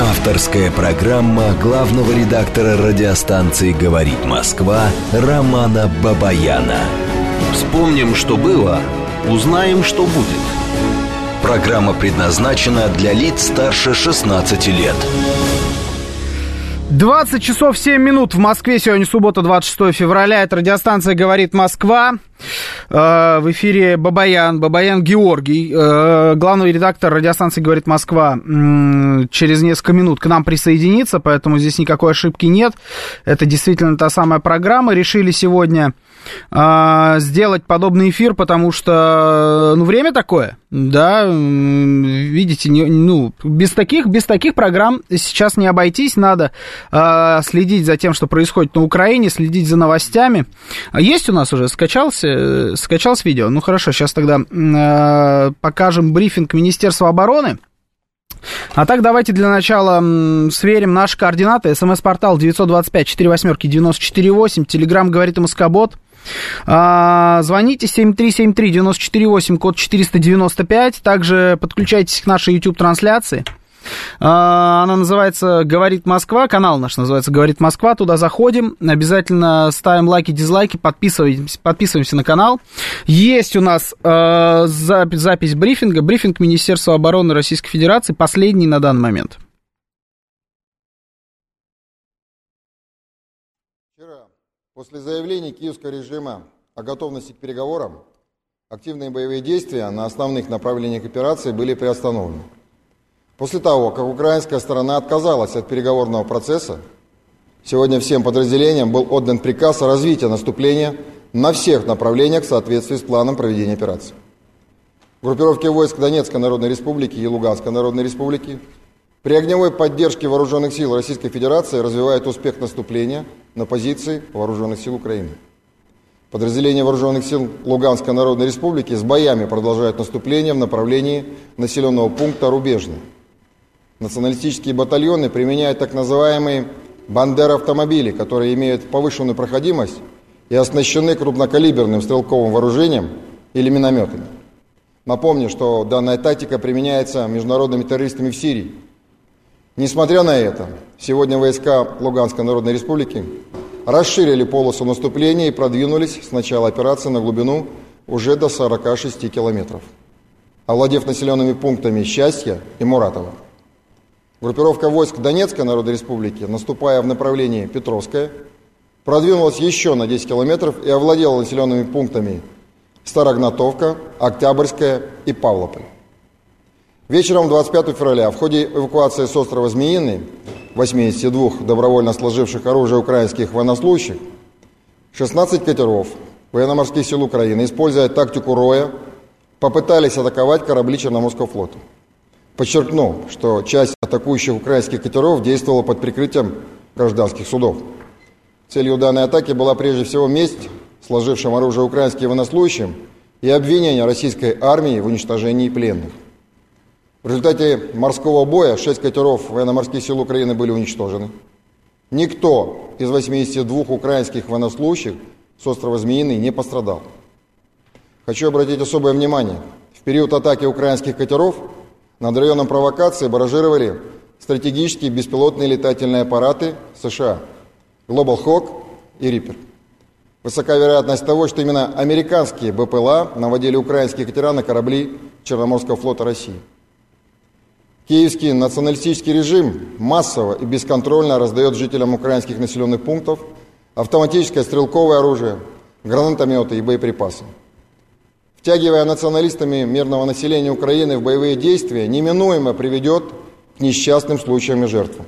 Авторская программа главного редактора радиостанции «Говорит Москва» Романа Бабаяна. Вспомним, что было, узнаем, что будет. Программа предназначена для лиц старше 16 лет. 20 часов 7 минут в Москве. Сегодня суббота, 26 февраля. Это радиостанция «Говорит Москва». Э, в эфире Бабаян, Бабаян Георгий, э, главный редактор радиостанции «Говорит Москва». Через несколько минут к нам присоединится, поэтому здесь никакой ошибки нет. Это действительно та самая программа. Решили сегодня э, сделать подобный эфир, потому что, ну, время такое, да, видите, не, ну, без таких, без таких программ сейчас не обойтись, надо э, следить за тем, что происходит на Украине, следить за новостями. Есть у нас уже, скачался, скачалось видео? Ну, хорошо, сейчас тогда э, покажем брифинг Министерства обороны. А так давайте для начала сверим наши координаты. СМС-портал 925-48-94-8. Телеграмм говорит МСК-бот. А, звоните 7373-94-8, код 495. Также подключайтесь к нашей YouTube-трансляции. А, она называется «Говорит Москва», канал наш называется «Говорит Москва», туда заходим, обязательно ставим лайки, дизлайки, подписываемся, подписываемся на канал. Есть у нас э, запись, запись брифинга, брифинг Министерства обороны Российской Федерации, последний на данный момент. После заявлений киевского режима о готовности к переговорам, активные боевые действия на основных направлениях операции были приостановлены. После того, как украинская сторона отказалась от переговорного процесса, сегодня всем подразделениям был отдан приказ о развитии наступления на всех направлениях в соответствии с планом проведения операции. Группировки войск Донецкой Народной Республики и Луганской Народной Республики при огневой поддержке вооруженных сил Российской Федерации развивают успех наступления на позиции вооруженных сил Украины. Подразделения вооруженных сил Луганской Народной Республики с боями продолжают наступление в направлении населенного пункта Рубежный – националистические батальоны применяют так называемые «бандер-автомобили», которые имеют повышенную проходимость и оснащены крупнокалиберным стрелковым вооружением или минометами. Напомню, что данная тактика применяется международными террористами в Сирии. Несмотря на это, сегодня войска Луганской Народной Республики расширили полосу наступления и продвинулись с начала операции на глубину уже до 46 километров, овладев населенными пунктами Счастья и Муратова. Группировка войск Донецкой Народной Республики, наступая в направлении Петровское, продвинулась еще на 10 километров и овладела населенными пунктами Старогнатовка, Октябрьская и Павлополь. Вечером 25 февраля в ходе эвакуации с острова Змеиный 82 добровольно сложивших оружие украинских военнослужащих 16 катеров военно-морских сил Украины, используя тактику роя, попытались атаковать корабли Черноморского флота. Подчеркну, что часть атакующих украинских катеров действовала под прикрытием гражданских судов. Целью данной атаки была прежде всего месть сложившим оружие украинским военнослужащим и обвинение российской армии в уничтожении пленных. В результате морского боя шесть катеров военно-морских сил Украины были уничтожены. Никто из 82 украинских военнослужащих с острова Змеиный не пострадал. Хочу обратить особое внимание. В период атаки украинских катеров – над районом провокации баражировали стратегические беспилотные летательные аппараты США Global Hawk и Reaper. Высока вероятность того, что именно американские БПЛА наводили украинские катера на корабли Черноморского флота России. Киевский националистический режим массово и бесконтрольно раздает жителям украинских населенных пунктов автоматическое стрелковое оружие, гранатометы и боеприпасы. Втягивая националистами мирного населения Украины в боевые действия, неминуемо приведет к несчастным случаям и жертвам.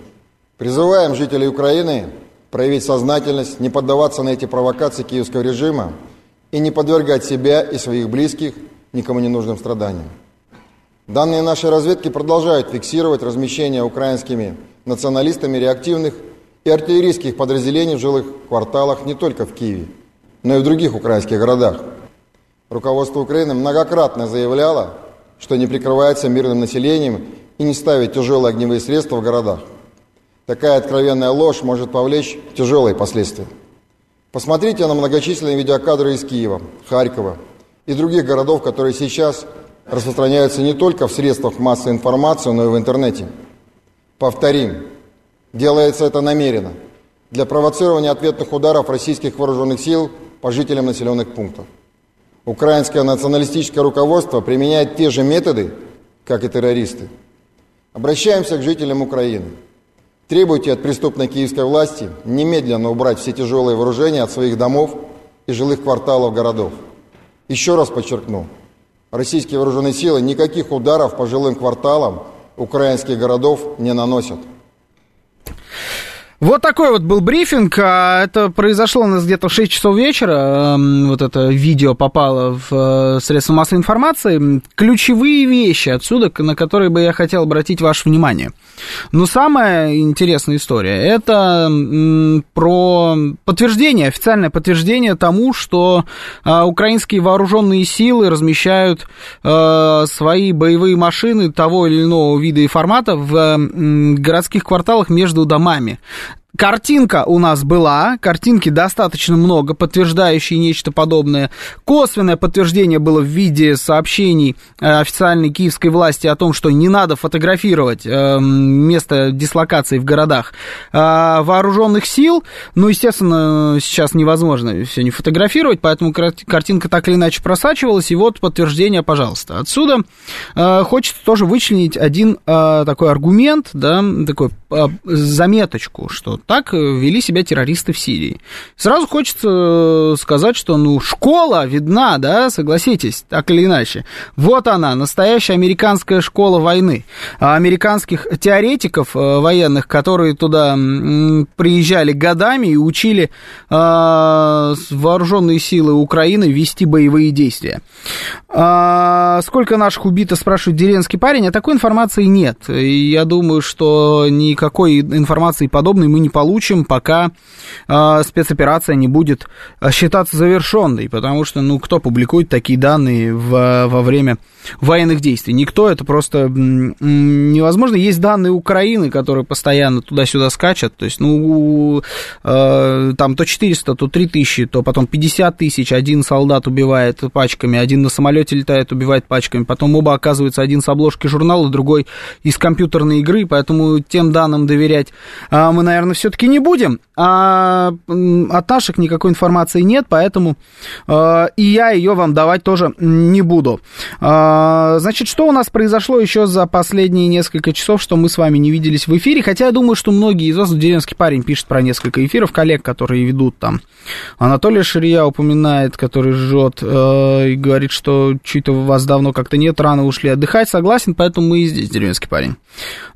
Призываем жителей Украины проявить сознательность, не поддаваться на эти провокации киевского режима и не подвергать себя и своих близких никому не нужным страданиям. Данные нашей разведки продолжают фиксировать размещение украинскими националистами реактивных и артиллерийских подразделений в жилых кварталах не только в Киеве, но и в других украинских городах – Руководство Украины многократно заявляло, что не прикрывается мирным населением и не ставит тяжелые огневые средства в городах. Такая откровенная ложь может повлечь тяжелые последствия. Посмотрите на многочисленные видеокадры из Киева, Харькова и других городов, которые сейчас распространяются не только в средствах массовой информации, но и в интернете. Повторим, делается это намеренно, для провоцирования ответных ударов российских вооруженных сил по жителям населенных пунктов. Украинское националистическое руководство применяет те же методы, как и террористы. Обращаемся к жителям Украины. Требуйте от преступной киевской власти немедленно убрать все тяжелые вооружения от своих домов и жилых кварталов городов. Еще раз подчеркну, российские вооруженные силы никаких ударов по жилым кварталам украинских городов не наносят. Вот такой вот был брифинг. А, это произошло у нас где-то в 6 часов вечера. Вот это видео попало в э, средства массовой информации. Ключевые вещи отсюда, на которые бы я хотел обратить ваше внимание. Но самая интересная история – это про подтверждение, официальное подтверждение тому, что а, украинские вооруженные силы размещают э, свои боевые машины того или иного вида и формата в городских кварталах между домами. Картинка у нас была, картинки достаточно много, подтверждающие нечто подобное. Косвенное подтверждение было в виде сообщений э, официальной киевской власти о том, что не надо фотографировать э, место дислокации в городах э, вооруженных сил. Ну, естественно, сейчас невозможно все не фотографировать, поэтому картинка так или иначе просачивалась. И вот подтверждение, пожалуйста. Отсюда хочется тоже вычленить один такой аргумент, да, такой заметочку, что так вели себя террористы в Сирии. Сразу хочется сказать, что, ну, школа видна, да, согласитесь, так или иначе. Вот она, настоящая американская школа войны. А американских теоретиков э, военных, которые туда приезжали годами и учили э, вооруженные силы Украины вести боевые действия. А, сколько наших убито, спрашивает деревенский парень, а такой информации нет. Я думаю, что никакой информации подобной мы не получим, пока э, спецоперация не будет а, считаться завершенной, потому что, ну, кто публикует такие данные в, во время военных действий? Никто, это просто невозможно. Есть данные Украины, которые постоянно туда-сюда скачут, то есть, ну, э, там то 400, то 3000, то потом 50 тысяч, один солдат убивает пачками, один на самолете летает, убивает пачками, потом оба оказываются один с обложки журнала, другой из компьютерной игры, поэтому тем данным доверять а, мы, наверное, все-таки не будем. А от наших никакой информации нет, поэтому э, и я ее вам давать тоже не буду. Э, значит, что у нас произошло еще за последние несколько часов, что мы с вами не виделись в эфире? Хотя я думаю, что многие из вас, деревенский парень пишет про несколько эфиров, коллег, которые ведут там. Анатолий Ширия упоминает, который жжет э, и говорит, что чуть-то вас давно как-то нет, рано ушли отдыхать. Согласен, поэтому мы и здесь, деревенский парень.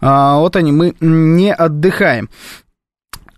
А, вот они, мы не отдыхаем.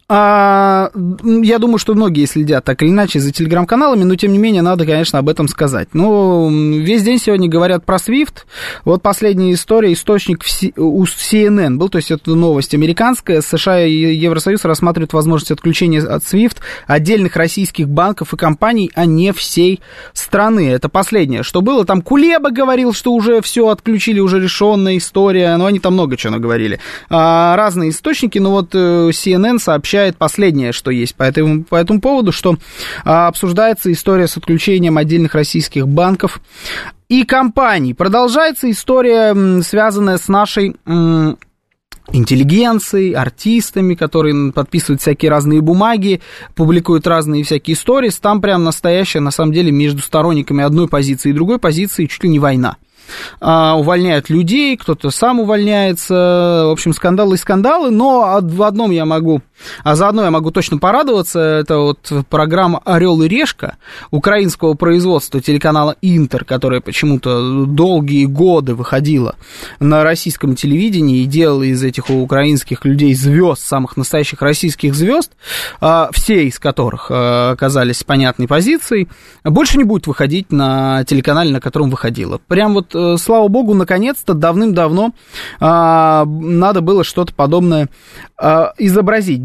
А, я думаю, что многие следят так или иначе за телеграм-каналами, но тем не менее надо, конечно, об этом сказать. Ну, весь день сегодня говорят про SWIFT. Вот последняя история, источник у CNN был, то есть это новость американская. США и Евросоюз рассматривают возможность отключения от SWIFT отдельных российских банков и компаний, а не всей страны. Это последнее, что было. Там Кулеба говорил, что уже все отключили, уже решенная история. Но они там много чего наговорили. А, разные источники, но вот э, CNN сообщает сообщает последнее, что есть по этому, по этому поводу, что а, обсуждается история с отключением отдельных российских банков и компаний. Продолжается история, связанная с нашей интеллигенцией, артистами, которые подписывают всякие разные бумаги, публикуют разные всякие истории. Там прям настоящая, на самом деле, между сторонниками одной позиции и другой позиции чуть ли не война а, увольняют людей, кто-то сам увольняется, в общем, скандалы и скандалы, но в одном я могу, а заодно я могу точно порадоваться, это вот программа «Орел и решка» украинского производства телеканала «Интер», которая почему-то долгие годы выходила на российском телевидении и делала из этих украинских людей звезд, самых настоящих российских звезд, а, все из которых а, оказались понятной позицией, больше не будет выходить на телеканале, на котором выходила. Прям вот Э, слава богу, наконец-то давным-давно а, надо было что-то подобное изобразить.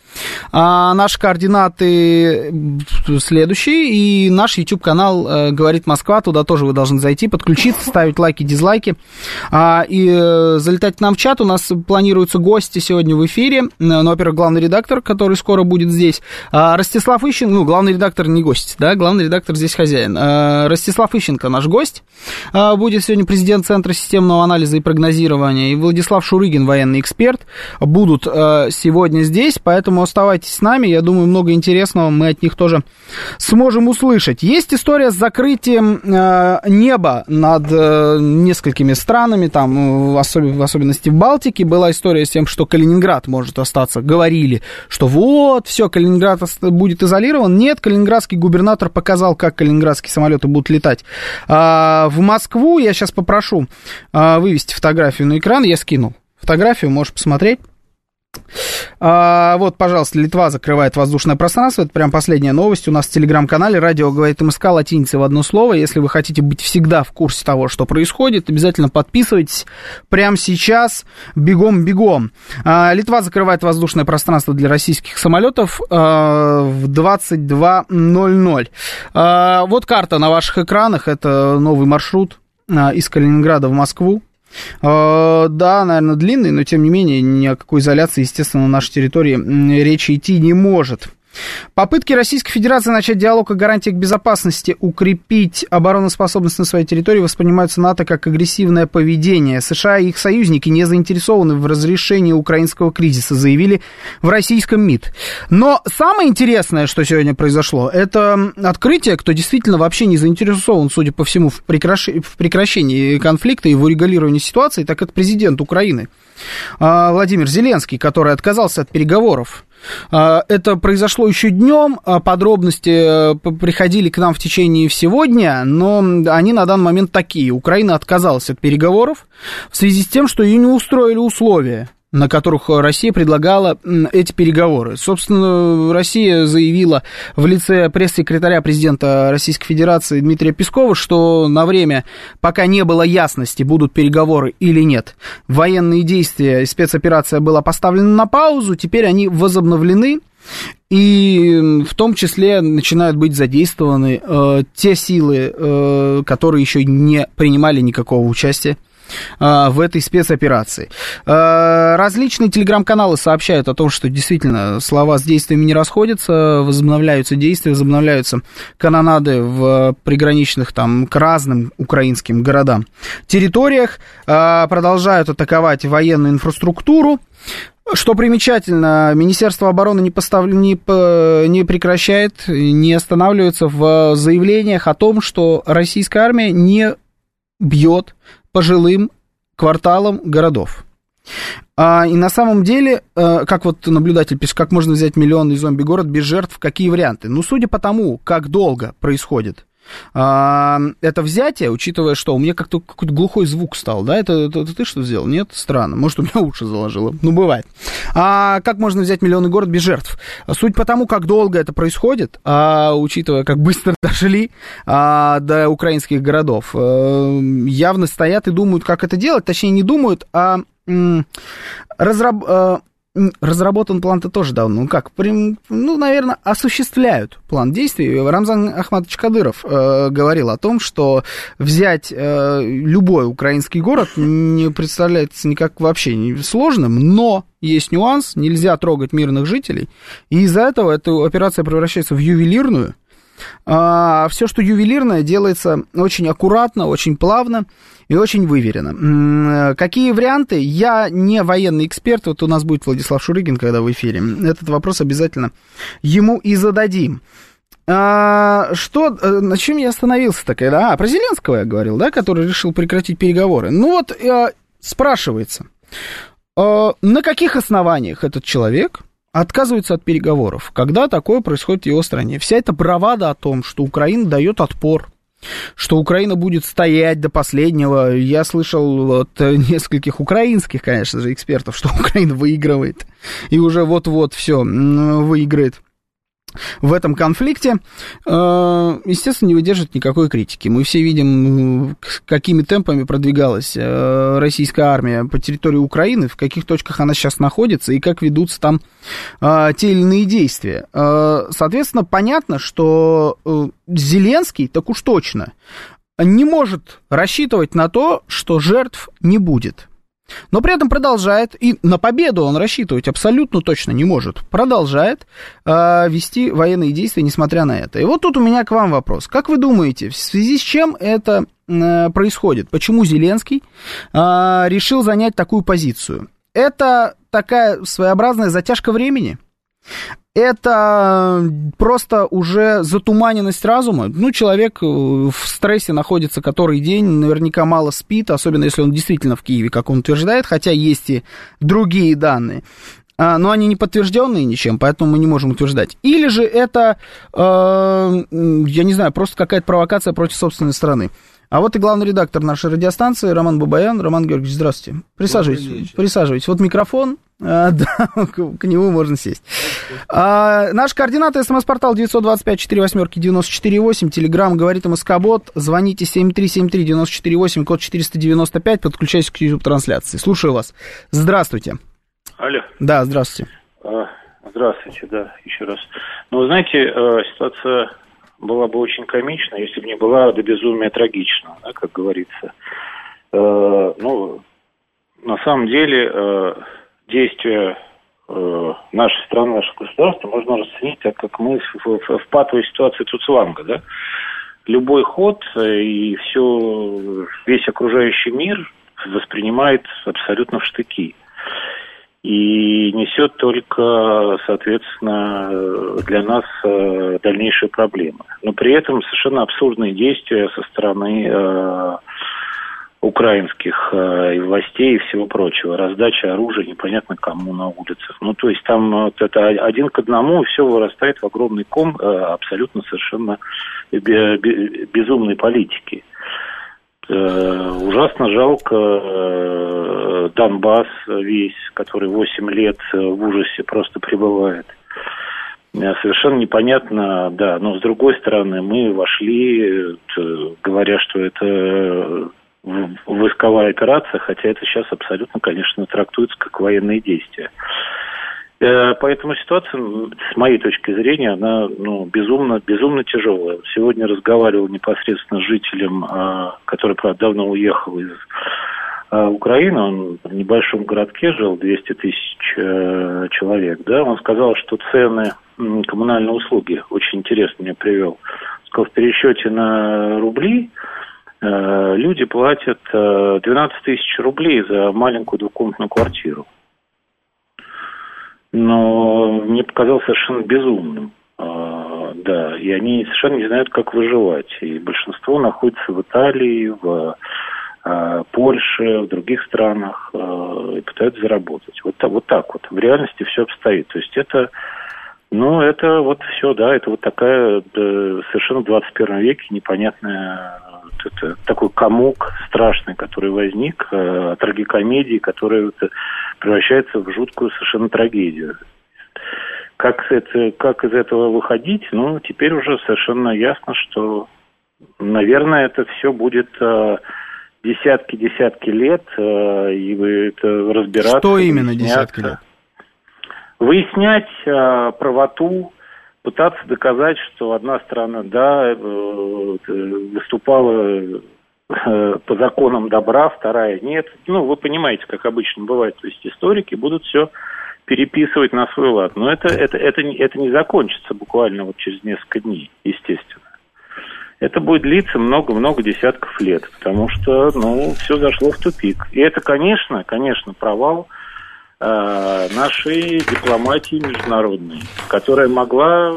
А наши координаты следующие, и наш YouTube-канал э, «Говорит Москва», туда тоже вы должны зайти, подключиться, ставить лайки, дизлайки. А, и э, залетать к нам в чат. У нас планируются гости сегодня в эфире. Ну, во-первых, главный редактор, который скоро будет здесь. А, Ростислав Ищенко, ну, главный редактор не гость, да, главный редактор здесь хозяин. А, Ростислав Ищенко наш гость. А, будет сегодня президент Центра системного анализа и прогнозирования. И Владислав Шурыгин, военный эксперт, будут а, сегодня здесь, поэтому оставайтесь с нами. Я думаю, много интересного мы от них тоже сможем услышать. Есть история с закрытием э, неба над э, несколькими странами, там, в, особ... в особенности в Балтике. Была история с тем, что Калининград может остаться. Говорили, что вот, все, Калининград будет изолирован. Нет, калининградский губернатор показал, как калининградские самолеты будут летать. А, в Москву я сейчас попрошу а, вывести фотографию на экран. Я скинул фотографию, можешь посмотреть. А, вот, пожалуйста, Литва закрывает воздушное пространство. Это прям последняя новость у нас в телеграм-канале. Радио говорит МСК латиница в одно слово. Если вы хотите быть всегда в курсе того, что происходит, обязательно подписывайтесь. Прямо сейчас бегом-бегом. А, Литва закрывает воздушное пространство для российских самолетов а, в 22.00. А, вот карта на ваших экранах. Это новый маршрут а, из Калининграда в Москву. Э, да, наверное, длинный, но тем не менее ни о какой изоляции, естественно, на нашей территории речи идти не может. Попытки Российской Федерации начать диалог о гарантиях безопасности, укрепить обороноспособность на своей территории воспринимаются НАТО как агрессивное поведение. США и их союзники не заинтересованы в разрешении украинского кризиса, заявили в российском МИД. Но самое интересное, что сегодня произошло, это открытие, кто действительно вообще не заинтересован, судя по всему, в, прекращ... в прекращении конфликта и в урегулировании ситуации, так это президент Украины а, Владимир Зеленский, который отказался от переговоров это произошло еще днем, а подробности э, приходили к нам в течение всего дня, но они на данный момент такие. Украина отказалась от переговоров в связи с тем, что ее не устроили условия на которых Россия предлагала эти переговоры. Собственно, Россия заявила в лице пресс-секретаря президента Российской Федерации Дмитрия Пескова, что на время, пока не было ясности, будут переговоры или нет, военные действия и спецоперация была поставлена на паузу, теперь они возобновлены, и в том числе начинают быть задействованы э, те силы, э, которые еще не принимали никакого участия в этой спецоперации. А, различные телеграм-каналы сообщают о том, что действительно слова с действиями не расходятся, возобновляются действия, возобновляются канонады в приграничных там к разным украинским городам территориях, а, продолжают атаковать военную инфраструктуру, что примечательно, Министерство обороны не, постав... не, не прекращает, не останавливается в заявлениях о том, что российская армия не бьет пожилым кварталам городов. А, и на самом деле, а, как вот наблюдатель пишет, как можно взять миллионный зомби-город без жертв, какие варианты? Ну, судя по тому, как долго происходит это взятие, учитывая, что у меня как-то какой-то глухой звук стал, да, это, это, это ты что сделал? Нет? Странно. Может, у меня уши заложило. Ну, бывает. А как можно взять миллионный город без жертв? Суть по тому, как долго это происходит, а, учитывая, как быстро дошли а, до украинских городов, а, явно стоят и думают, как это делать, точнее, не думают, а разраб а, разработан план-то тоже давно. Ну как, прям, ну, наверное, осуществляют план действий. Рамзан Ахматович Кадыров э, говорил о том, что взять э, любой украинский город не представляется никак вообще сложным, но есть нюанс, нельзя трогать мирных жителей, и из-за этого эта операция превращается в ювелирную, а, все, что ювелирное, делается очень аккуратно, очень плавно и очень выверено. Какие варианты? Я не военный эксперт, вот у нас будет Владислав Шурыгин, когда в эфире. Этот вопрос обязательно ему и зададим. А, что, э, на чем я остановился такая? А, про Зеленского я говорил, да, который решил прекратить переговоры. Ну вот, а, спрашивается, на каких основаниях этот человек отказывается от переговоров, когда такое происходит в его стране. Вся эта бравада о том, что Украина дает отпор, что Украина будет стоять до последнего. Я слышал от нескольких украинских, конечно же, экспертов, что Украина выигрывает. И уже вот-вот все выиграет. В этом конфликте, э, естественно, не выдержит никакой критики. Мы все видим, какими темпами продвигалась э, российская армия по территории Украины, в каких точках она сейчас находится и как ведутся там э, те или иные действия. Соответственно, понятно, что Зеленский, так уж точно, не может рассчитывать на то, что жертв не будет. Но при этом продолжает, и на победу он рассчитывать абсолютно точно не может, продолжает э, вести военные действия, несмотря на это. И вот тут у меня к вам вопрос. Как вы думаете, в связи с чем это э, происходит? Почему Зеленский э, решил занять такую позицию? Это такая своеобразная затяжка времени? Это просто уже затуманенность разума. Ну, человек э, в стрессе находится который день, наверняка мало спит, особенно если он действительно в Киеве, как он утверждает, хотя есть и другие данные. А, но они не подтвержденные ничем, поэтому мы не можем утверждать. Или же это, э, я не знаю, просто какая-то провокация против собственной страны. А вот и главный редактор нашей радиостанции Роман Бабаян. Роман Георгиевич, здравствуйте. Присаживайтесь. Присаживайтесь. Вот микрофон, а, да, к нему можно сесть. А, наш координат смс-портал 925-48-94-8, телеграмм говорит МСК-бот, звоните 7373-94-8, код 495, подключайтесь к YouTube-трансляции. Слушаю вас. Здравствуйте. Алло. Да, здравствуйте. А, здравствуйте, да, еще раз. Ну, вы знаете, э, ситуация была бы очень комична, если бы не была до безумия трагична, да, как говорится. Э, ну, на самом деле, э, действия э, нашей страны, нашего государства можно расценить так, как мы в, в, в патовой ситуации Цуцланга, да. Любой ход и все, весь окружающий мир воспринимает абсолютно в штыки и несет только, соответственно, для нас э, дальнейшие проблемы. Но при этом совершенно абсурдные действия со стороны э, украинских э, властей и всего прочего. Раздача оружия непонятно кому на улицах. Ну, то есть там вот это один к одному, все вырастает в огромный ком э, абсолютно совершенно безумной политики. Э, ужасно жалко э, Донбасс весь, который 8 лет в ужасе просто пребывает. Э, совершенно непонятно, да, но с другой стороны, мы вошли, говоря, что это войсковая операция, хотя это сейчас абсолютно, конечно, трактуется как военные действия. Э, поэтому ситуация, с моей точки зрения, она ну, безумно, безумно тяжелая. Сегодня разговаривал непосредственно с жителем, а, который, правда, давно уехал из а, Украины. Он в небольшом городке жил, 200 тысяч э, человек. Да? Он сказал, что цены коммунальные услуги, очень интересно мне привел, сказал, в пересчете на рубли э, люди платят 12 тысяч рублей за маленькую двухкомнатную квартиру но мне показалось совершенно безумным. А, да, и они совершенно не знают, как выживать. И большинство находится в Италии, в а, Польше, в других странах а, и пытаются заработать. Вот, вот так вот. В реальности все обстоит. То есть это, ну, это вот все, да, это вот такая да, совершенно в 21 веке непонятная это такой комок страшный, который возник, э, трагикомедии, которая вот, превращается в жуткую совершенно трагедию. Как, это, как из этого выходить? Ну, теперь уже совершенно ясно, что, наверное, это все будет десятки-десятки э, лет, э, и вы это разбираться. Что именно десятки лет? Выяснять э, правоту пытаться доказать, что одна страна, да, э, выступала э, по законам добра, вторая нет. Ну, вы понимаете, как обычно бывает. То есть историки будут все переписывать на свой лад. Но это, это, это, это не закончится буквально вот через несколько дней, естественно. Это будет длиться много-много десятков лет, потому что, ну, все зашло в тупик. И это, конечно, конечно, провал – Э, нашей дипломатии международной, которая могла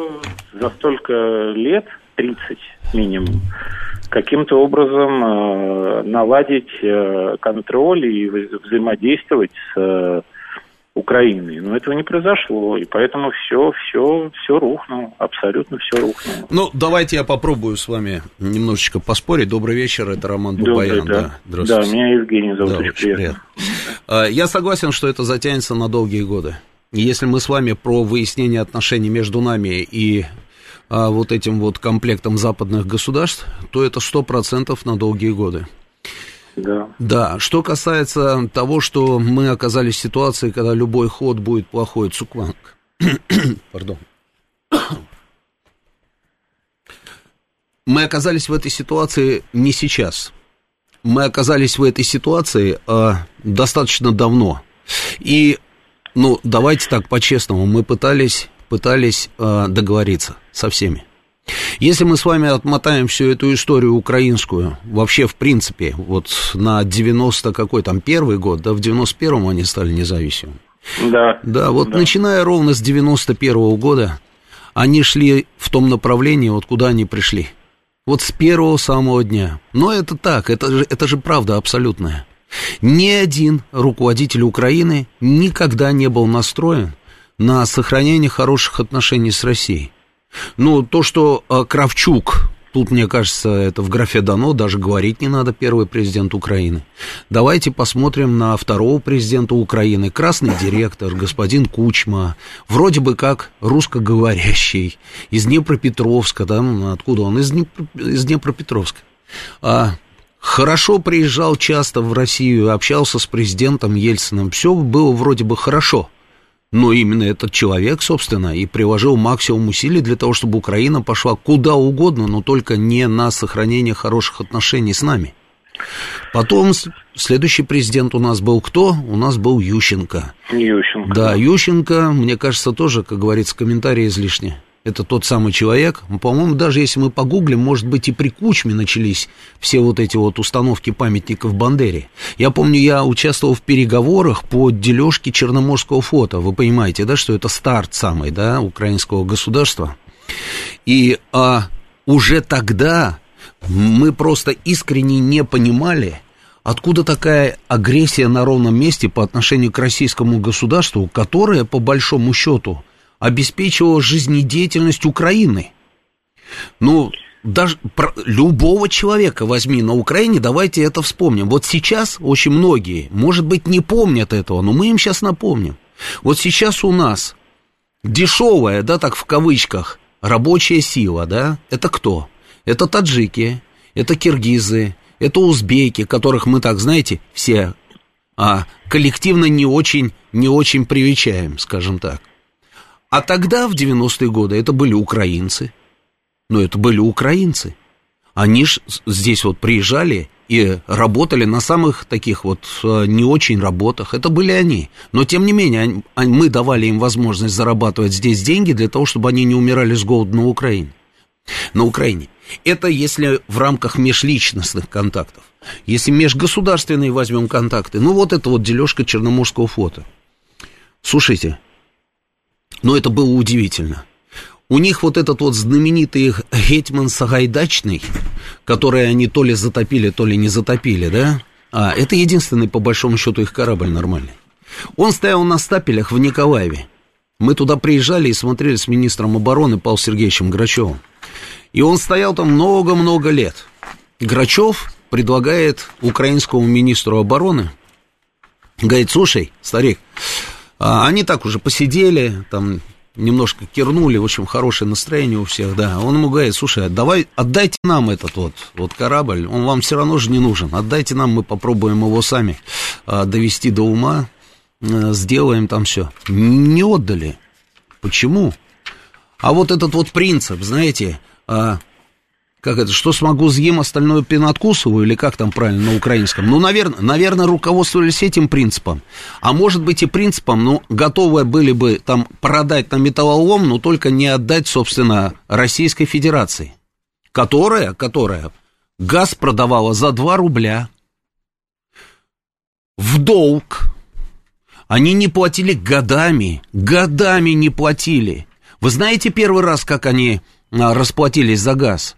за столько лет, 30 минимум, каким-то образом э, наладить э, контроль и взаимодействовать с Украины. Но этого не произошло, и поэтому все, все, все рухнуло, абсолютно все рухнуло. Ну, давайте я попробую с вами немножечко поспорить. Добрый вечер, это Роман Бабаян. Добрый, да. Да, да, меня Евгений зовут, да, очень приятно. приятно. А, я согласен, что это затянется на долгие годы. если мы с вами про выяснение отношений между нами и а, вот этим вот комплектом западных государств, то это сто процентов на долгие годы. Да. Да, что касается того, что мы оказались в ситуации, когда любой ход будет плохой, Цукванг. Пардон. Мы оказались в этой ситуации не сейчас. Мы оказались в этой ситуации а, достаточно давно. И, ну, давайте так по-честному, мы пытались, пытались а, договориться со всеми. Если мы с вами отмотаем всю эту историю украинскую, вообще, в принципе, вот на 90 какой там первый год, да, в 91-м они стали независимыми. Да. Да, вот да. начиная ровно с 91 -го года, они шли в том направлении, вот куда они пришли. Вот с первого самого дня. Но это так, это же, это же правда абсолютная. Ни один руководитель Украины никогда не был настроен на сохранение хороших отношений с Россией. Ну, то, что э, Кравчук, тут, мне кажется, это в графе дано, даже говорить не надо, первый президент Украины. Давайте посмотрим на второго президента Украины, красный директор, господин Кучма, вроде бы как русскоговорящий, из Днепропетровска, ну, откуда он? Из, Днепр... из Днепропетровска. А, хорошо приезжал часто в Россию, общался с президентом Ельциным, все было вроде бы хорошо – но именно этот человек, собственно, и приложил максимум усилий для того, чтобы Украина пошла куда угодно, но только не на сохранение хороших отношений с нами. Потом следующий президент у нас был кто? У нас был Ющенко. Ющенко. Да, Ющенко, мне кажется, тоже, как говорится, комментарии излишние это тот самый человек. По-моему, даже если мы погуглим, может быть, и при Кучме начались все вот эти вот установки памятников Бандере. Я помню, я участвовал в переговорах по дележке Черноморского фото. Вы понимаете, да, что это старт самый, да, украинского государства. И а, уже тогда мы просто искренне не понимали, Откуда такая агрессия на ровном месте по отношению к российскому государству, которое, по большому счету, обеспечивала жизнедеятельность Украины. Ну, даже про, любого человека возьми на Украине, давайте это вспомним. Вот сейчас очень многие, может быть, не помнят этого, но мы им сейчас напомним. Вот сейчас у нас дешевая, да, так в кавычках, рабочая сила, да, это кто? Это таджики, это киргизы, это узбеки, которых мы так, знаете, все а, коллективно не очень, не очень привечаем, скажем так. А тогда, в 90-е годы, это были украинцы. Но это были украинцы. Они ж здесь вот приезжали и работали на самых таких вот э, не очень работах. Это были они. Но, тем не менее, мы давали им возможность зарабатывать здесь деньги для того, чтобы они не умирали с голоду на Украине. На Украине. Это если в рамках межличностных контактов. Если межгосударственные возьмем контакты, ну вот это вот дележка черноморского фото. Слушайте, но это было удивительно. У них вот этот вот знаменитый Гетман Сагайдачный, который они то ли затопили, то ли не затопили, да? А, это единственный, по большому счету, их корабль нормальный. Он стоял на стапелях в Николаеве. Мы туда приезжали и смотрели с министром обороны Павлом Сергеевичем Грачевым. И он стоял там много-много лет. Грачев предлагает украинскому министру обороны, говорит, слушай, старик, они так уже посидели, там немножко кирнули, в общем, хорошее настроение у всех, да. Он ему говорит, слушай, давай, отдайте нам этот вот, вот корабль, он вам все равно же не нужен, отдайте нам, мы попробуем его сами а, довести до ума, а, сделаем там все. Не отдали. Почему? А вот этот вот принцип, знаете, а, как это, что смогу съем, остальное пеноткусываю, или как там правильно на украинском? Ну, наверное, наверное, руководствовались этим принципом. А может быть и принципом, ну, готовы были бы там продать на металлолом, но только не отдать, собственно, Российской Федерации, которая, которая газ продавала за 2 рубля в долг. Они не платили годами, годами не платили. Вы знаете первый раз, как они а, расплатились за газ?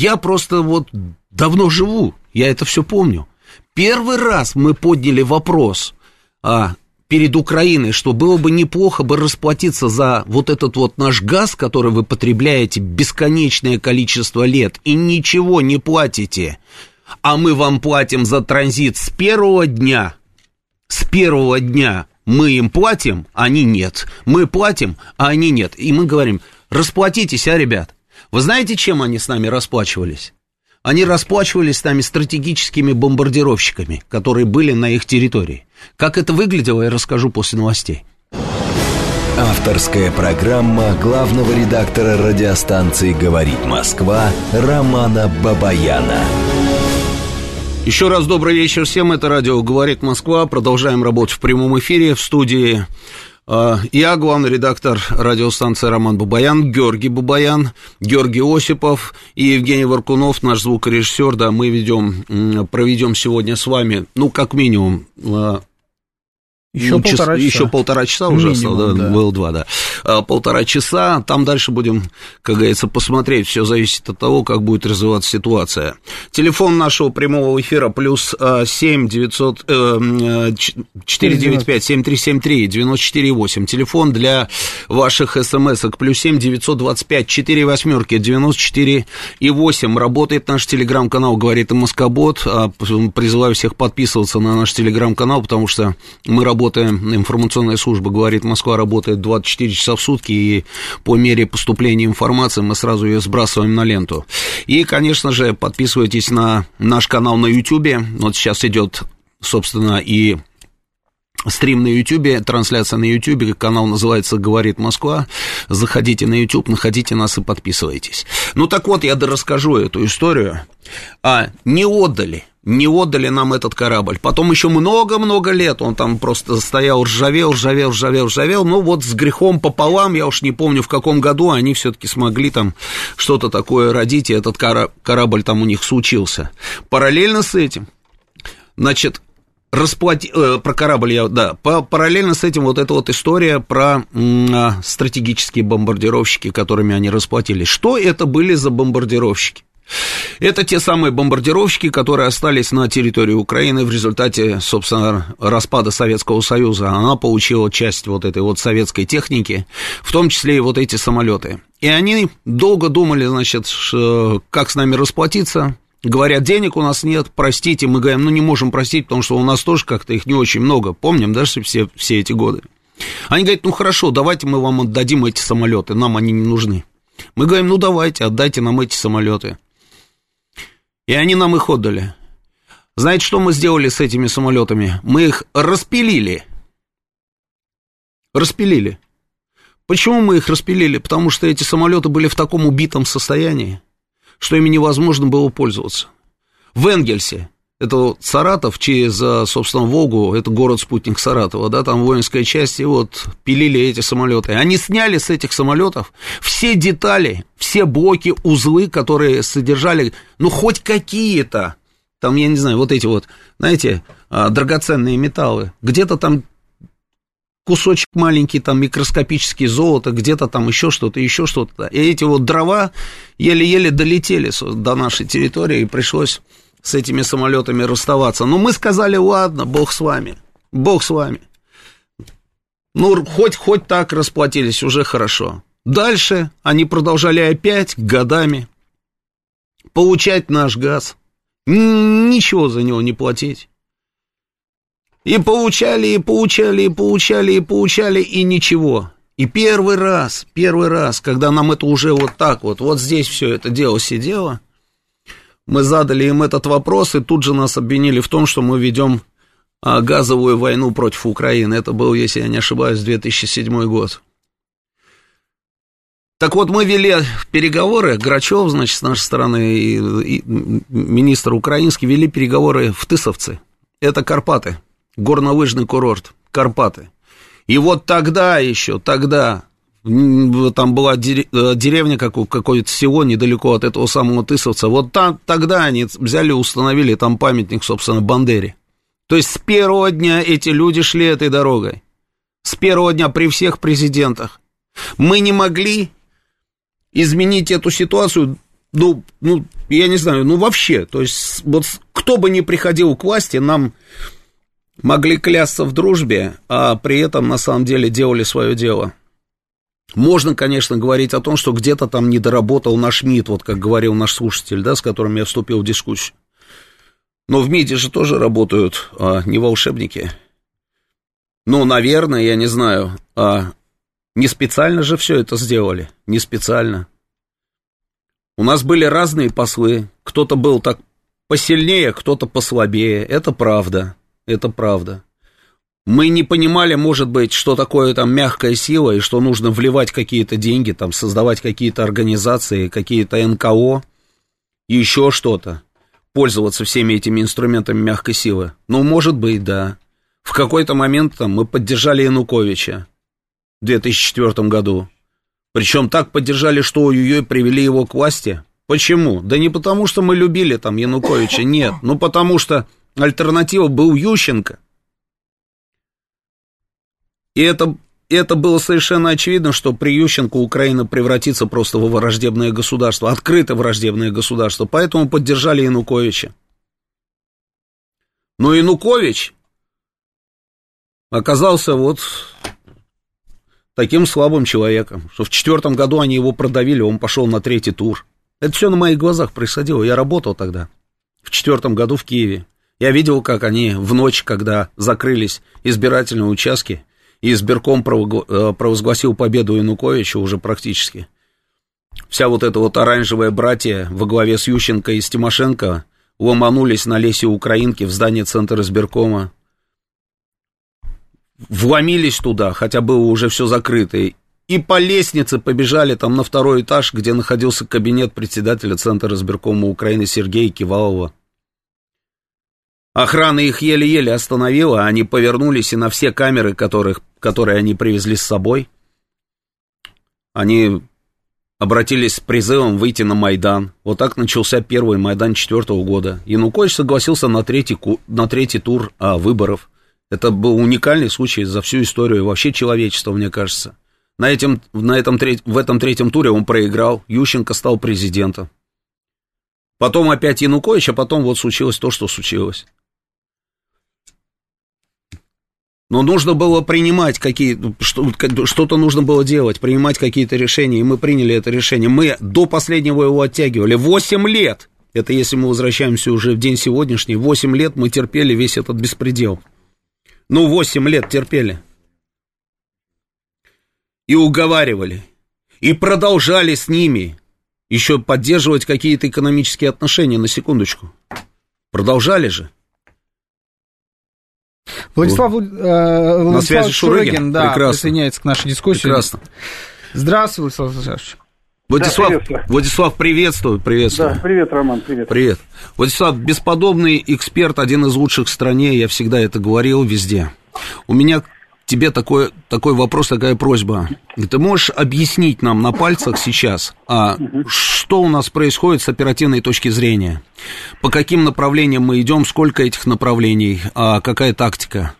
Я просто вот давно живу, я это все помню. Первый раз мы подняли вопрос а, перед Украиной, что было бы неплохо бы расплатиться за вот этот вот наш газ, который вы потребляете бесконечное количество лет и ничего не платите, а мы вам платим за транзит с первого дня, с первого дня Мы им платим, они нет. Мы платим, а они нет. И мы говорим, расплатитесь, а, ребят. Вы знаете, чем они с нами расплачивались? Они расплачивались с нами стратегическими бомбардировщиками, которые были на их территории. Как это выглядело, я расскажу после новостей. Авторская программа главного редактора радиостанции «Говорит Москва» Романа Бабаяна. Еще раз добрый вечер всем. Это радио «Говорит Москва». Продолжаем работать в прямом эфире в студии я главный редактор радиостанции Роман Бабаян, Георгий Бабаян, Георгий Осипов и Евгений Варкунов, наш звукорежиссер. Да, мы ведем, проведем сегодня с вами, ну, как минимум, а, еще ну, полтора часа. Еще полтора часа уже Минимум, осталось, да, да. было два, да. А, полтора часа, там дальше будем, как говорится, посмотреть, все зависит от того, как будет развиваться ситуация. Телефон нашего прямого эфира плюс 7 900, э, 495 7373 94 8. Телефон для ваших смс-ок плюс 7 925 4 восьмерки 94 и 8. Работает наш телеграм-канал, говорит и Москобот. А, призываю всех подписываться на наш телеграм-канал, потому что мы работаем работаем, информационная служба говорит, Москва работает 24 часа в сутки, и по мере поступления информации мы сразу ее сбрасываем на ленту. И, конечно же, подписывайтесь на наш канал на YouTube. Вот сейчас идет, собственно, и стрим на YouTube, трансляция на YouTube, канал называется «Говорит Москва». Заходите на YouTube, находите нас и подписывайтесь. Ну так вот, я расскажу эту историю. А, не отдали не отдали нам этот корабль. Потом еще много-много лет он там просто стоял, ржавел, ржавел, ржавел, ржавел. Ну вот с грехом пополам, я уж не помню в каком году, они все-таки смогли там что-то такое родить, и этот корабль там у них случился. Параллельно с этим, значит, расплати... Э, про корабль я, да, параллельно с этим вот эта вот история про э, стратегические бомбардировщики, которыми они расплатились. Что это были за бомбардировщики? Это те самые бомбардировщики, которые остались на территории Украины в результате, собственно, распада Советского Союза. Она получила часть вот этой вот советской техники, в том числе и вот эти самолеты. И они долго думали, значит, как с нами расплатиться, Говорят, денег у нас нет, простите. Мы говорим, ну не можем простить, потому что у нас тоже как-то их не очень много. Помним, да, все, все эти годы. Они говорят, ну хорошо, давайте мы вам отдадим эти самолеты, нам они не нужны. Мы говорим, ну давайте, отдайте нам эти самолеты. И они нам их отдали. Знаете, что мы сделали с этими самолетами? Мы их распилили. Распилили. Почему мы их распилили? Потому что эти самолеты были в таком убитом состоянии, что ими невозможно было пользоваться. В Энгельсе это Саратов через, собственно, Волгу, это город-спутник Саратова, да, там воинская часть, и вот пилили эти самолеты. Они сняли с этих самолетов все детали, все блоки, узлы, которые содержали, ну, хоть какие-то, там, я не знаю, вот эти вот, знаете, а, драгоценные металлы, где-то там кусочек маленький, там, микроскопический золото, где-то там еще что-то, еще что-то. И эти вот дрова еле-еле долетели до нашей территории, и пришлось с этими самолетами расставаться. Но мы сказали, ладно, бог с вами, бог с вами. Ну, хоть, хоть так расплатились, уже хорошо. Дальше они продолжали опять годами получать наш газ. Ничего за него не платить. И получали, и получали, и получали, и получали, и ничего. И первый раз, первый раз, когда нам это уже вот так вот, вот здесь все это дело сидело, мы задали им этот вопрос, и тут же нас обвинили в том, что мы ведем а, газовую войну против Украины. Это был, если я не ошибаюсь, 2007 год. Так вот, мы вели переговоры, Грачев, значит, с нашей стороны, и, и министр украинский, вели переговоры в Тысовце. Это Карпаты, горнолыжный курорт, Карпаты. И вот тогда еще, тогда там была э, деревня какое-то село недалеко от этого самого Тысовца. Вот там, тогда они взяли установили там памятник, собственно, Бандере. То есть с первого дня эти люди шли этой дорогой. С первого дня при всех президентах. Мы не могли изменить эту ситуацию, ну, ну, я не знаю, ну вообще. То есть вот кто бы ни приходил к власти, нам могли клясться в дружбе, а при этом на самом деле делали свое дело. Можно, конечно, говорить о том, что где-то там не доработал наш МИД, вот как говорил наш слушатель, да, с которым я вступил в дискуссию. Но в МИДе же тоже работают а, не волшебники. Ну, наверное, я не знаю. А не специально же все это сделали. Не специально. У нас были разные послы. Кто-то был так посильнее, кто-то послабее. Это правда. Это правда. Мы не понимали, может быть, что такое там мягкая сила и что нужно вливать какие-то деньги, там создавать какие-то организации, какие-то НКО еще что-то. Пользоваться всеми этими инструментами мягкой силы. Ну, может быть, да. В какой-то момент там мы поддержали Януковича в 2004 году. Причем так поддержали, что ой-ой-ой, привели его к власти. Почему? Да не потому, что мы любили там Януковича, нет. Ну, потому что альтернатива был Ющенко. И это, это было совершенно очевидно, что при Ющенко Украина превратится просто в враждебное государство, открыто враждебное государство. Поэтому поддержали Януковича. Но Янукович оказался вот таким слабым человеком, что в четвертом году они его продавили, он пошел на третий тур. Это все на моих глазах происходило. Я работал тогда, в четвертом году в Киеве. Я видел, как они в ночь, когда закрылись избирательные участки, избирком э, провозгласил победу Януковича уже практически. Вся вот эта вот оранжевая братья во главе с Ющенко и с Тимошенко ломанулись на лесе Украинки в здание Центра избиркома, вломились туда, хотя было уже все закрыто, и по лестнице побежали там на второй этаж, где находился кабинет председателя Центра избиркома Украины Сергея Кивалова. Охрана их еле-еле остановила, они повернулись, и на все камеры, которых, которые они привезли с собой, они обратились с призывом выйти на Майдан. Вот так начался первый Майдан четвертого года. Янукович согласился на третий, на третий тур а, выборов. Это был уникальный случай за всю историю вообще человечества, мне кажется. На этом, на этом, в этом третьем туре он проиграл, Ющенко стал президентом. Потом опять Янукович, а потом вот случилось то, что случилось. Но нужно было принимать какие что-то нужно было делать, принимать какие-то решения, и мы приняли это решение. Мы до последнего его оттягивали. Восемь лет! Это если мы возвращаемся уже в день сегодняшний. Восемь лет мы терпели весь этот беспредел. Ну, восемь лет терпели. И уговаривали. И продолжали с ними еще поддерживать какие-то экономические отношения, на секундочку. Продолжали же. Владислав, э, На Владислав связи Шурыгин, Шурыгин да, Прекрасно. присоединяется к нашей дискуссии. Прекрасно. Здравствуй, Владислав Владиславович. Владислав, да, Владислав, приветствую, приветствую. Да, привет, Роман, привет. Привет. Владислав, бесподобный эксперт, один из лучших в стране, я всегда это говорил везде. У меня тебе такой, такой вопрос, такая просьба. Ты можешь объяснить нам на пальцах сейчас, а, что у нас происходит с оперативной точки зрения? По каким направлениям мы идем, сколько этих направлений, а какая тактика?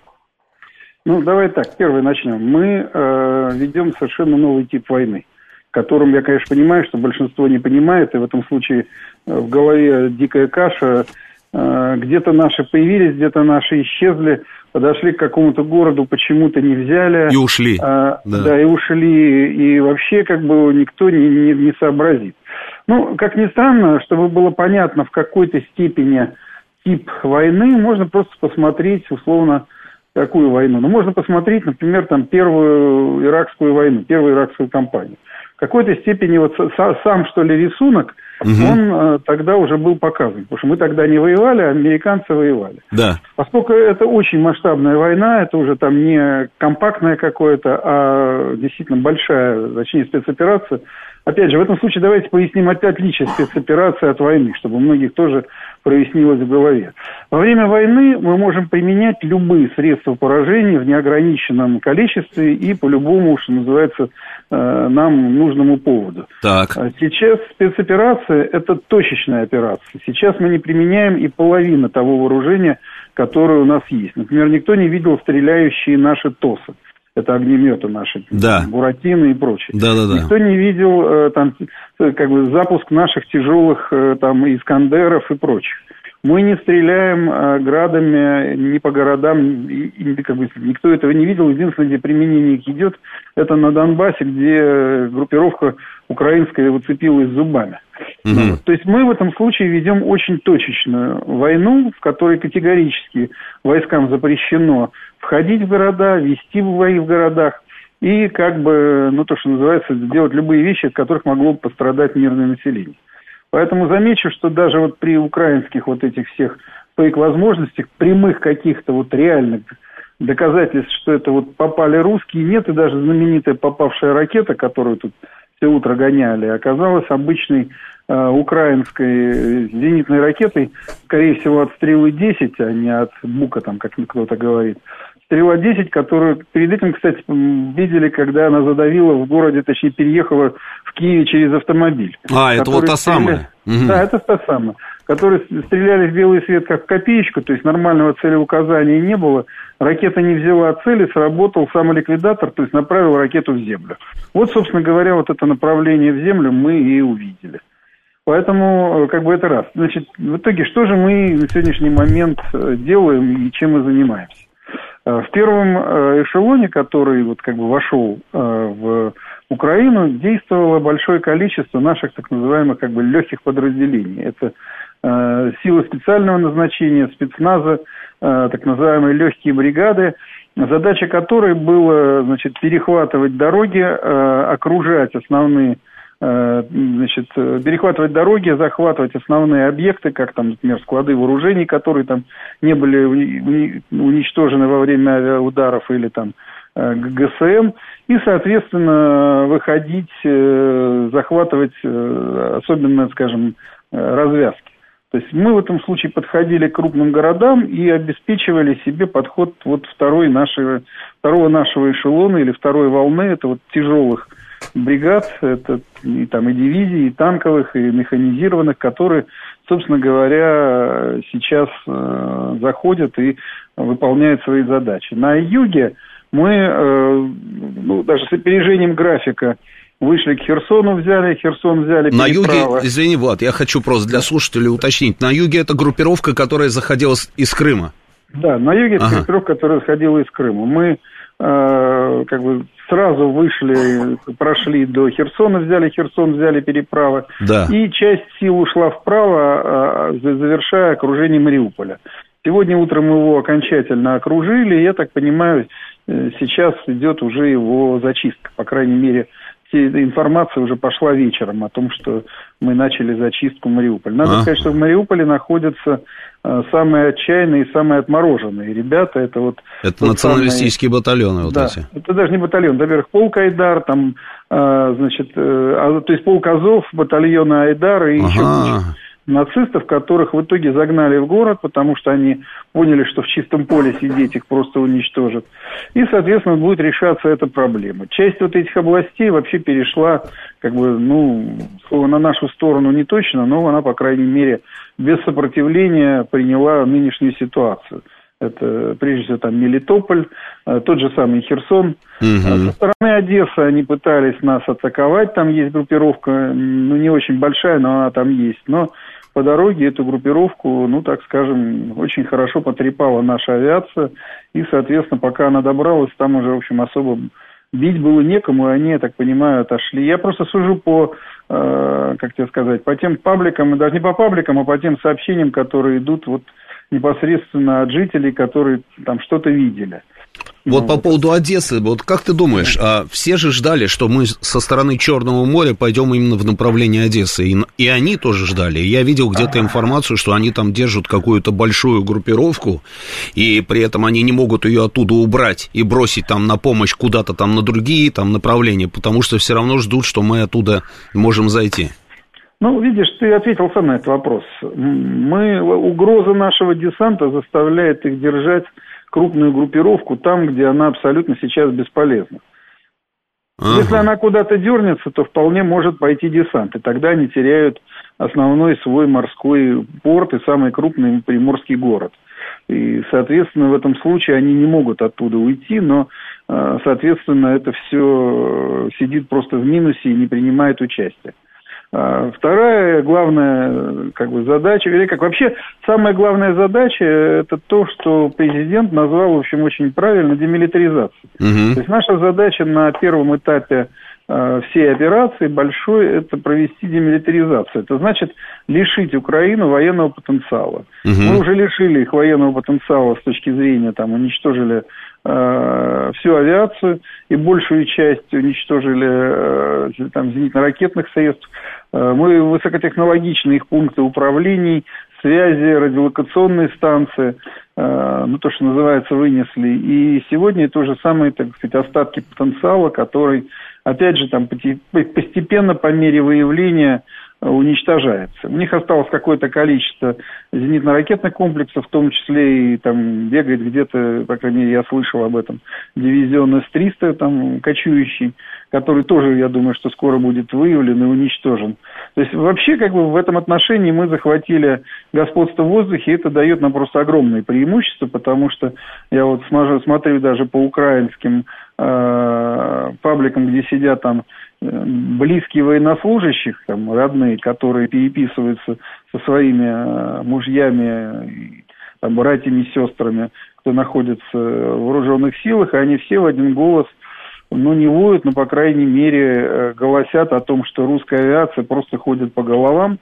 Ну, давай так, первый начнем. Мы э, ведем совершенно новый тип войны, которым я, конечно, понимаю, что большинство не понимает, и в этом случае э, в голове дикая каша, где-то наши появились, где-то наши исчезли – подошли к какому-то городу, почему-то не взяли. И ушли. А, да. да, и ушли. И вообще как бы никто не, не, не сообразит. Ну, как ни странно, чтобы было понятно, в какой-то степени тип войны, можно просто посмотреть, условно, какую войну. Ну, можно посмотреть, например, там, первую иракскую войну, первую иракскую кампанию. В какой-то степени вот сам, что ли, рисунок – угу. он э, тогда уже был показан. Потому что мы тогда не воевали, а американцы воевали. Да. Поскольку это очень масштабная война, это уже там не компактная какое-то, а действительно большая, точнее, спецоперация. Опять же, в этом случае давайте поясним опять отличие спецоперации от войны, чтобы у многих тоже прояснилось в голове. Во время войны мы можем применять любые средства поражения в неограниченном количестве и по любому, что называется, э, нам нужному поводу. Так. А сейчас спецоперация – это точечная операция. Сейчас мы не применяем и половину того вооружения, которое у нас есть. Например, никто не видел стреляющие наши ТОСы это огнеметы наши, да. Буратино и прочее. Да, да, да. Никто не видел э, там как бы запуск наших тяжелых э, там Искандеров и прочих. Мы не стреляем э, градами ни по городам, и, и, как бы, никто этого не видел. Единственное, где применение их идет, это на Донбассе, где группировка украинская выцепилась зубами. Угу. То есть мы в этом случае ведем очень точечную войну, в которой категорически войскам запрещено входить в города, вести бои в городах и как бы, ну то, что называется, делать любые вещи, от которых могло бы пострадать мирное население. Поэтому замечу, что даже вот при украинских вот этих всех фейк-возможностях, прямых каких-то вот реальных доказательств, что это вот попали русские, нет, и даже знаменитая попавшая ракета, которую тут все утро гоняли, оказалась обычной э, украинской зенитной ракетой, скорее всего, от стрелы 10, а не от бука, там, как кто-то говорит. Стрела-10, которую перед этим, кстати, видели, когда она задавила в городе, точнее, переехала в Киеве через автомобиль. А, это вот та самая? Да, это та самая. Которые стреляли в белый свет как в копеечку, то есть нормального целеуказания не было. Ракета не взяла цели, сработал самоликвидатор, то есть направил ракету в землю. Вот, собственно говоря, вот это направление в землю мы и увидели. Поэтому, э, как бы это раз. Значит, в итоге, что же мы на сегодняшний момент э, делаем и чем мы занимаемся? Э, в первом э, эшелоне, который вот как бы вошел э, в Украину, действовало большое количество наших так называемых как бы легких подразделений. Это силы специального назначения, спецназа, так называемые легкие бригады, задача которой была значит, перехватывать дороги, окружать основные значит, перехватывать дороги, захватывать основные объекты, как там, например, склады вооружений, которые там не были уничтожены во время авиаударов или там э, ГСМ, и, соответственно, выходить, э, захватывать, особенно, скажем, развязки. То есть мы в этом случае подходили к крупным городам и обеспечивали себе подход вот второй нашего, второго нашего эшелона или второй волны, это вот тяжелых бригад, это и, там, и дивизий, и танковых, и механизированных, которые, собственно говоря, сейчас э, заходят и выполняют свои задачи. На юге мы, э, ну, даже с опережением графика, Вышли к Херсону, взяли, Херсон взяли. На юге, извини, Влад, я хочу просто для слушателей уточнить. На юге это группировка, которая заходила из Крыма. Да, на юге ага. это группировка, которая заходила из Крыма. Мы как бы сразу вышли, прошли до Херсона, взяли Херсон, взяли переправы. Да. И часть сил ушла вправо, а, завершая окружение Мариуполя. Сегодня утром его окончательно окружили, я так понимаю, э, сейчас идет уже его зачистка, по крайней мере, информация уже пошла вечером о том, что мы начали зачистку Мариуполя. Надо а? сказать, что в Мариуполе находятся э, самые отчаянные и самые отмороженные ребята. Это вот это националистические самые... батальоны вот да, эти. Это даже не батальон, во-первых, полк Айдар, там, э, значит, э, а, то есть полк Азов, батальона Айдар и ага. еще нацистов, которых в итоге загнали в город, потому что они поняли, что в чистом поле сидеть их просто уничтожат. И, соответственно, будет решаться эта проблема. Часть вот этих областей вообще перешла, как бы, ну, слово на нашу сторону не точно, но она, по крайней мере, без сопротивления приняла нынешнюю ситуацию. Это, прежде всего, там Мелитополь, э, тот же самый Херсон. Угу. Со стороны Одессы они пытались нас атаковать, там есть группировка, ну, не очень большая, но она там есть. Но по дороге эту группировку, ну, так скажем, очень хорошо потрепала наша авиация. И, соответственно, пока она добралась, там уже, в общем, особо бить было некому, и они, я так понимаю, отошли. Я просто сужу по, э, как тебе сказать, по тем пабликам, даже не по пабликам, а по тем сообщениям, которые идут вот непосредственно от жителей, которые там что-то видели. Вот ну, по поводу Одессы, вот как ты думаешь, а все же ждали, что мы со стороны Черного моря пойдем именно в направлении Одессы, и, и они тоже ждали. Я видел где-то информацию, что они там держат какую-то большую группировку, и при этом они не могут ее оттуда убрать и бросить там на помощь куда-то там на другие там направления, потому что все равно ждут, что мы оттуда можем зайти. Ну, видишь, ты ответил сам на этот вопрос. Мы, угроза нашего десанта заставляет их держать крупную группировку там, где она абсолютно сейчас бесполезна. Ага. Если она куда-то дернется, то вполне может пойти десант, и тогда они теряют основной свой морской порт и самый крупный приморский город. И, соответственно, в этом случае они не могут оттуда уйти, но, а, соответственно, это все сидит просто в минусе и не принимает участия. А вторая главная как бы, задача, или как вообще самая главная задача, это то, что президент назвал, в общем, очень правильно, демилитаризация. Угу. То есть наша задача на первом этапе э, всей операции большой – это провести демилитаризацию. Это значит лишить Украину военного потенциала. Угу. Мы уже лишили их военного потенциала с точки зрения, там, уничтожили э, всю авиацию и большую часть уничтожили э, там, зенитно-ракетных средств. Э, мы высокотехнологичные их пункты управлений, связи, радиолокационные станции, э, ну, то, что называется, вынесли. И сегодня это уже самые, так сказать, остатки потенциала, который, опять же, там постепенно по мере выявления уничтожается. У них осталось какое-то количество зенитно-ракетных комплексов, в том числе и там бегает где-то, по крайней мере, я слышал об этом, дивизион С-300, там, кочующий, который тоже, я думаю, что скоро будет выявлен и уничтожен. То есть вообще, как бы в этом отношении мы захватили господство в воздухе, и это дает нам просто огромное преимущество, потому что я вот смотрю даже по украинским э, пабликам, где сидят там близкие военнослужащих, там, родные, которые переписываются со своими э, мужьями, там, братьями сестрами, кто находится в вооруженных силах, и они все в один голос, ну, не воют, но, по крайней мере, э, голосят о том, что русская авиация просто ходит по головам,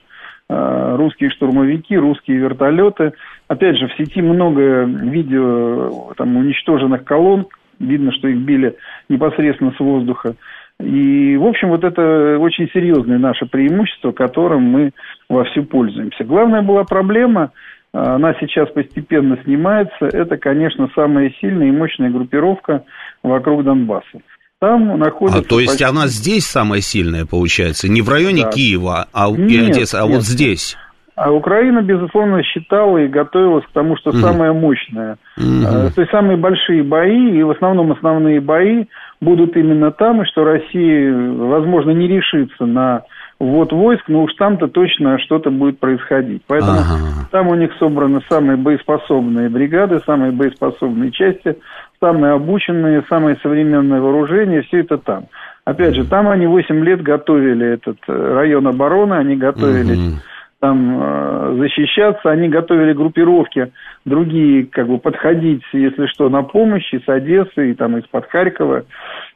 э, русские штурмовики, русские вертолеты. Опять же, в сети много видео там, уничтоженных колонн, видно, что их били непосредственно с воздуха. И, в общем, вот это очень серьезное наше преимущество, которым мы вовсю пользуемся. Главная была проблема, она сейчас постепенно снимается, это, конечно, самая сильная и мощная группировка вокруг Донбасса. Там находится... А, то есть почти... она здесь самая сильная, получается, не в районе да. Киева, а, нет, и Одессы, а нет, вот здесь? А Украина, безусловно, считала и готовилась к тому, что mm. самая мощная, mm-hmm. то есть самые большие бои, и в основном основные бои будут именно там, и что Россия, возможно, не решится на ввод войск, но уж там-то точно что-то будет происходить. Поэтому ага. там у них собраны самые боеспособные бригады, самые боеспособные части, самые обученные, самые современные вооружения, все это там. Опять же, там они 8 лет готовили этот э, район обороны, они готовились угу там э, защищаться, они готовили группировки, другие как бы подходить, если что, на помощь из Одессы, и там из-под Харькова,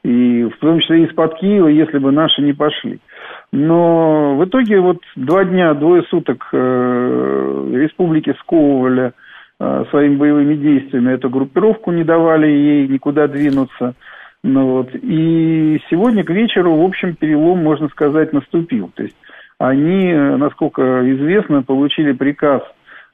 и в том числе из-под Киева, если бы наши не пошли. Но в итоге вот два дня, двое суток э, республики сковывали э, своими боевыми действиями эту группировку, не давали ей никуда двинуться. Ну, вот. И сегодня к вечеру, в общем, перелом, можно сказать, наступил. То есть они, э, насколько известно, получили приказ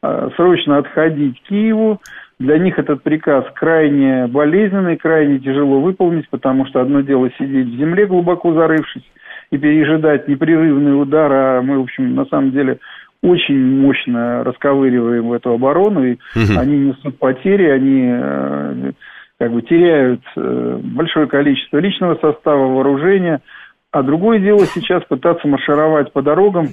э, срочно отходить к Киеву. Для них этот приказ крайне болезненный, крайне тяжело выполнить, потому что одно дело сидеть в земле, глубоко зарывшись, и пережидать непрерывный удар, а мы, в общем, на самом деле очень мощно расковыриваем эту оборону, и угу. они несут потери, они э, как бы теряют большое количество личного состава вооружения – а другое дело сейчас пытаться маршировать по дорогам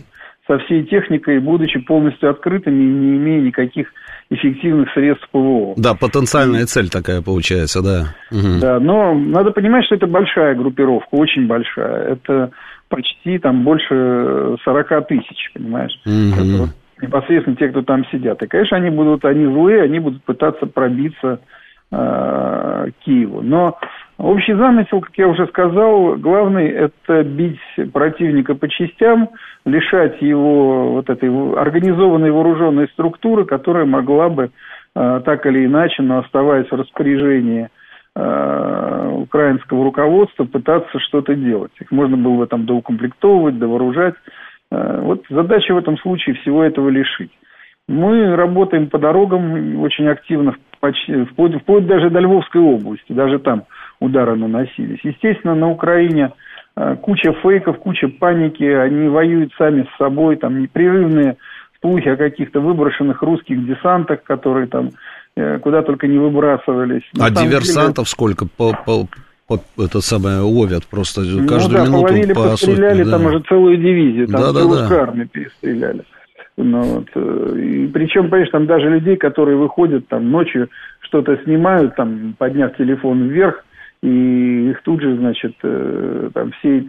со всей техникой, будучи полностью открытыми и не имея никаких эффективных средств ПВО. Да, потенциальная цель такая получается, да. Угу. Да, но надо понимать, что это большая группировка, очень большая. Это почти там больше 40 тысяч, понимаешь? Угу. Это вот непосредственно те, кто там сидят. И, конечно, они будут, они злые, они будут пытаться пробиться Киеву. Но Общий замысел, как я уже сказал, главный – это бить противника по частям, лишать его вот этой организованной вооруженной структуры, которая могла бы э, так или иначе, но оставаясь в распоряжении э, украинского руководства, пытаться что-то делать. Их можно было бы там доукомплектовывать, довооружать. Э, вот задача в этом случае всего этого лишить. Мы работаем по дорогам очень активно, почти, вплоть, вплоть даже до Львовской области, даже там – удары наносились. Естественно, на Украине э, куча фейков, куча паники, они воюют сами с собой, там непрерывные слухи о каких-то выброшенных русских десантах, которые там э, куда только не выбрасывались. На а диверсантов деле... сколько по, по, по, это самое ловят просто ну, каждую да, минуту половили, по постреляли сотне, да. там уже целую дивизию, там да, целую да, да. армию перестреляли. Ну, вот, э, и причем, понимаешь, там даже людей, которые выходят там ночью, что-то снимают, там, подняв телефон вверх, и их тут же, значит, э, там все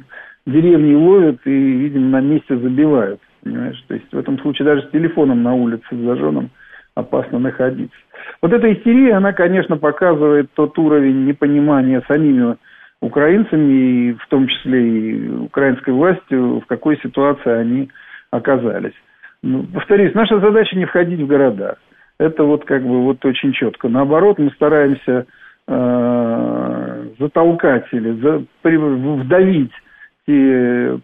деревни ловят и, видимо, на месте забивают. Понимаешь? То есть в этом случае даже с телефоном на улице зажженным опасно находиться. Вот эта истерия, она, конечно, показывает тот уровень непонимания самими украинцами, и в том числе и украинской властью, в какой ситуации они оказались. Ну, повторюсь, наша задача не входить в города. Это вот как бы вот очень четко. Наоборот, мы стараемся э, затолкать или за, при, вдавить те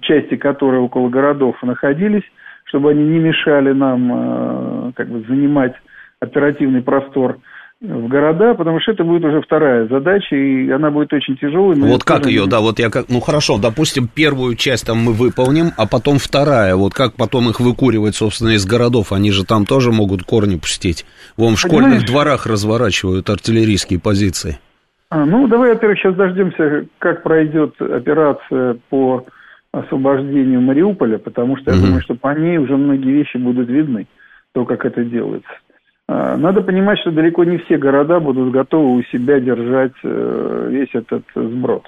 части, которые около городов находились, чтобы они не мешали нам э, как бы занимать оперативный простор в города, потому что это будет уже вторая задача, и она будет очень тяжелой. Вот как ее, да, вот я как, ну хорошо, допустим, первую часть там мы выполним, а потом вторая, вот как потом их выкуривать, собственно, из городов, они же там тоже могут корни пустить. Вон в Понимаешь? школьных дворах разворачивают артиллерийские позиции. А, ну, давай, во-первых, сейчас дождемся, как пройдет операция по освобождению Мариуполя, потому что я думаю, что по ней уже многие вещи будут видны, то, как это делается. А, надо понимать, что далеко не все города будут готовы у себя держать э, весь этот сброд.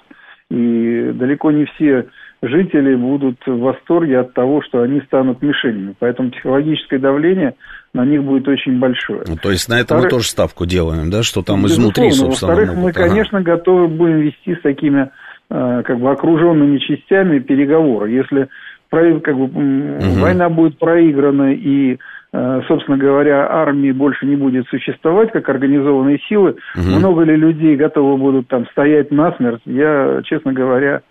И далеко не все жители будут в восторге от того, что они станут мишенями. Поэтому психологическое давление на них будет очень большое. Ну, то есть на это мы тоже ставку делаем, да, что там изнутри, собственно, Во-вторых, могут... мы, конечно, готовы будем вести с такими э, как бы окруженными частями переговоры. Если как бы, угу. война будет проиграна и собственно говоря, армии больше не будет существовать как организованные силы. Угу. Много ли людей готовы будут там стоять насмерть, я, честно говоря,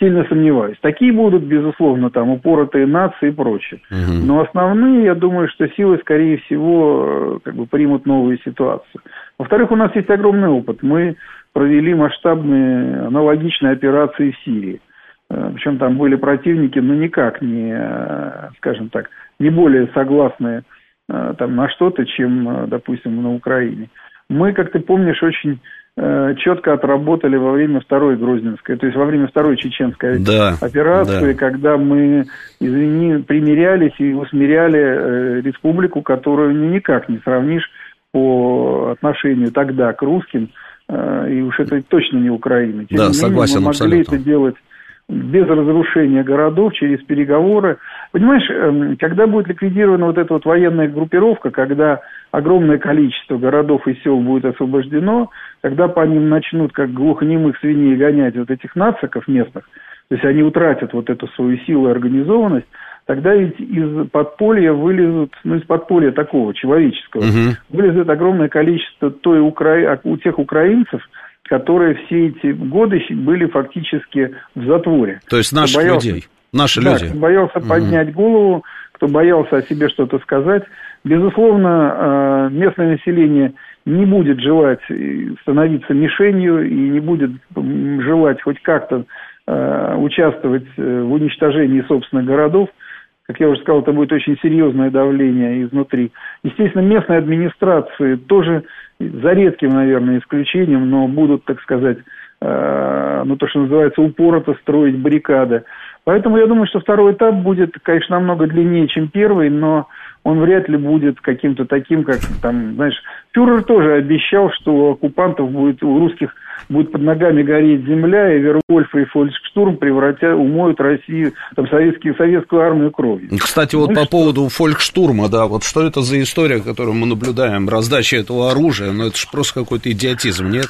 сильно сомневаюсь. Такие будут, безусловно, там упоротые нации и прочее. Угу. Но основные, я думаю, что силы, скорее всего, э, как бы примут новую ситуацию. Во-вторых, у нас есть огромный опыт. Мы провели масштабные аналогичные операции в Сирии. Э, Причем там были противники, но никак не, скажем так, не более согласны э, там, на что-то, чем, э, допустим, на Украине. Мы, как ты помнишь, очень э, четко отработали во время второй Грозненской, то есть во время второй чеченской да, операции, да. когда мы, извини, примирялись и усмиряли республику, которую никак не сравнишь по отношению тогда к русским, и уж это точно не Украина. Тем да, не согласен менее, мы могли абсолютно. это делать без разрушения городов, через переговоры. Понимаешь, эм, когда будет ликвидирована вот эта вот военная группировка, когда огромное количество городов и сел будет освобождено, когда по ним начнут как глухонемых свиней гонять вот этих нациков местных, то есть они утратят вот эту свою силу и организованность, тогда ведь из подполья вылезут, ну, из подполья такого человеческого, угу. вылезет огромное количество той Укра... у тех украинцев, которые все эти годы были фактически в затворе. То есть наших боялся, людей, наши да, люди. Кто боялся угу. поднять голову, кто боялся о себе что-то сказать. Безусловно, э, местное население не будет желать становиться мишенью и не будет желать хоть как-то э, участвовать э, в уничтожении собственных городов. Как я уже сказал, это будет очень серьезное давление изнутри. Естественно, местные администрации тоже за редким, наверное, исключением, но будут, так сказать, э, ну, то, что называется, упорото строить баррикады. Поэтому я думаю, что второй этап будет, конечно, намного длиннее, чем первый, но он вряд ли будет каким-то таким, как там, знаешь, Фюрер тоже обещал, что у оккупантов будет, у русских будет под ногами гореть земля, и Вервольф и Фолькштурм превратят, умоют Россию, там, советские, советскую армию кровью. Кстати, вот ну, по что? поводу Фолькштурма, да, вот что это за история, которую мы наблюдаем, раздача этого оружия, ну это же просто какой-то идиотизм, нет?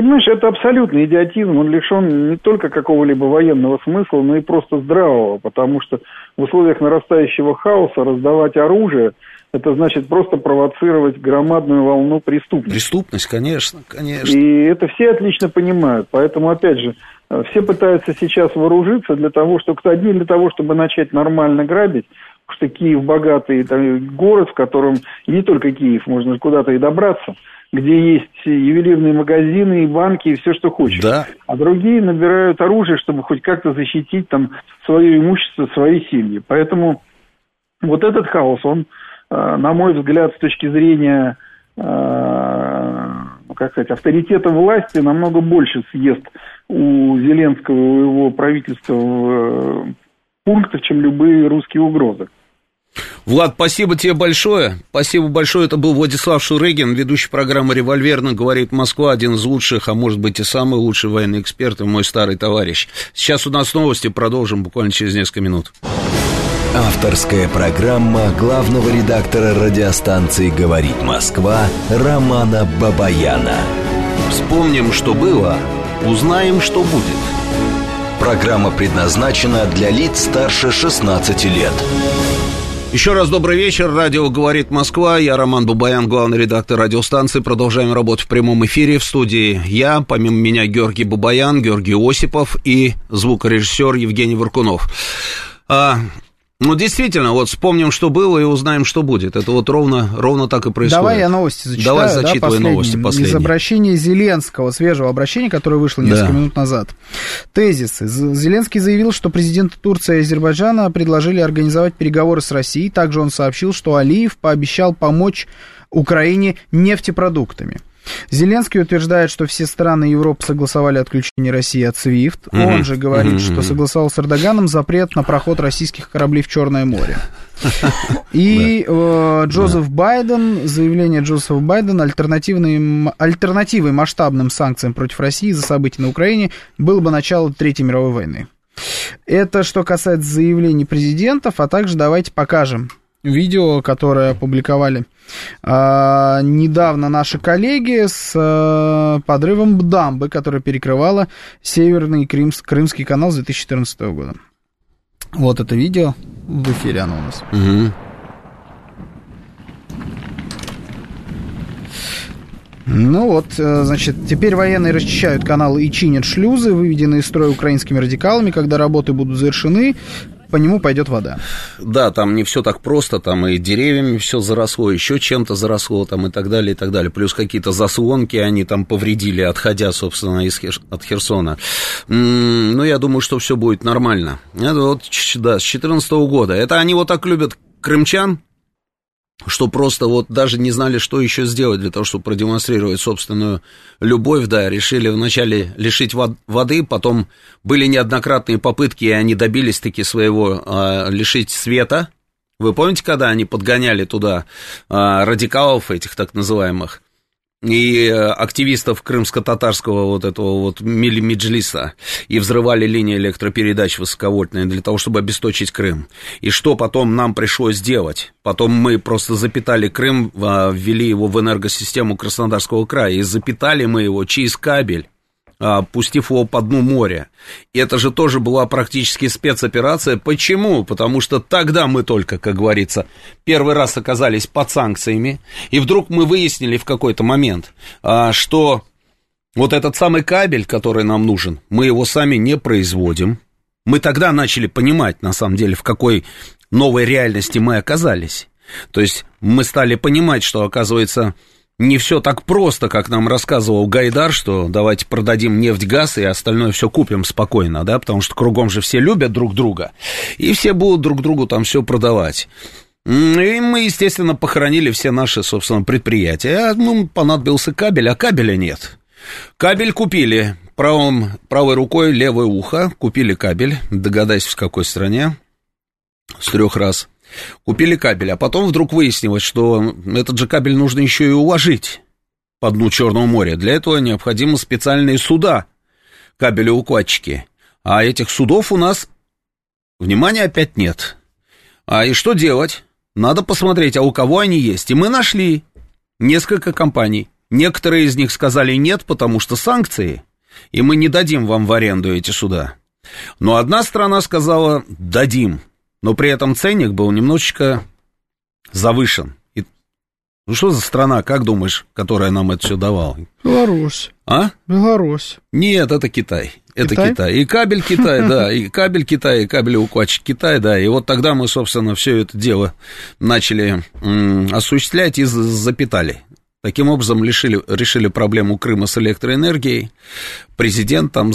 Понимаешь, это абсолютный идиотизм, он лишен не только какого-либо военного смысла, но и просто здравого, потому что в условиях нарастающего хаоса раздавать оружие – это значит просто провоцировать громадную волну преступности. Преступность, конечно, конечно. И это все отлично понимают. Поэтому, опять же, все пытаются сейчас вооружиться для того, чтобы одни для того, чтобы начать нормально грабить, что Киев богатый там, город, в котором и не только Киев, можно куда-то и добраться, где есть ювелирные магазины и банки и все, что хочешь. Да. А другие набирают оружие, чтобы хоть как-то защитить там свое имущество, свои семьи. Поэтому вот этот хаос, он Э, на мой взгляд, с точки зрения э, ну, как сказать, авторитета власти намного больше съест у Зеленского, у его правительства э, пунктов, чем любые русские угрозы. Влад, спасибо тебе большое. Спасибо большое. Это был Владислав Шурыгин, ведущий программы «Револьверно». Говорит Москва, один из лучших, а может быть и самый лучший военный эксперт и мой старый товарищ. Сейчас у нас новости, продолжим буквально через несколько минут. Авторская программа главного редактора радиостанции «Говорит Москва» Романа Бабаяна. Вспомним, что было, узнаем, что будет. Программа предназначена для лиц старше 16 лет. Еще раз добрый вечер. Радио «Говорит Москва». Я Роман Бабаян, главный редактор радиостанции. Продолжаем работу в прямом эфире. В студии я, помимо меня, Георгий Бабаян, Георгий Осипов и звукорежиссер Евгений Варкунов. А, ну, действительно, вот вспомним, что было, и узнаем, что будет. Это вот ровно, ровно так и происходит. Давай я новости зачитаю. Давай зачитывай да, новости последние. Из обращения Зеленского, свежего обращения, которое вышло несколько Да. минут назад. Тезисы. З- Зеленский заявил, что президенты Турции и Азербайджана предложили организовать переговоры с Россией. Также он сообщил, что Алиев пообещал помочь Украине нефтепродуктами. Зеленский утверждает, что все страны Европы согласовали отключение России от SWIFT. Мгм. Он же говорит, Мгм, что согласовал с Эрдоганом запрет на проход российских кораблей в Черное море. И э, Джозеф Байден, заявление Джозефа Байдена альтернативой масштабным санкциям против России за события на Украине было бы начало Третьей мировой войны. Это что касается заявлений президентов, а также давайте покажем видео, которое опубликовали а, недавно наши коллеги с а, подрывом дамбы, которая перекрывала Северный Крымс- Крымский канал с 2014 года. Вот это видео, в эфире оно у нас. Мгм. Ну вот, э, значит, теперь военные расчищают каналы и чинят шлюзы, выведенные из строя украинскими радикалами. Когда работы будут завершены, по нему пойдет вода. Да, там не все так просто, там и деревьями все заросло, еще чем-то заросло, там и так далее, и так далее. Плюс какие-то заслонки они там повредили, отходя, собственно, из Хер- от Херсона. Ну, я думаю, что все будет нормально. Это вот, да, с 2014 года. Это они вот так любят крымчан, что просто вот даже не знали, что еще сделать для того, чтобы продемонстрировать собственную любовь, да, решили вначале лишить вод- воды, потом были неоднократные попытки, и они добились таки своего а, лишить света. Вы помните, когда они подгоняли туда а, радикалов этих так называемых? И э, активистов крымско-татарского вот этого вот Меджлиса и взрывали линии электропередач высоковольтные для того, чтобы обесточить Крым. И что потом нам пришлось делать? Потом мы просто запитали Крым, а, ввели его в энергосистему Краснодарского края, и запитали мы его через кабель пустив его по дну моря. И это же тоже была практически спецоперация. Почему? Потому что тогда мы только, как говорится, первый раз оказались под санкциями, и вдруг мы выяснили в какой-то момент, а, что вот этот самый кабель, который нам нужен, мы его сами не производим. Мы тогда начали понимать, на самом деле, в какой новой реальности мы оказались. То есть мы стали понимать, что, оказывается, не все так просто, как нам рассказывал Гайдар, что давайте продадим нефть, газ и остальное все купим спокойно, да, потому что кругом же все любят друг друга, и все будут друг другу там все продавать. И мы, естественно, похоронили все наши, собственно, предприятия. А, Ну, понадобился кабель, а кабеля нет. Кабель купили. Правым, правой рукой левое ухо. Купили кабель. Догадайся, в какой стране. С трех раз. Купили кабель. А потом вдруг выяснилось, что этот же кабель нужно еще и уложить по дну Черного моря. Для этого необходимы специальные суда, кабелеукладчики. А этих судов у нас, внимания, опять нет. А и что делать? Надо посмотреть, а у кого они есть. И мы нашли несколько компаний. Некоторые из них сказали нет, потому что санкции, и мы не дадим вам в аренду эти суда. Но одна страна сказала дадим, но при этом ценник был немножечко завышен. И, ну что за страна, как думаешь, которая нам это все давала? Беларусь. А? Беларусь. Нет, это Китай. Это Китай? Китай. И кабель Китай, да, и кабель Китай, и кабелеукладчик Китай, да. И вот тогда мы, собственно, все это дело начали осуществлять и за- запитали. Таким образом, лишили, решили проблему Крыма с электроэнергией. Президент там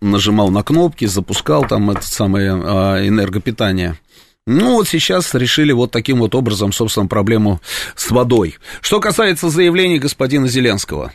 нажимал на кнопки, запускал там это самое а, энергопитание. Ну, вот сейчас решили вот таким вот образом, собственно, проблему с водой. Что касается заявлений господина Зеленского.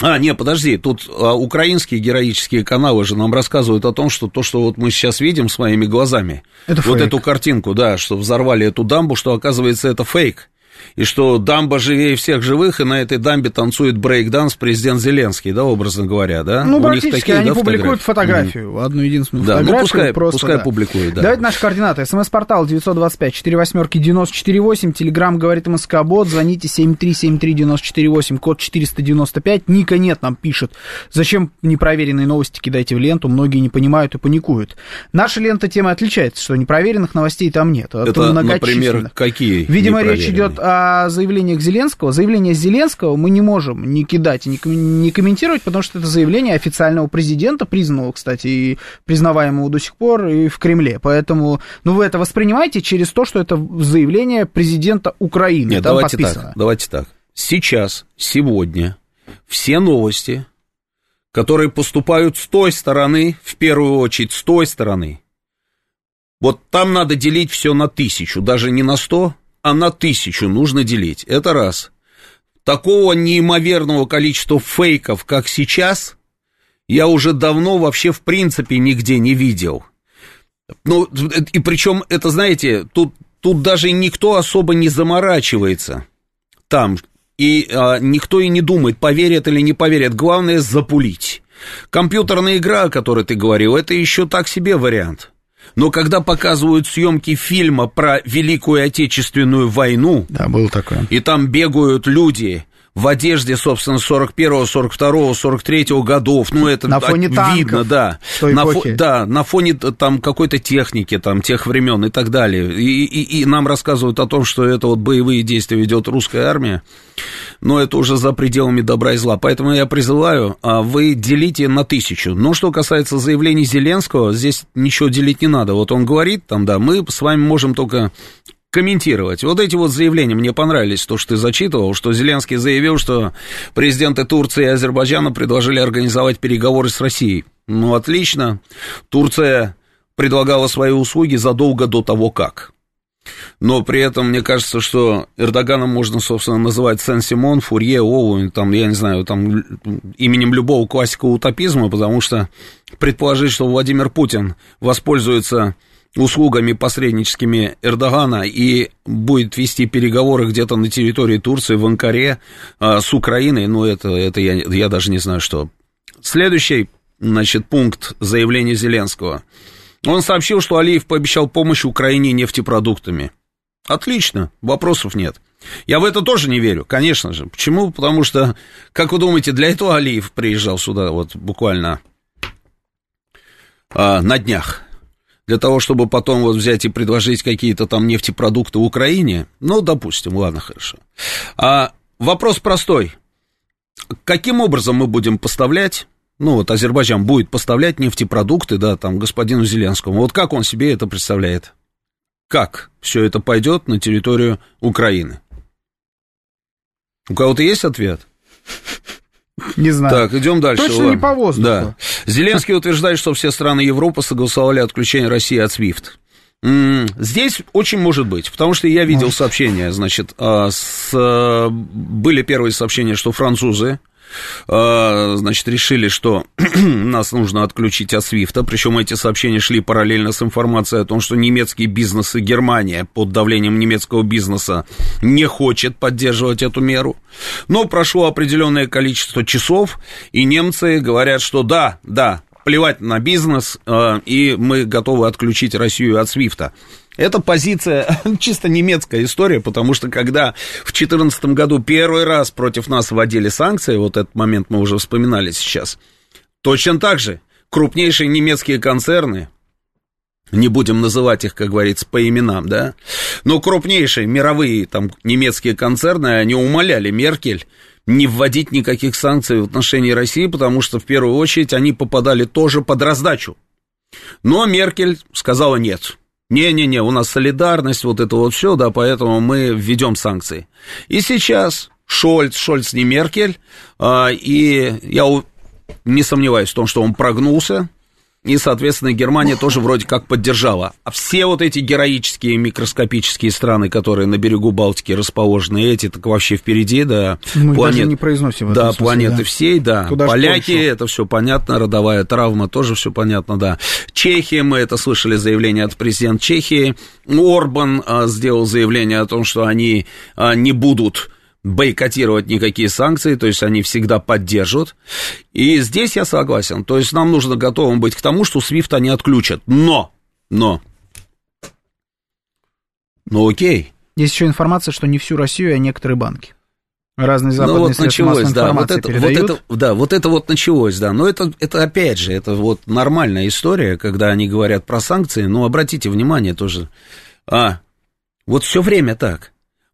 А, не, подожди, тут а, украинские героические каналы же нам рассказывают о том, что то, что вот мы сейчас видим своими глазами, Это вот фейк. эту картинку, да, что взорвали эту дамбу, что оказывается это фейк. И что дамба живее всех живых, и на этой дамбе танцует брейк-данс президент Зеленский, да, образно говоря, да? Ну, У них практически, такие, они да, публикуют фотографию, одну единственную Да, ну, фотографию. пускай- просто, пускай да. публикуют, да. Давайте наши координаты. СМС-портал 925 4 восьмерки 948, Телеграмм говорит МСК-бот, звоните 7373948, код 495. Ника нет, нам пишет. Зачем непроверенные новости кидайте в ленту? Многие не понимают и паникуют. Наша лента тем и отличается, что непроверенных новостей там нет. а Это, например, какие Видимо, речь идет о заявлениях Зеленского. Заявление Зеленского мы не можем не кидать и не ком- не комментировать, потому что это заявление официального президента, признанного, кстати, и признаваемого до сих пор и в Кремле. Поэтому, ну, вы это воспринимаете через то, что это заявление президента Украины. Нет, давайте подписано. так, давайте так. Сейчас, сегодня, все новости, которые поступают с той стороны, в первую очередь с той стороны, вот там надо делить все на тысячу, даже не на сто, а на тысячу нужно делить. Это раз. Такого неимоверного количества фейков, как сейчас, я уже давно вообще в принципе нигде не видел. Ну, и причем, это, знаете, тут, тут даже никто особо не заморачивается там. И а, никто и не думает, поверят или не поверят. Главное запулить. Компьютерная игра, о которой ты говорил, это еще так себе вариант. Но когда показывают съемки фильма про Великую Отечественную войну, Да, было такое. и там бегают люди в одежде, собственно, 41-го, 42-го, 43-го годов. Ну, это На фоне танков видно, да. той На эпохи. да, на фоне там какой-то техники, там, тех времен и так далее. И, и- и нам рассказывают о том, что это вот боевые действия ведет русская армия. Но это уже за пределами добра и зла. Поэтому я призываю, а, вы делите на тысячу. Но что касается заявлений Зеленского, здесь ничего делить не надо. Вот он говорит там, да, мы с вами можем только комментировать. Вот эти вот заявления мне понравились, то, что ты зачитывал, что Зеленский заявил, что президенты Турции и Азербайджана предложили организовать переговоры с Россией. Ну, отлично. Турция предлагала свои услуги задолго до того, как. Но при этом мне кажется, что Эрдогана можно, собственно, называть Сен-Симон, Фурье, Оуэн, там, я не знаю, там, именем любого классика утопизма, потому что предположить, что Владимир Путин воспользуется услугами посредническими Эрдогана и будет вести переговоры где-то на территории Турции, в Анкаре а, с Украиной, ну, это, это я, я даже не знаю, что. Следующий, значит, пункт заявления Зеленского. Он сообщил, что Алиев пообещал помощь Украине нефтепродуктами. Отлично, вопросов нет. Я в это тоже не верю, конечно же. Почему? Потому что, как вы думаете, для этого Алиев приезжал сюда вот буквально а, на днях? Для того, чтобы потом вот взять и предложить какие-то там нефтепродукты Украине? Ну, допустим, ладно, хорошо. А вопрос простой. Каким образом мы будем поставлять ну, вот Азербайджан будет поставлять нефтепродукты, да, там, господину Зеленскому. Вот как он себе это представляет? Как все это пойдет на территорию Украины? У кого-то есть ответ? Не знаю. Так, идем дальше. Точно ладно. не по воздуху. Да. Зеленский утверждает, что все страны Европы согласовали отключение России от. М, Здесь очень может быть, потому что я видел сообщения, значит, а, с, а, были первые сообщения, что французы, значит, решили, что нас нужно отключить от Свифта, причем эти сообщения шли параллельно с информацией о том, что немецкий бизнес и Германия под давлением немецкого бизнеса не хочет поддерживать эту меру. Но прошло определенное количество часов, и немцы говорят, что да, да, плевать на бизнес, э, и мы готовы отключить Россию от Свифта. Это позиция чисто немецкая история, потому что когда в 2014 году первый раз против нас вводили санкции, вот этот момент мы уже вспоминали сейчас, точно так же крупнейшие немецкие концерны, не будем называть их, как говорится, по именам, да, но крупнейшие мировые там немецкие концерны, они умоляли Меркель не вводить никаких санкций в отношении России, потому что в первую очередь они попадали тоже под раздачу. Но Меркель сказала нет. Не-не-не, у нас солидарность, вот это вот все, да, поэтому мы введем санкции. И сейчас Шольц, Шольц не Меркель, а, и я не сомневаюсь в том, что он прогнулся, и, соответственно, Германия тоже вроде как поддержала. А все вот эти героические микроскопические страны, которые на берегу Балтики расположены, эти так вообще впереди, да. Мы планет, даже не произносим. Да, смысле, планеты да. всей, да. Куда Поляки, это все понятно, родовая травма тоже все понятно, да. Чехия, мы это слышали заявление от президента Чехии. Орбан а, сделал заявление о том, что они а, не будут бойкотировать никакие санкции, то есть они всегда поддержат. И здесь я согласен. То есть нам нужно готовым быть к тому, что SWIFT они отключат. Но, но, ну окей. Есть еще информация, что не всю Россию, а некоторые банки. Разные западные ну, вот началось, да, вот это, вот это, да, вот это вот началось, да, но это, это опять же, это вот нормальная история, когда они говорят про санкции, но обратите внимание тоже, а, вот все время так,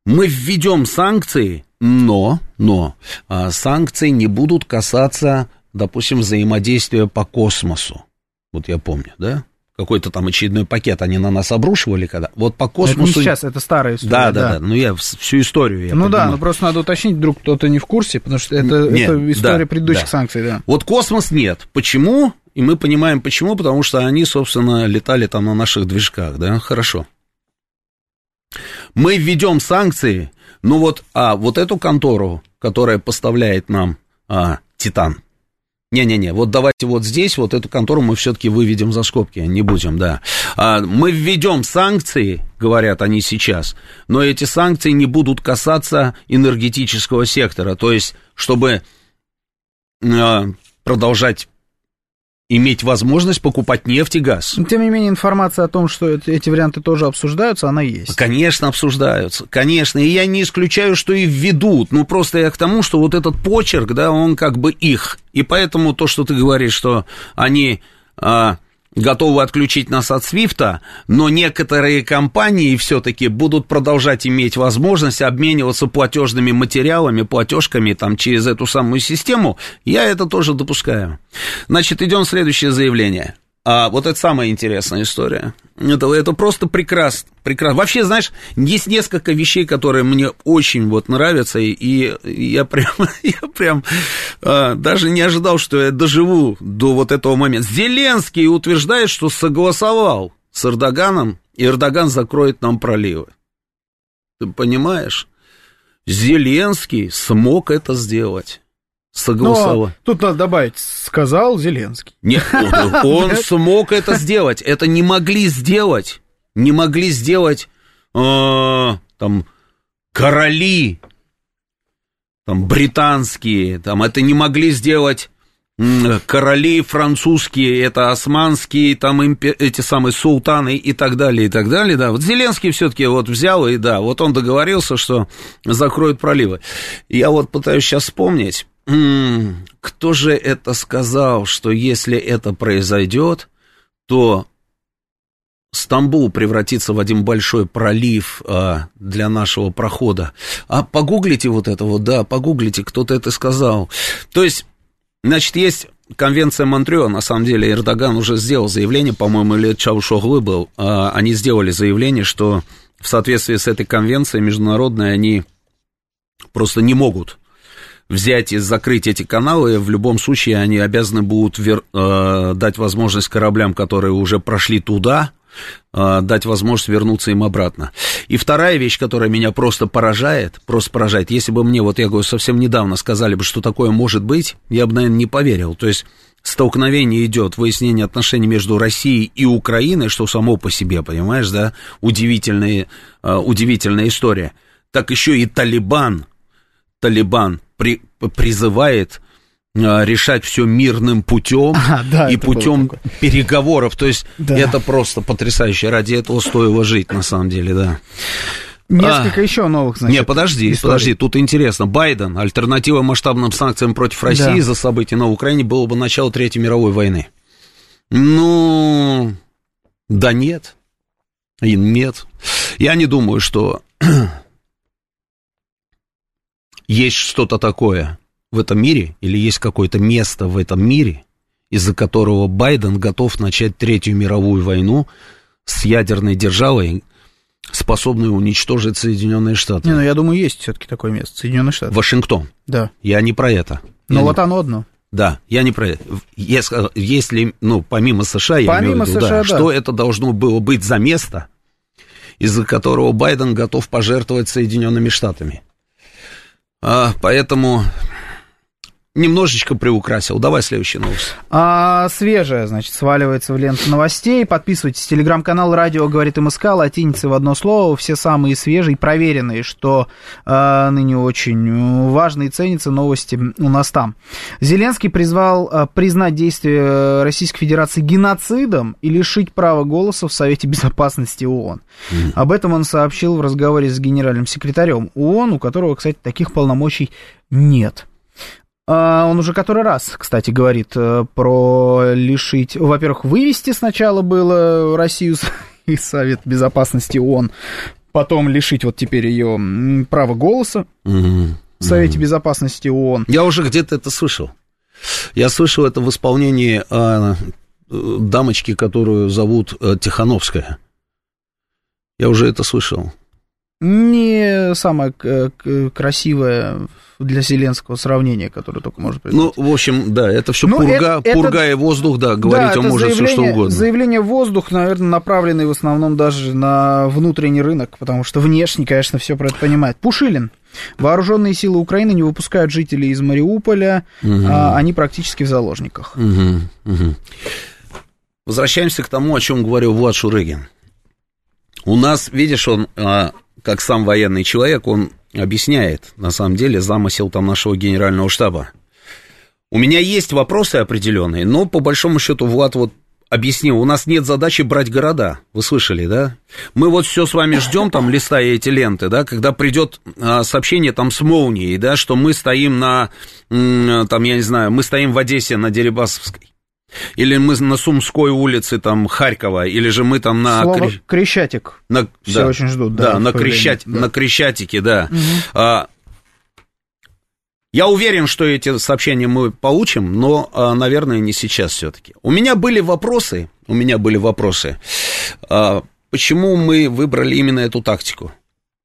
мы введем санкции, но, но а, санкции не будут касаться, допустим, взаимодействия по космосу. Вот я помню, да? Какой-то там очередной пакет они на нас обрушивали, когда. Вот по космосу. Это не сейчас, это старая история. Да, да, да. да. Ну я всю историю. Я ну понимаю. да, ну просто надо уточнить, вдруг кто-то не в курсе, потому что это, нет, это история да, предыдущих да. санкций, да. Вот космос нет. Почему? И мы понимаем, почему, потому что они, собственно, летали там на наших движках, да, хорошо. Мы введем санкции, ну вот, а вот эту контору, которая поставляет нам а, Титан, не-не-не, вот давайте вот здесь, вот эту контору мы все-таки выведем за скобки, не будем, да. А, мы введем санкции, говорят они сейчас, но эти санкции не будут касаться энергетического сектора, то есть, чтобы а, продолжать иметь возможность покупать нефть и газ. Тем не менее, информация о том, что эти варианты тоже обсуждаются, она есть. Конечно, обсуждаются, конечно. И я не исключаю, что и введут. Ну, просто я к тому, что вот этот почерк, да, он как бы их. И поэтому то, что ты говоришь, что они а, готовы отключить нас от Свифта, но некоторые компании все-таки будут продолжать иметь возможность обмениваться платежными материалами, платежками там через эту самую систему, я это тоже допускаю. Значит, идем следующее заявление. А вот это самая интересная история. Это, это просто прекрасно, прекрасно. Вообще, знаешь, есть несколько вещей, которые мне очень вот нравятся, и, и я прям, я прям а, даже не ожидал, что я доживу до вот этого момента. Зеленский утверждает, что согласовал с Эрдоганом, и Эрдоган закроет нам проливы. Ты понимаешь? Зеленский смог это сделать согласовал. Тут надо добавить, сказал Зеленский. Нет, он смог это сделать. Это не могли сделать. Не могли сделать а, там короли, там британские, там это не могли сделать короли французские, это османские, там эти самые султаны и так далее, и так далее, да. Вот Зеленский все-таки вот взял и, да, вот он договорился, что закроют проливы. Я вот пытаюсь сейчас вспомнить, кто же это сказал, что если это произойдет, то Стамбул превратится в один большой пролив а, для нашего прохода. А погуглите вот это вот, да, погуглите, кто-то это сказал. То есть, значит, есть конвенция Монтрео, на самом деле Эрдоган уже сделал заявление, по-моему, или Чаушоглы был, а, они сделали заявление, что в соответствии с этой конвенцией международной они просто не могут взять и закрыть эти каналы, в любом случае они обязаны будут вер, э, дать возможность кораблям, которые уже прошли туда, э, дать возможность вернуться им обратно. И вторая вещь, которая меня просто поражает, просто поражает, если бы мне, вот я говорю, совсем недавно сказали бы, что такое может быть, я бы, наверное, не поверил. То есть столкновение идет, выяснение отношений между Россией и Украиной, что само по себе, понимаешь, да, удивительная, э, удивительная история. Так еще и Талибан, Талибан при, призывает а, решать все мирным путем а, да, и путем переговоров. То есть да. это просто потрясающе. Ради этого стоило жить, на самом деле, да. Несколько а, еще новых, значит, Не, подожди, историй. подожди, тут интересно. Байден, альтернатива масштабным санкциям против России да. за события на Украине было бы начало Третьей мировой войны. Ну, да нет. И нет. Я не думаю, что есть что-то такое в этом мире, или есть какое-то место в этом мире, из-за которого Байден готов начать Третью мировую войну с ядерной державой, способной уничтожить Соединенные Штаты. Не, ну я думаю, есть все-таки такое место. Соединенные Штаты. Вашингтон. Да. Я не про это. Я вот не... оно одно. Да, я не про это. Сказал, если, ну, помимо США, я Помимо имею в виду, США, да, да. что это должно было быть за место, из-за которого Байден готов пожертвовать Соединенными Штатами. А, поэтому немножечко приукрасил. Давай следующий новость. А, свежая, значит, сваливается в ленту новостей. Подписывайтесь. Телеграм-канал «Радио говорит МСК», латиницы в одно слово. Все самые свежие, проверенные, что а, ныне очень важно и ценится новости у нас там. Зеленский призвал а, признать действия Российской Федерации геноцидом и лишить права голоса в Совете Безопасности ООН. Об этом он сообщил в разговоре с генеральным секретарем ООН, у которого, кстати, таких полномочий нет. А, Он уже который раз, кстати, говорит э, про лишить... Во-первых, вывести сначала было Россию из Совет Безопасности ООН, потом лишить вот теперь ее права голоса Мгм. в Совете Безопасности ООН. Я уже где-то это слышал. Я слышал это в исполнении а, э, дамочки, которую зовут э, Тихановская. Я уже это слышал. Не самое к- к- красивое для Зеленского сравнение, которое только может Ну, придумать. в общем, да, это все Ну, пурга, это- это- пурга и воздух, да, говорить Да, он это может все что угодно. Заявление воздух, наверное, направленное в основном даже на внутренний рынок, потому что внешне, конечно, все про это понимает. Пушилин. Вооруженные силы Украины не выпускают жителей из Мариуполя, а они практически в заложниках. Мгм, мгм. Возвращаемся к тому, о чем говорил Влад Шурыгин. У нас, видишь, он, а, как сам военный человек, он объясняет, на самом деле, замысел там нашего генерального штаба. У меня есть вопросы определенные, но по большому счету Влад вот объяснил, у нас нет задачи брать города, вы слышали, да? Мы вот все с вами ждем, там, листая эти ленты, да, когда придет а, сообщение там с молнией, да, что мы стоим на, там, я не знаю, мы стоим в Одессе на Дерибасовской. Или мы на Сумской улице, там, Харькова, или же мы там на... Слово Кре- «крещатик». на- Все очень ждут, да, Да, на, Крещат- да. на Крещатике, да. А, я уверен, что эти сообщения мы получим, но, а, наверное, не сейчас все-таки. У меня были вопросы, у меня были вопросы, а, почему мы выбрали именно эту тактику.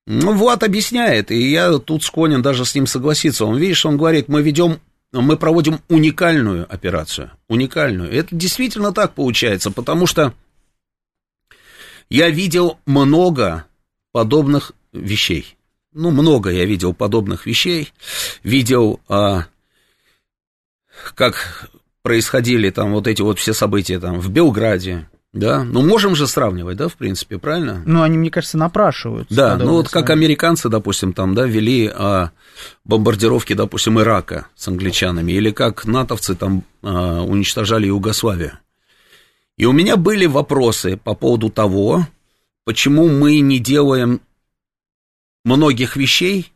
Ну, Влад объясняет, и я тут склонен даже с ним согласиться. Он, видишь, он говорит, мы ведем, мы проводим уникальную операцию, уникальную. Это действительно так получается, потому что я видел много подобных вещей. Ну, много я видел подобных вещей. Видел, а, как происходили там вот эти вот все события там в Белграде, да. Ну, можем же сравнивать, да, в принципе, правильно? Ну, они, мне кажется, напрашиваются. Да, ну вот как американцы, допустим, там, да, вели а, бомбардировки, допустим, Ирака с англичанами, или как натовцы там а, уничтожали Югославию. И у меня были вопросы по поводу того, почему мы не делаем многих вещей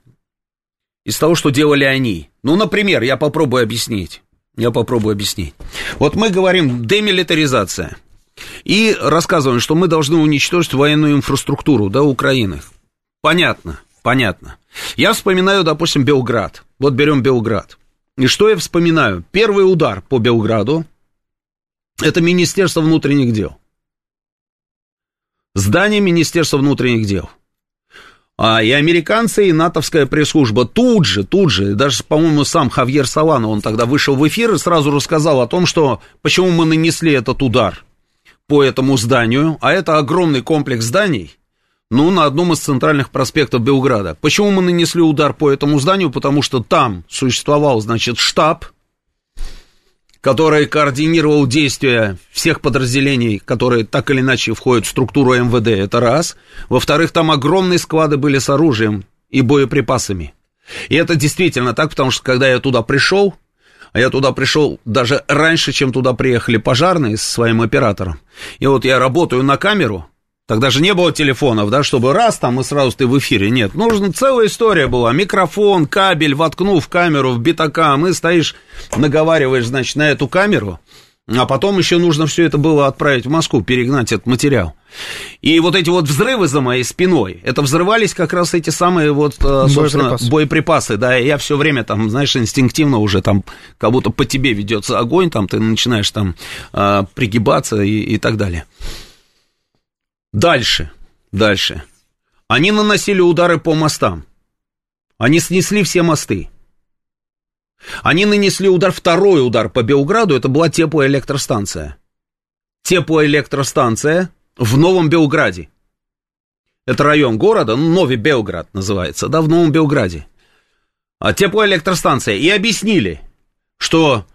из того, что делали они. Ну, например, я попробую объяснить. Я попробую объяснить. Вот мы говорим демилитаризация. И рассказываем, что мы должны уничтожить военную инфраструктуру, да, Украины. Понятно, понятно. Я вспоминаю, допустим, Белград. Вот берем Белград. И что я вспоминаю? Первый удар по Белграду – это Министерство внутренних дел. Здание Министерства внутренних дел. А и американцы, и натовская пресс-служба тут же, тут же, даже, по-моему, сам Хавьер Салано, он тогда вышел в эфир и сразу рассказал о том, что почему мы нанесли этот удар по этому зданию, а это огромный комплекс зданий, ну, на одном из центральных проспектов Белграда. Почему мы нанесли удар по этому зданию? Потому что там существовал, значит, штаб, который координировал действия всех подразделений, которые так или иначе входят в структуру МВД, это раз. Во-вторых, там огромные склады были с оружием и боеприпасами. И это действительно так, потому что когда я туда пришел, а я туда пришел даже раньше, чем туда приехали пожарные со своим оператором. И вот я работаю на камеру, тогда же не было телефонов, да, чтобы раз там и сразу ты в эфире. Нет, нужна целая история была. Микрофон, кабель, воткнув камеру в битакам, и стоишь, наговариваешь, значит, на эту камеру, а потом еще нужно все это было отправить в Москву, перегнать этот материал. И вот эти вот взрывы за моей спиной, это взрывались как раз эти самые вот, э, собственно, Боеприпасы. боеприпасы, да, и я все время там, знаешь, инстинктивно уже там, как будто по тебе ведется огонь, там ты начинаешь там э, пригибаться и, и так далее. Дальше, дальше. Они наносили удары по мостам. Они снесли все мосты. Они нанесли удар, второй удар по Белграду, это была теплоэлектростанция. Теплоэлектростанция в Новом Белграде. Это район города, ну, Новый Белград называется, да, в Новом Белграде. А теплоэлектростанция. И объяснили, что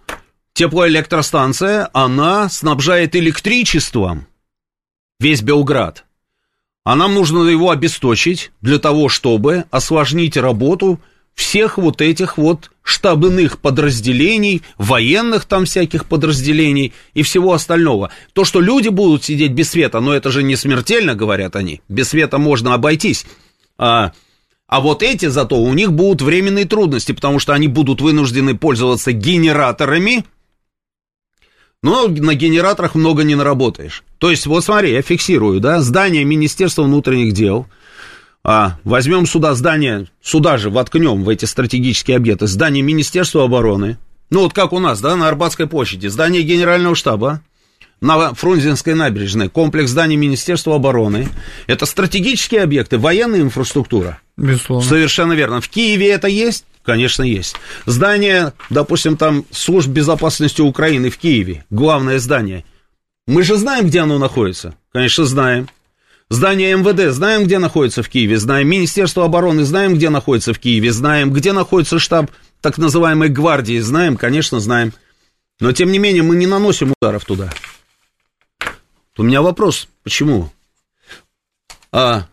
теплоэлектростанция, она снабжает электричеством весь Белград. А нам нужно его обесточить для того, чтобы осложнить работу всех вот этих вот штабных подразделений, военных там всяких подразделений и всего остального. То, что люди будут сидеть без света, но это же не смертельно, говорят они. Без света можно обойтись. А, а вот эти зато у них будут временные трудности, потому что они будут вынуждены пользоваться генераторами, но на генераторах много не наработаешь. То есть, вот смотри, я фиксирую, да, здание Министерства внутренних дел – а, возьмем сюда здание, сюда же воткнем в эти стратегические объекты, здание Министерства обороны, ну вот как у нас, да, на Арбатской площади, здание Генерального штаба, на Фрунзенской набережной, комплекс зданий Министерства обороны. Это стратегические объекты, военная инфраструктура. Безусловно. Совершенно верно. В Киеве это есть? Конечно, есть. Здание, допустим, там служб безопасности Украины в Киеве, главное здание. Мы же знаем, где оно находится. Конечно, знаем. Здание МВД знаем, где находится в Киеве, знаем Министерство обороны, знаем, где находится в Киеве, знаем, где находится штаб так называемой гвардии, знаем, конечно, знаем. Но, тем не менее, мы не наносим ударов туда. У меня вопрос, почему? А,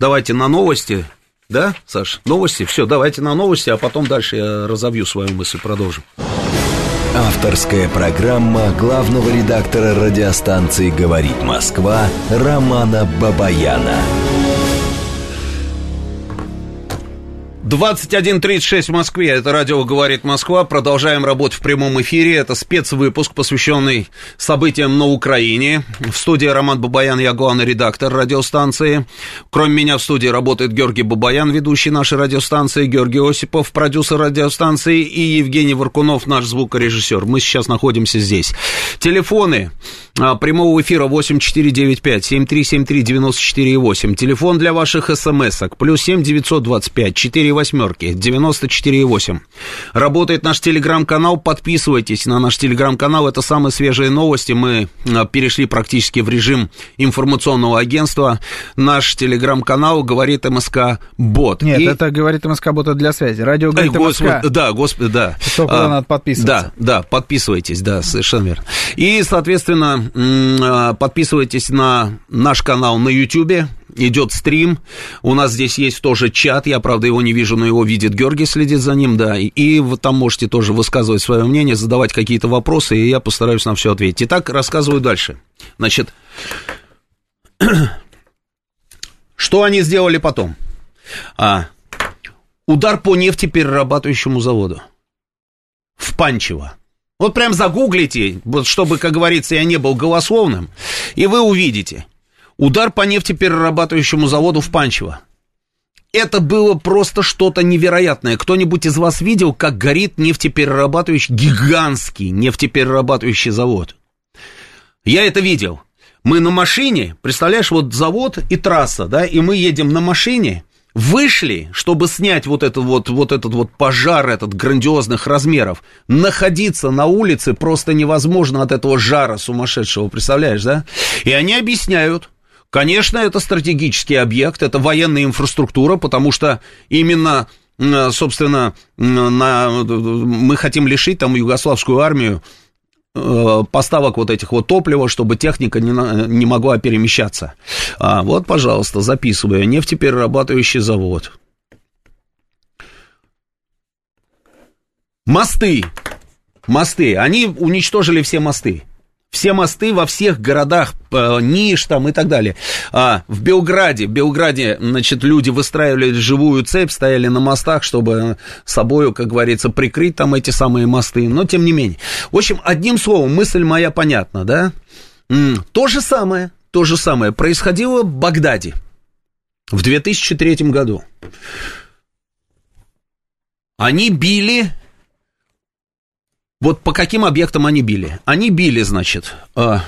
давайте на новости, да, Саш? Новости, все, давайте на новости, а потом дальше я разовью свою мысль, продолжим. Авторская программа главного редактора радиостанции «Говорит Москва» Романа Бабаяна. 21.36 в Москве. Это радио «Говорит Москва». Продолжаем работу в прямом эфире. Это спецвыпуск, посвященный событиям на Украине. В студии Роман Бабаян, я главный редактор радиостанции. Кроме меня в студии работает Георгий Бабаян, ведущий нашей радиостанции, Георгий Осипов, продюсер радиостанции и Евгений Варкунов, наш звукорежиссер. Мы сейчас находимся здесь. Телефоны а, прямого эфира 8495-7373-94,8. Телефон для ваших смс-ок. Плюс 7 925 4 восьмерки, 94,8. Работает наш телеграм-канал, подписывайтесь на наш телеграм-канал, это самые свежие новости, мы а, перешли практически в режим информационного агентства. Наш телеграм-канал говорит МСК Бот. Нет, И... это говорит МСК Бот для связи. Радио говорит Ай, МСК. Да, господи, да. Только а, надо подписываться. Да, да, подписывайтесь, да, совершенно верно. И, соответственно, а, подписывайтесь на наш канал на YouTube, идет стрим. У нас здесь есть тоже чат. Я, правда, его не вижу, но его видит Георгий, следит за ним, да. И, вы там можете тоже высказывать свое мнение, задавать какие-то вопросы, и я постараюсь на все ответить. Итак, рассказываю дальше. Значит, что они сделали потом? А, удар по нефтеперерабатывающему заводу в Панчево. Вот прям загуглите, вот чтобы, как говорится, я не был голословным, и вы увидите – Удар по нефтеперерабатывающему заводу в Панчево. Это было просто что-то невероятное. Кто-нибудь из вас видел, как горит нефтеперерабатывающий, гигантский нефтеперерабатывающий завод? Я это видел. Мы на машине, представляешь, вот завод и трасса, да, и мы едем на машине, вышли, чтобы снять вот этот вот, вот этот вот пожар, этот грандиозных размеров. Находиться на улице просто невозможно от этого жара сумасшедшего, представляешь, да? И они объясняют, Конечно, это стратегический объект, это военная инфраструктура, потому что именно, собственно, на, мы хотим лишить там югославскую армию э, поставок вот этих вот топлива, чтобы техника не, не могла перемещаться. А, вот, пожалуйста, записываю. Нефтеперерабатывающий завод. Мосты. Мосты. Они уничтожили все мосты все мосты во всех городах, Ниш там и так далее. А, в Белграде, в Белграде, значит, люди выстраивали живую цепь, стояли на мостах, чтобы собою, как говорится, прикрыть там эти самые мосты, но тем не менее. В общем, одним словом, мысль моя понятна, да? То же самое, то же самое происходило в Багдаде в 2003 году. Они били вот по каким объектам они били? Они били, значит, э,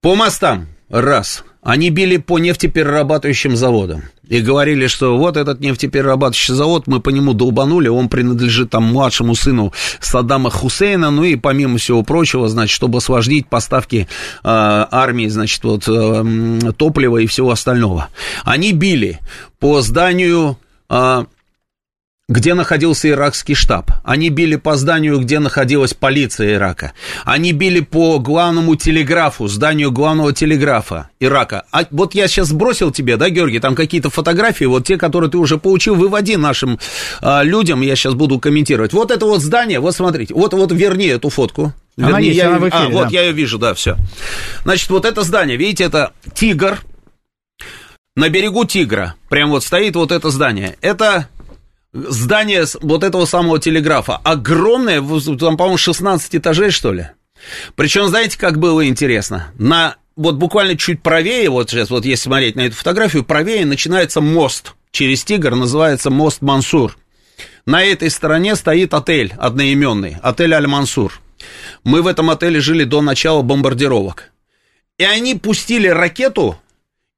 по мостам, раз. Они били по нефтеперерабатывающим заводам. И говорили, что вот этот нефтеперерабатывающий завод, мы по нему долбанули, он принадлежит там младшему сыну Саддама Хусейна, ну и помимо всего прочего, значит, чтобы освободить поставки э, армии, значит, вот э, топлива и всего остального. Они били по зданию... Э, где находился иракский штаб. Они били по зданию, где находилась полиция Ирака. Они били по главному телеграфу, зданию главного телеграфа Ирака. А вот я сейчас сбросил тебе, да, Георгий, там какие-то фотографии, вот те, которые ты уже получил, выводи нашим а, людям, я сейчас буду комментировать. Вот это вот здание, вот смотрите, вот, вот верни эту фотку. Она Вернее, есть, я, она в эфире, а, вот да. я ее вижу, да, все. Значит, вот это здание, видите, это тигр. На берегу тигра, прям вот стоит вот это здание. Это здание вот этого самого телеграфа огромное, там, по-моему, 16 этажей, что ли. Причем, знаете, как было интересно? На вот буквально чуть правее, вот сейчас, вот если смотреть на эту фотографию, правее начинается мост через Тигр, называется мост Мансур. На этой стороне стоит отель одноименный, отель Аль-Мансур. Мы в этом отеле жили до начала бомбардировок. И они пустили ракету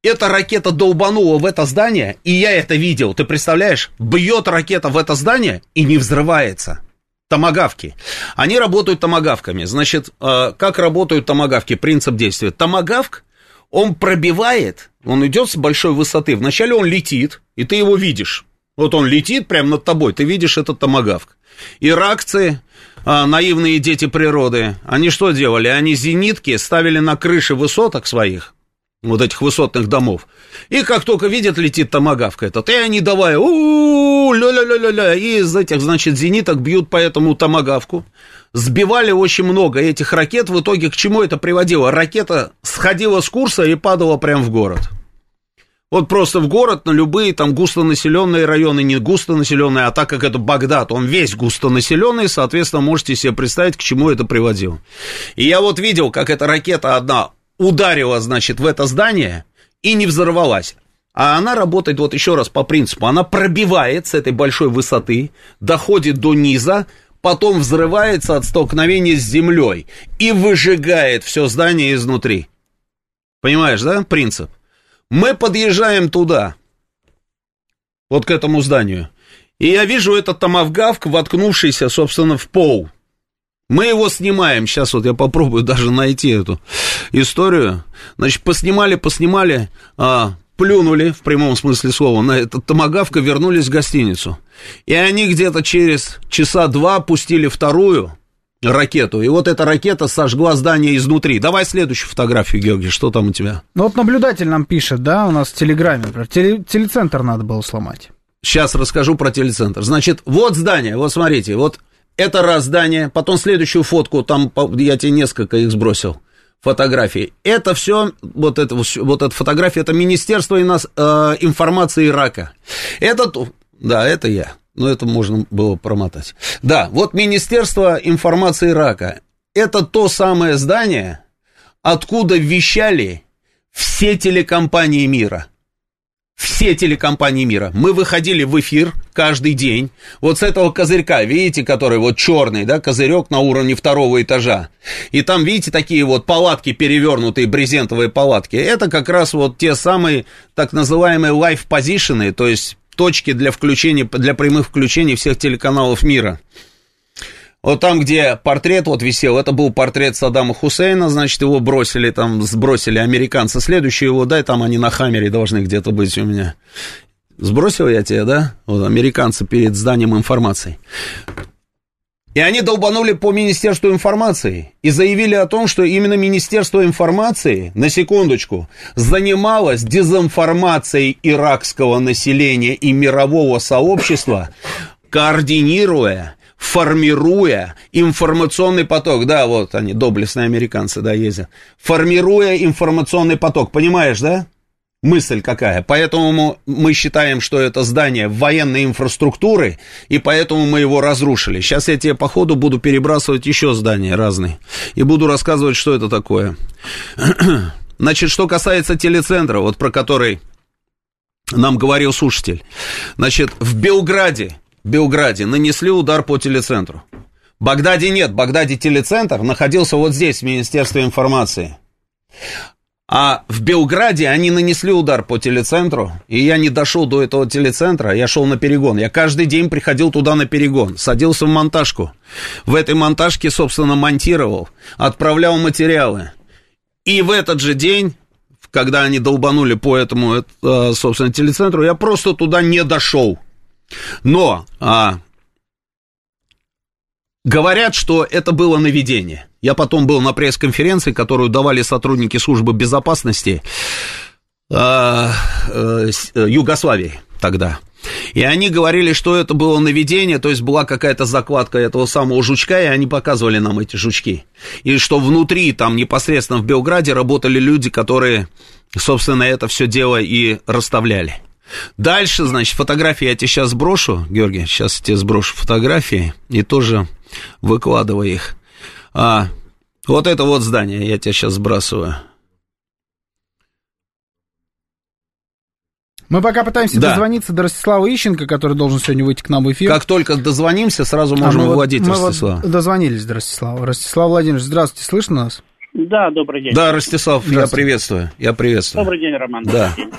эта ракета долбанула в это здание, и я это видел, ты представляешь? Бьет ракета в это здание и не взрывается. Томагавки. Они работают томагавками. Значит, э, как работают томагавки? Принцип действия. Томагавк, он пробивает, он идет с большой высоты. Вначале он летит, и ты его видишь. Вот он летит прямо над тобой, ты видишь этот томагавк. Иракцы, а, наивные дети природы, они что делали? Они зенитки ставили на крыши высоток своих, вот этих высотных домов. И как только видят, летит томагавка этот, и они давай, у ля-ля-ля-ля-ля, и из этих, значит, зениток бьют по этому томагавку. Сбивали очень много этих ракет, в итоге к чему это приводило? Ракета сходила с курса и падала прямо в город. Вот просто в город, на любые там густонаселенные районы, не густонаселенные, а так как это Багдад, он весь густонаселенный, соответственно, можете себе представить, к чему это приводило. И я вот видел, как эта ракета одна ударила, значит, в это здание и не взорвалась. А она работает, вот еще раз по принципу, она пробивает с этой большой высоты, доходит до низа, потом взрывается от столкновения с землей и выжигает все здание изнутри. Понимаешь, да, принцип? Мы подъезжаем туда, вот к этому зданию, и я вижу этот томавгавк, воткнувшийся, собственно, в пол. Мы его снимаем. Сейчас вот я попробую даже найти эту историю. Значит, поснимали, поснимали, а, плюнули, в прямом смысле слова, на этот томагавка, вернулись в гостиницу. И они где-то через часа два пустили вторую ракету. И вот эта ракета сожгла здание изнутри. Давай следующую фотографию, Георгий, что там у тебя? Ну вот наблюдатель нам пишет, да, у нас в Телеграме, например, теле- телецентр надо было сломать. Сейчас расскажу про телецентр. Значит, вот здание, вот смотрите, вот это раз здание, потом следующую фотку, там я тебе несколько их сбросил, фотографий. Это все, вот это, вот эта фотография, это Министерство инос- э, информации Ирака. Это, да, это я, но это можно было промотать. Да, вот Министерство информации Ирака. Это то самое здание, откуда вещали все телекомпании мира все телекомпании мира. Мы выходили в эфир каждый день. Вот с этого козырька, видите, который вот черный, да, козырек на уровне второго этажа. И там, видите, такие вот палатки перевернутые, брезентовые палатки. Это как раз вот те самые так называемые live позишены, то есть точки для включения, для прямых включений всех телеканалов мира. Вот там, где портрет вот висел, это был портрет Саддама Хусейна, значит, его бросили там, сбросили американцы. Следующий его, дай, там они на Хаммере должны где-то быть у меня. Сбросил я тебе, да? Вот американцы перед зданием информации. И они долбанули по Министерству информации и заявили о том, что именно Министерство информации, на секундочку, занималось дезинформацией иракского населения и мирового сообщества, координируя формируя информационный поток, да, вот они, доблестные американцы, да, ездят, формируя информационный поток, понимаешь, да? Мысль какая. Поэтому мы считаем, что это здание военной инфраструктуры, и поэтому мы его разрушили. Сейчас я тебе по ходу буду перебрасывать еще здания разные, и буду рассказывать, что это такое. Значит, что касается телецентра, вот про который нам говорил слушатель. Значит, в Белграде Белграде нанесли удар по телецентру. В Багдаде нет, в Багдаде телецентр находился вот здесь, в Министерстве информации. А в Белграде они нанесли удар по телецентру, и я не дошел до этого телецентра, я шел на перегон. Я каждый день приходил туда на перегон, садился в монтажку. В этой монтажке, собственно, монтировал, отправлял материалы. И в этот же день, когда они долбанули по этому, э, собственно, телецентру, я просто туда не дошел. Но а, говорят, что это было наведение. Я потом был на пресс-конференции, которую давали сотрудники службы безопасности э, э, Югославии тогда. И они говорили, что это было наведение, то есть была какая-то закладка этого самого жучка, и они показывали нам эти жучки. И что внутри, там непосредственно в Белграде, работали люди, которые, собственно, это все дело и расставляли. Дальше, значит, фотографии я тебе сейчас сброшу, Георгий, сейчас я тебе сброшу фотографии и тоже выкладывай их. А, вот это вот здание, я тебя сейчас сбрасываю. Мы пока пытаемся да. дозвониться до Ростислава Ищенко, который должен сегодня выйти к нам в эфир. Как только дозвонимся, сразу а можем а вводить вот, Ростислава. Мы вот дозвонились до Ростислава. Ростислав Владимирович, здравствуйте, слышно нас? Да, добрый день. Да, Ростислав, я приветствую. Я приветствую. Добрый день, Роман. Да. День.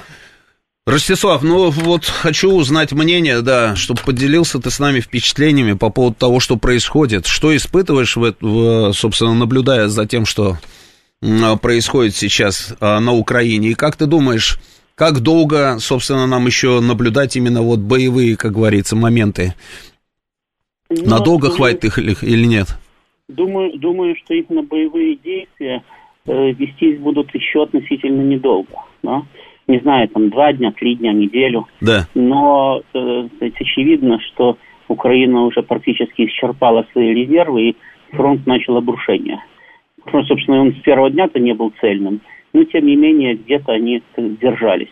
Ростислав, ну вот хочу узнать мнение, да, чтобы поделился ты с нами впечатлениями по поводу того, что происходит. Что испытываешь, в, в, собственно, наблюдая за тем, что происходит сейчас а, на Украине? И как ты думаешь, как долго, собственно, нам еще наблюдать именно вот боевые, как говорится, моменты? Ну, Надолго думаю, хватит их или нет? Думаю, думаю, что именно боевые действия э, вестись будут еще относительно недолго. Да? Не знаю, там два дня, три дня, неделю. Да. Но э, очевидно, что Украина уже практически исчерпала свои резервы, и фронт начал обрушение. Ну, собственно, он с первого дня-то не был цельным, но, тем не менее, где-то они держались.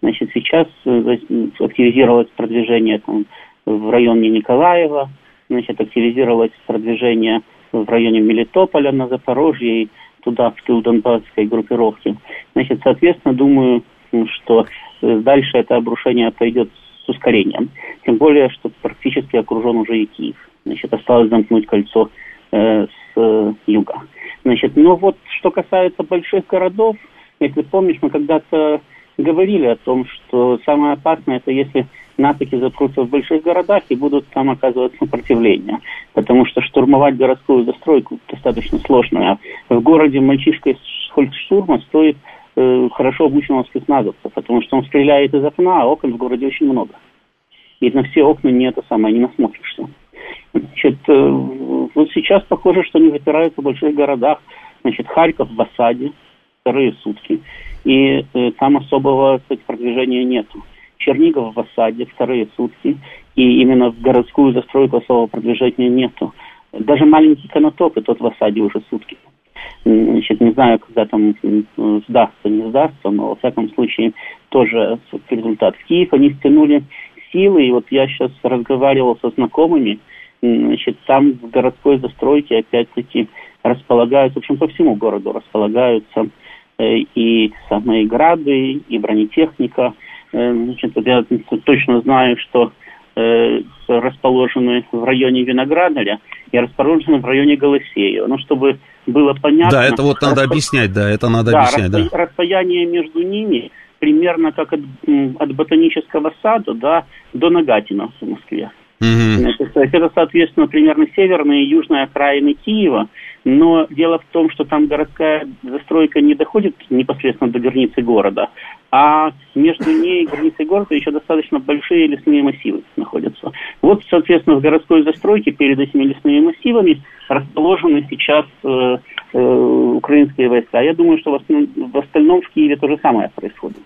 Значит, сейчас э, активизировалось продвижение там, в районе Николаева, значит, активизировалось продвижение в районе Мелитополя на Запорожье и туда, в тыл Донбасской группировки. Значит, соответственно, думаю, что э, дальше это обрушение пойдет с ускорением. Тем более, что практически окружен уже и Киев. Значит, осталось замкнуть кольцо э, с э, юга. Значит, но вот что касается больших городов, если помнишь, мы когда-то говорили о том, что самое опасное это если натоки запрутся в больших городах и будут там оказывать сопротивление. Потому что штурмовать городскую застройку достаточно сложно. А в городе мальчишка из фольксштурма стоит э, хорошо обученного спецназовца, потому что он стреляет из окна, а окон в городе очень много. И на все окна не это самое, не насмотришься. Значит, э, вот сейчас похоже, что они запираются в больших городах. Значит, Харьков в осаде, вторые сутки. И э, там особого кстати, продвижения нету. Чернигов в осаде, вторые сутки. И именно в городскую застройку особого продвижения нету. Даже маленький Конотоп, и тот в осаде уже сутки. Значит, не знаю, когда там сдастся, не сдастся, но во всяком случае тоже результат. В Киев они стянули силы, и вот я сейчас разговаривал со знакомыми, значит, там в городской застройке опять-таки располагаются, в общем, по всему городу располагаются э, и самые грады, и бронетехника. Э, значит, я точно знаю, что э, расположены в районе Виноградаря и расположены в районе Голосеева. Ну, чтобы было понятно... Да, это вот надо распо... объяснять, да, это надо да, объяснять, распо... да. Расстояние между ними примерно как от, от ботанического сада да, до Нагатина в Москве. Угу. Это, соответственно, примерно северная и южная окраины Киева, но дело в том, что там городская застройка не доходит непосредственно до границы города, а между ней и границей города еще достаточно большие лесные массивы находятся. Вот, соответственно, в городской застройке перед этими лесными массивами расположены сейчас э, э, украинские войска. Я думаю, что в остальном, в остальном в Киеве то же самое происходит.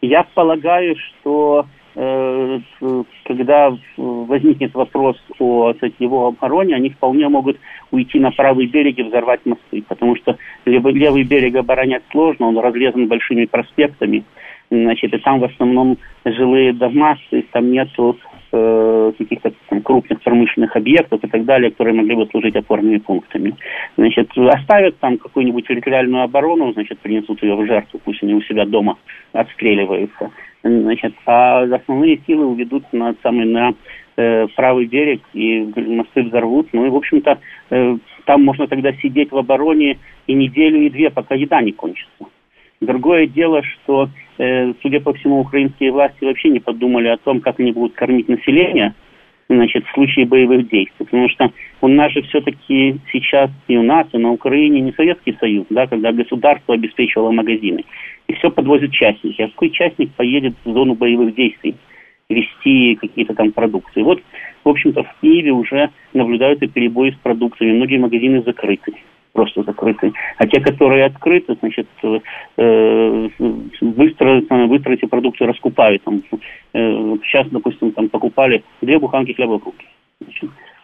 Я полагаю, что когда возникнет вопрос о кстати, его обороне, они вполне могут уйти на правый берег и взорвать мосты, потому что левый, левый берег оборонять сложно, он разрезан большими проспектами, значит, и там в основном жилые дома, то есть там нету э, каких-то крупных промышленных объектов и так далее, которые могли бы служить опорными пунктами. Значит, оставят там какую-нибудь территориальную оборону, значит, принесут ее в жертву, пусть они у себя дома отстреливаются. Значит, а основные силы уведут на самый на э, правый берег и мосты взорвут. Ну и, в общем-то, э, там можно тогда сидеть в обороне и неделю, и две, пока еда не кончится. Другое дело, что, э, судя по всему, украинские власти вообще не подумали о том, как они будут кормить население, значит, в случае боевых действий. Потому что у нас же все-таки сейчас и у нас, и на Украине не Советский Союз, да, когда государство обеспечивало магазины. И все подвозят частники. А какой частник поедет в зону боевых действий? вести какие-то там продукции. Вот, в общем-то, в Киеве уже наблюдаются перебои с продукцией. Многие магазины закрыты просто закрыты. А те, которые открыты, значит, э, быстро, быстро эти продукты раскупают. Там, э, сейчас, допустим, там покупали две буханки хлеба в руки.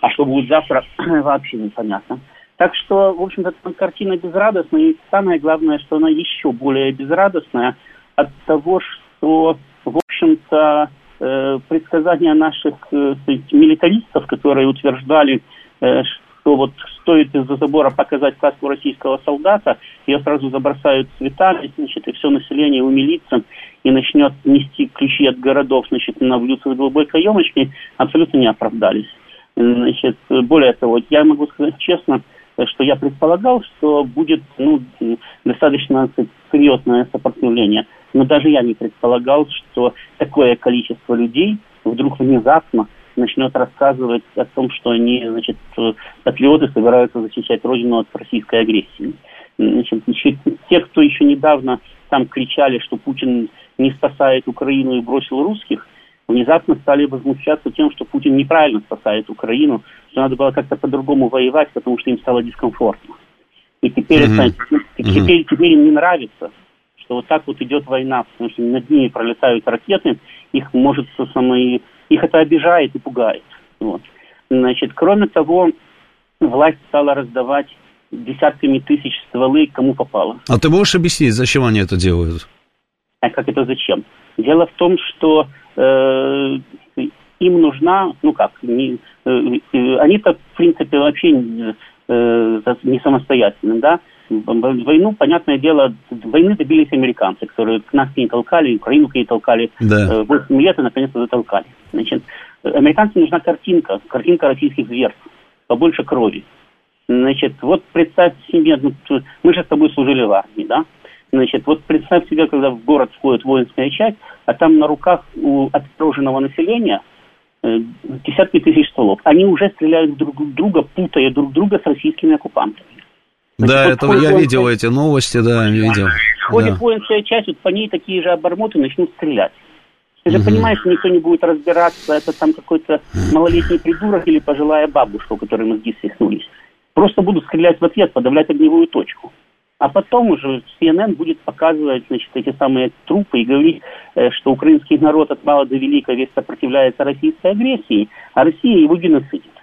А что будет завтра, вообще непонятно. Так что, в общем-то, картина безрадостная. И самое главное, что она еще более безрадостная от того, что, в общем-то, э, предсказания наших э, милитаристов, которые утверждали, э, что вот стоит из-за забора показать каску российского солдата, ее сразу забросают цветами, значит, и все население умилится и начнет нести ключи от городов, значит, на блюдце с глубокой каемочки, абсолютно не оправдались. Значит, более того, я могу сказать честно, что я предполагал, что будет ну, достаточно серьезное сопротивление. Но даже я не предполагал, что такое количество людей вдруг внезапно начнет рассказывать о том, что они, значит, патриоты собираются защищать родину от российской агрессии. Значит, те, кто еще недавно там кричали, что Путин не спасает Украину и бросил русских, внезапно стали возмущаться тем, что Путин неправильно спасает Украину, что надо было как-то по-другому воевать, потому что им стало дискомфортно. И теперь, mm-hmm. это, теперь, mm-hmm. теперь им не нравится, что вот так вот идет война, потому что над ними пролетают ракеты, их может самое, их это обижает и пугает. Вот. Значит, кроме того, власть стала раздавать десятками тысяч стволы, кому попало. А ты можешь объяснить, зачем они это делают? А как это зачем? Дело в том, что э, им нужна, ну как, не, э, э, они-то, в принципе, вообще э, не самостоятельны, да, войну, понятное дело, войны добились американцы, которые к нас не толкали, Украину к ней толкали да. 8 лет и наконец-то затолкали. Значит, американцам нужна картинка, картинка российских зверств, побольше крови. Значит, вот представь себе, ну, мы же с тобой служили в армии, да? Значит, вот представь себе, когда в город входит воинская часть, а там на руках у отстроженного населения э, десятки тысяч столов. Они уже стреляют друг друга, путая друг друга с российскими оккупантами. Да, это я видел эти новости, да, видел. Ходит да. воинская часть, вот по ней такие же обормоты начнут стрелять. Ты же угу. понимаешь, что никто не будет разбираться, это там какой-то малолетний придурок или пожилая бабушка, у которой мозги свихнулись. Просто будут стрелять в ответ, подавлять огневую точку. А потом уже CNN будет показывать значит, эти самые трупы и говорить, э, что украинский народ от мала до велика весь сопротивляется российской агрессии, а Россия его геноцидит.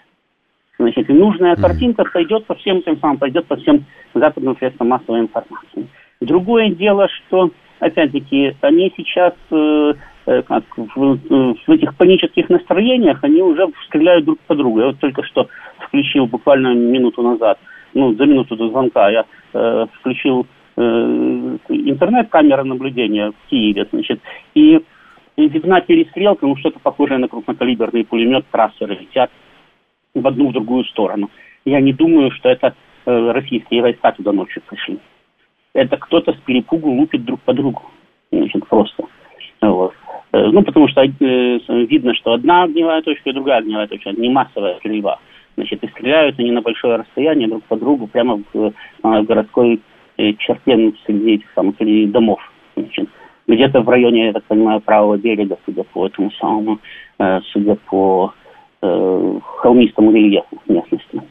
Значит, нужная картинка пойдет по всем тем самым, пойдет по всем западным средствам массовой информации. Другое дело, что, опять-таки, они сейчас э, э как, в, в этих панических настроениях, они уже стреляют друг по другу. Я вот только что включил буквально минуту назад, ну, за минуту до звонка, я э, включил э, интернет, камера наблюдения в Киеве, значит, и, и видна перестрелка, ну, что-то похожее на крупнокалиберный пулемет, трассеры летят в одну, в другую сторону. Я не думаю, что это э, российские войска туда ночью пришли. Это кто-то с перепугу лупит друг по другу. Значит, просто. Вот. Э, ну, потому что э, видно, что одна огневая точка и другая огневая точка, не массовая стрельба. Значит, и стреляют они на большое расстояние друг по другу, прямо в, э, в городской э, черте ну, среди этих самых среди домов. Значит, где-то в районе, я так понимаю, правого берега, судя по этому самому, э, судя по э, холмистому рельефу местности.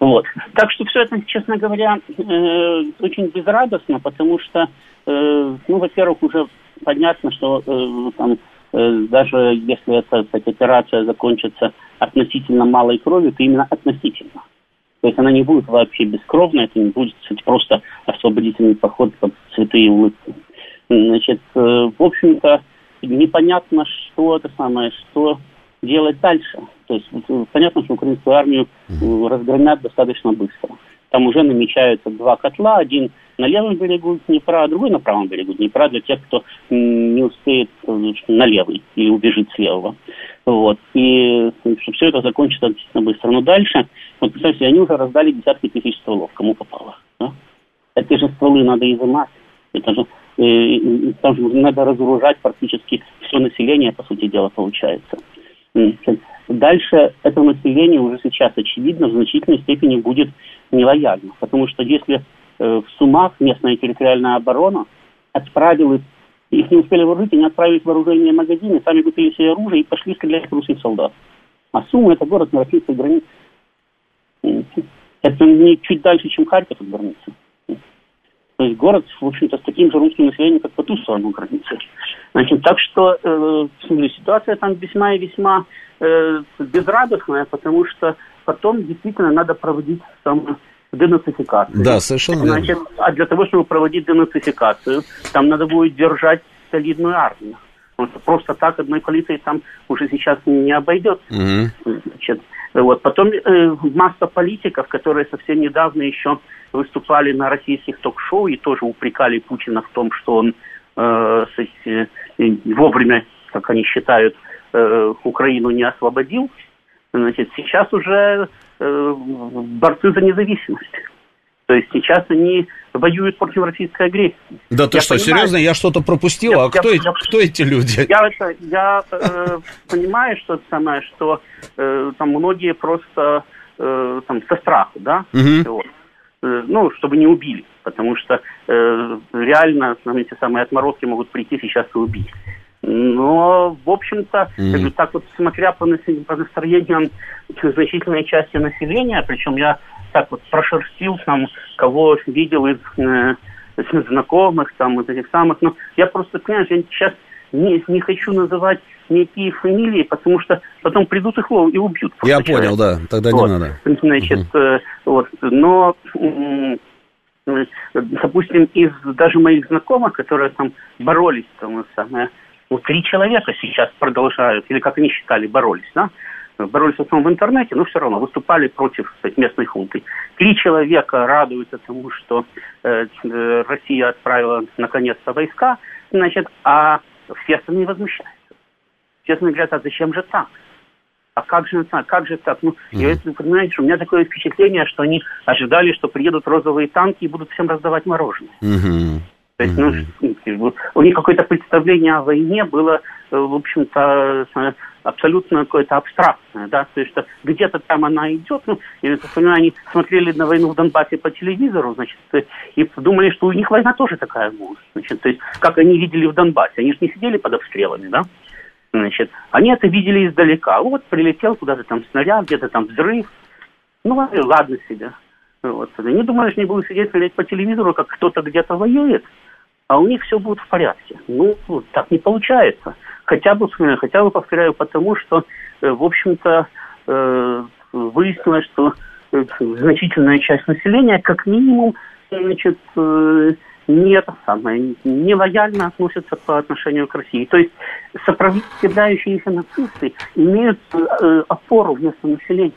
Вот. Так что все это, честно говоря, э, очень безрадостно, потому что, э, ну, во-первых, уже понятно, что э, там, э, даже если эта, эта операция закончится относительно малой кровью, то именно относительно. То есть она не будет вообще бескровной, это не будет кстати, просто освободительный поход под цветы и улыбки. Значит, э, в общем-то, непонятно, что это самое, что делать дальше. То есть понятно, что украинскую армию разгромят достаточно быстро. Там уже намечаются два котла, один на левом берегу Днепра, а другой на правом берегу Днепра для тех, кто не успеет на левый или убежит с левого. Вот. И чтобы все это закончится действительно быстро. Но дальше, вот представьте, они уже раздали десятки тысяч стволов, кому попало. Да? Эти же стволы надо изымать. Это же и, там надо разоружать практически все население, по сути дела, получается. Дальше это население уже сейчас, очевидно, в значительной степени будет нелояльно. Потому что если э, в Сумах местная территориальная оборона отправила, их не успели вооружить, они отправились в вооружение магазины, сами купили себе оружие и пошли стрелять русских солдат. А Сумы это город на российской границе. Это не чуть дальше, чем Харьков от границы. То есть город, в общем-то, с таким же русским населением, как по ту сторону границы. Значит, так что э, ситуация там весьма и весьма э, безрадостная, потому что потом действительно надо проводить там денацификацию. Да, совершенно Значит, а для того, чтобы проводить денацификацию, там надо будет держать солидную армию. Просто так одной полиции там уже сейчас не обойдет. Угу. Значит, вот. Потом э, масса политиков, которые совсем недавно еще выступали на российских ток-шоу и тоже упрекали Путина в том, что он э, э, вовремя, как они считают, э, Украину не освободил. Значит, сейчас уже э, борцы за независимость. То есть сейчас они воюют против российской агрессии. Да ты я что, понимаю, серьезно? Я что-то пропустил? Я, а кто, я, кто эти люди? Я, это, я э, понимаю, что это самое, что э, там многие просто э, там со страху, да, угу. вот. э, ну, чтобы не убили, потому что э, реально там, эти самые отморозки могут прийти сейчас и убить. Но, в общем-то, mm. так вот, смотря по, по настроениям значительной части населения, причем я так вот прошерстил там, кого видел из э, знакомых, там, из этих самых, но я просто, понимаешь, я сейчас не, не хочу называть никакие фамилии, потому что потом придут их и убьют. Я человека. понял, да, тогда вот. не надо. Значит, угу. э, вот, но э, допустим, из даже моих знакомых, которые там боролись, там, самое, ну, три человека сейчас продолжают, или как они считали, боролись, да, боролись в основном в интернете, но все равно выступали против сказать, местной хунты. Три человека радуются тому, что э, э, Россия отправила наконец-то войска, значит, а все остальные возмущаются. Все остальные говорят, а зачем же так? А как же так? Как же так? Ну, mm-hmm. и вы понимаете, у меня такое впечатление, что они ожидали, что приедут розовые танки и будут всем раздавать мороженое. Mm-hmm. То есть, ну, у них какое-то представление о войне было, э, в общем-то, абсолютно какое-то абстрактное, да, то есть что где-то там она идет, ну, я так понимаю, они смотрели на войну в Донбассе по телевизору, значит, и думали, что у них война тоже такая может, значит, то есть как они видели в Донбассе, они же не сидели под обстрелами, да, значит, они это видели издалека, вот прилетел куда-то там снаряд, где-то там взрыв, ну, ладно себе, вот, они думали, что они будут сидеть смотреть по телевизору, как кто-то где-то воюет, а у них все будет в порядке. Ну, так не получается. Хотя бы, хотя бы, повторяю, потому что, э, в общем-то, э, выяснилось, что э, значительная часть населения, как минимум, значит, не это самое, не лояльно относятся по отношению к России. То есть сопротивляющиеся нацисты имеют опору вместо населения.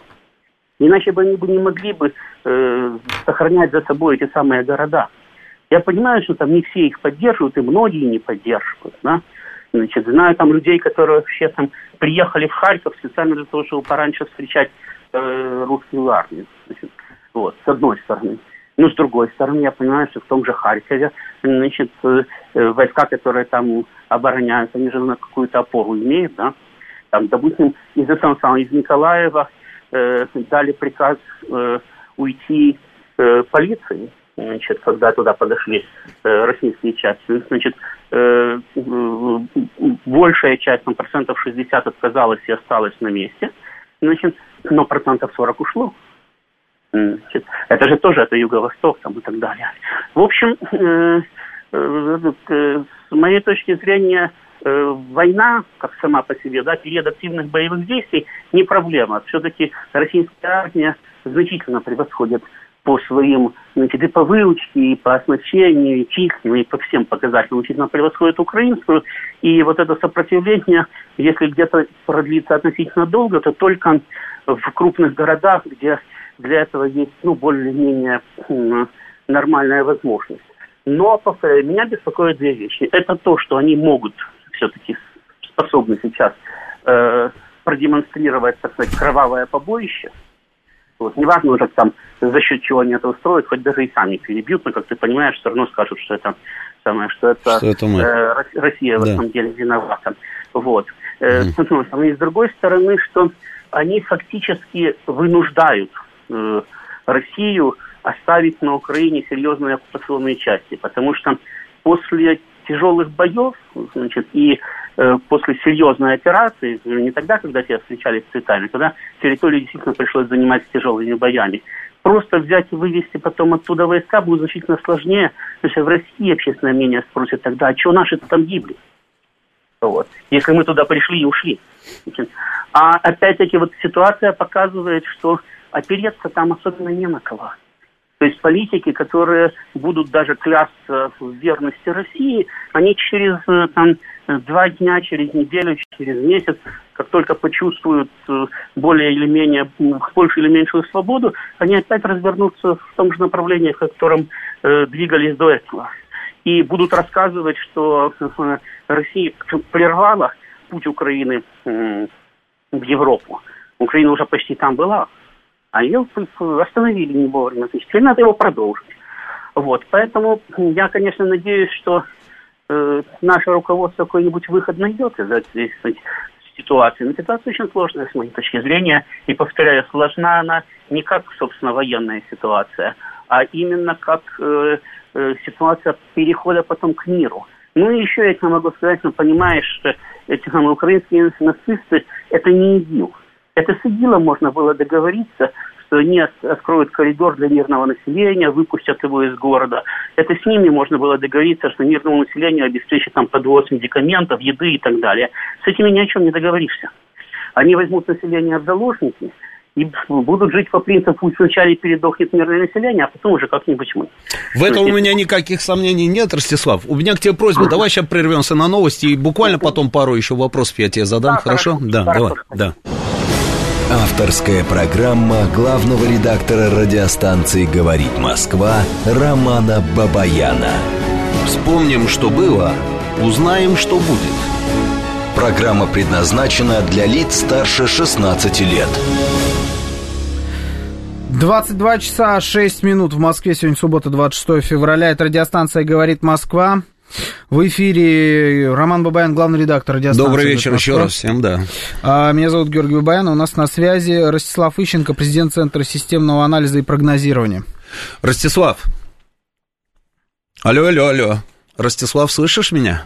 Иначе бы они бы не могли бы э, сохранять за собой эти самые города. Я понимаю, что там не все их поддерживают, и многие не поддерживают, да. Значит, знаю там людей, которые вообще там приехали в Харьков специально для того, чтобы пораньше встречать э, русскую армию. Значит, вот, с одной стороны. Но с другой стороны, я понимаю, что в том же Харькове, значит, э, войска, которые там обороняют, они же на какую-то опору имеют, да. Там, допустим, из этого из Николаева э, дали приказ э, уйти э, полиции, значит, когда туда подошли э, российские части, значит, э, большая часть, там, процентов 60 отказалась и осталась на месте, значит, но процентов 40 ушло. Значит, это же тоже, это Юго-Восток там и так далее. В общем, э, э, с моей точки зрения, э, война, как сама по себе, да, период активных боевых действий, не проблема. Все-таки российская армия значительно превосходит по своим, значит, и по выучке, и по оснащению, и числению, и по всем показателям значительно превосходит украинскую. И вот это сопротивление, если где-то продлится относительно долго, то только в крупных городах, где для этого есть, ну, более-менее нормальная возможность. Но, повторяю, меня беспокоят две вещи. Это то, что они могут все-таки способны сейчас э, продемонстрировать, так сказать, кровавое побоище – вот. Неважно уже там, за счет чего они это устроят, хоть даже и сами перебьют, но, как ты понимаешь, все равно скажут, что это самое, что это, что это мы. Э, Россия да. в этом деле виновата. Вот. Э, mm. с стороны. И с другой стороны, что они фактически вынуждают э, Россию оставить на Украине серьезные оккупационные части, потому что после тяжелых боев, значит, и э, после серьезной операции, не тогда, когда тебя встречали с цветами, когда территорию действительно пришлось занимать тяжелыми боями, просто взять и вывести потом оттуда войска будет значительно сложнее. То есть в России общественное мнение спросит тогда, а что наши там гибли? Вот. Если мы туда пришли и ушли. А опять-таки вот ситуация показывает, что опереться там особенно не на кого. То есть политики, которые будут даже клясться в верности России, они через э, там, два дня, через неделю, через месяц, как только почувствуют э, более или менее, больше или меньшую свободу, они опять развернутся в том же направлении, в котором э, двигались до этого. И будут рассказывать, что э, Россия прервала путь Украины э, в Европу. Украина уже почти там была, а ее остановили не вовремя. Значит, теперь надо его продолжить. Вот, поэтому я, конечно, надеюсь, что э, наше руководство какой-нибудь выход найдет из этой ситуации. Но ситуация очень сложная с моей точки зрения. И, повторяю, сложна она не как, собственно, военная ситуация, а именно как э, э, ситуация перехода потом к миру. Ну и еще я тебе могу сказать, ну понимаешь, что эти самые украинские нацисты – это не ИГИЛ. Это с ИГИЛом можно было договориться, что они откроют коридор для мирного населения, выпустят его из города. Это с ними можно было договориться, что мирному населению обеспечат там подвоз медикаментов, еды и так далее. С этими ни о чем не договоришься. Они возьмут население в заложники – и будут жить по принципу, вначале передохнет мирное население, а потом уже как-нибудь мы. В этом у меня никаких сомнений нет, Ростислав. У меня к тебе просьба, давай сейчас прервемся на новости, и буквально потом пару еще вопросов я тебе задам, да, хорошо? хорошо? Да, хорошо. давай, да. Авторская программа главного редактора радиостанции «Говорит Москва» Романа Бабаяна. Вспомним, что было, узнаем, что будет. Программа предназначена для лиц старше 16 лет. 22 часа 6 минут в Москве. Сегодня суббота, 26 февраля. Это радиостанция «Говорит Москва». В эфире Роман Бабаян, главный редактор радиостанции. Добрый вечер еще раз всем, да. А, меня зовут Георгий Бабаян, у нас на связи Ростислав Ищенко, президент Центра системного анализа и прогнозирования. Ростислав. Алло, алло, алло. Ростислав, слышишь меня?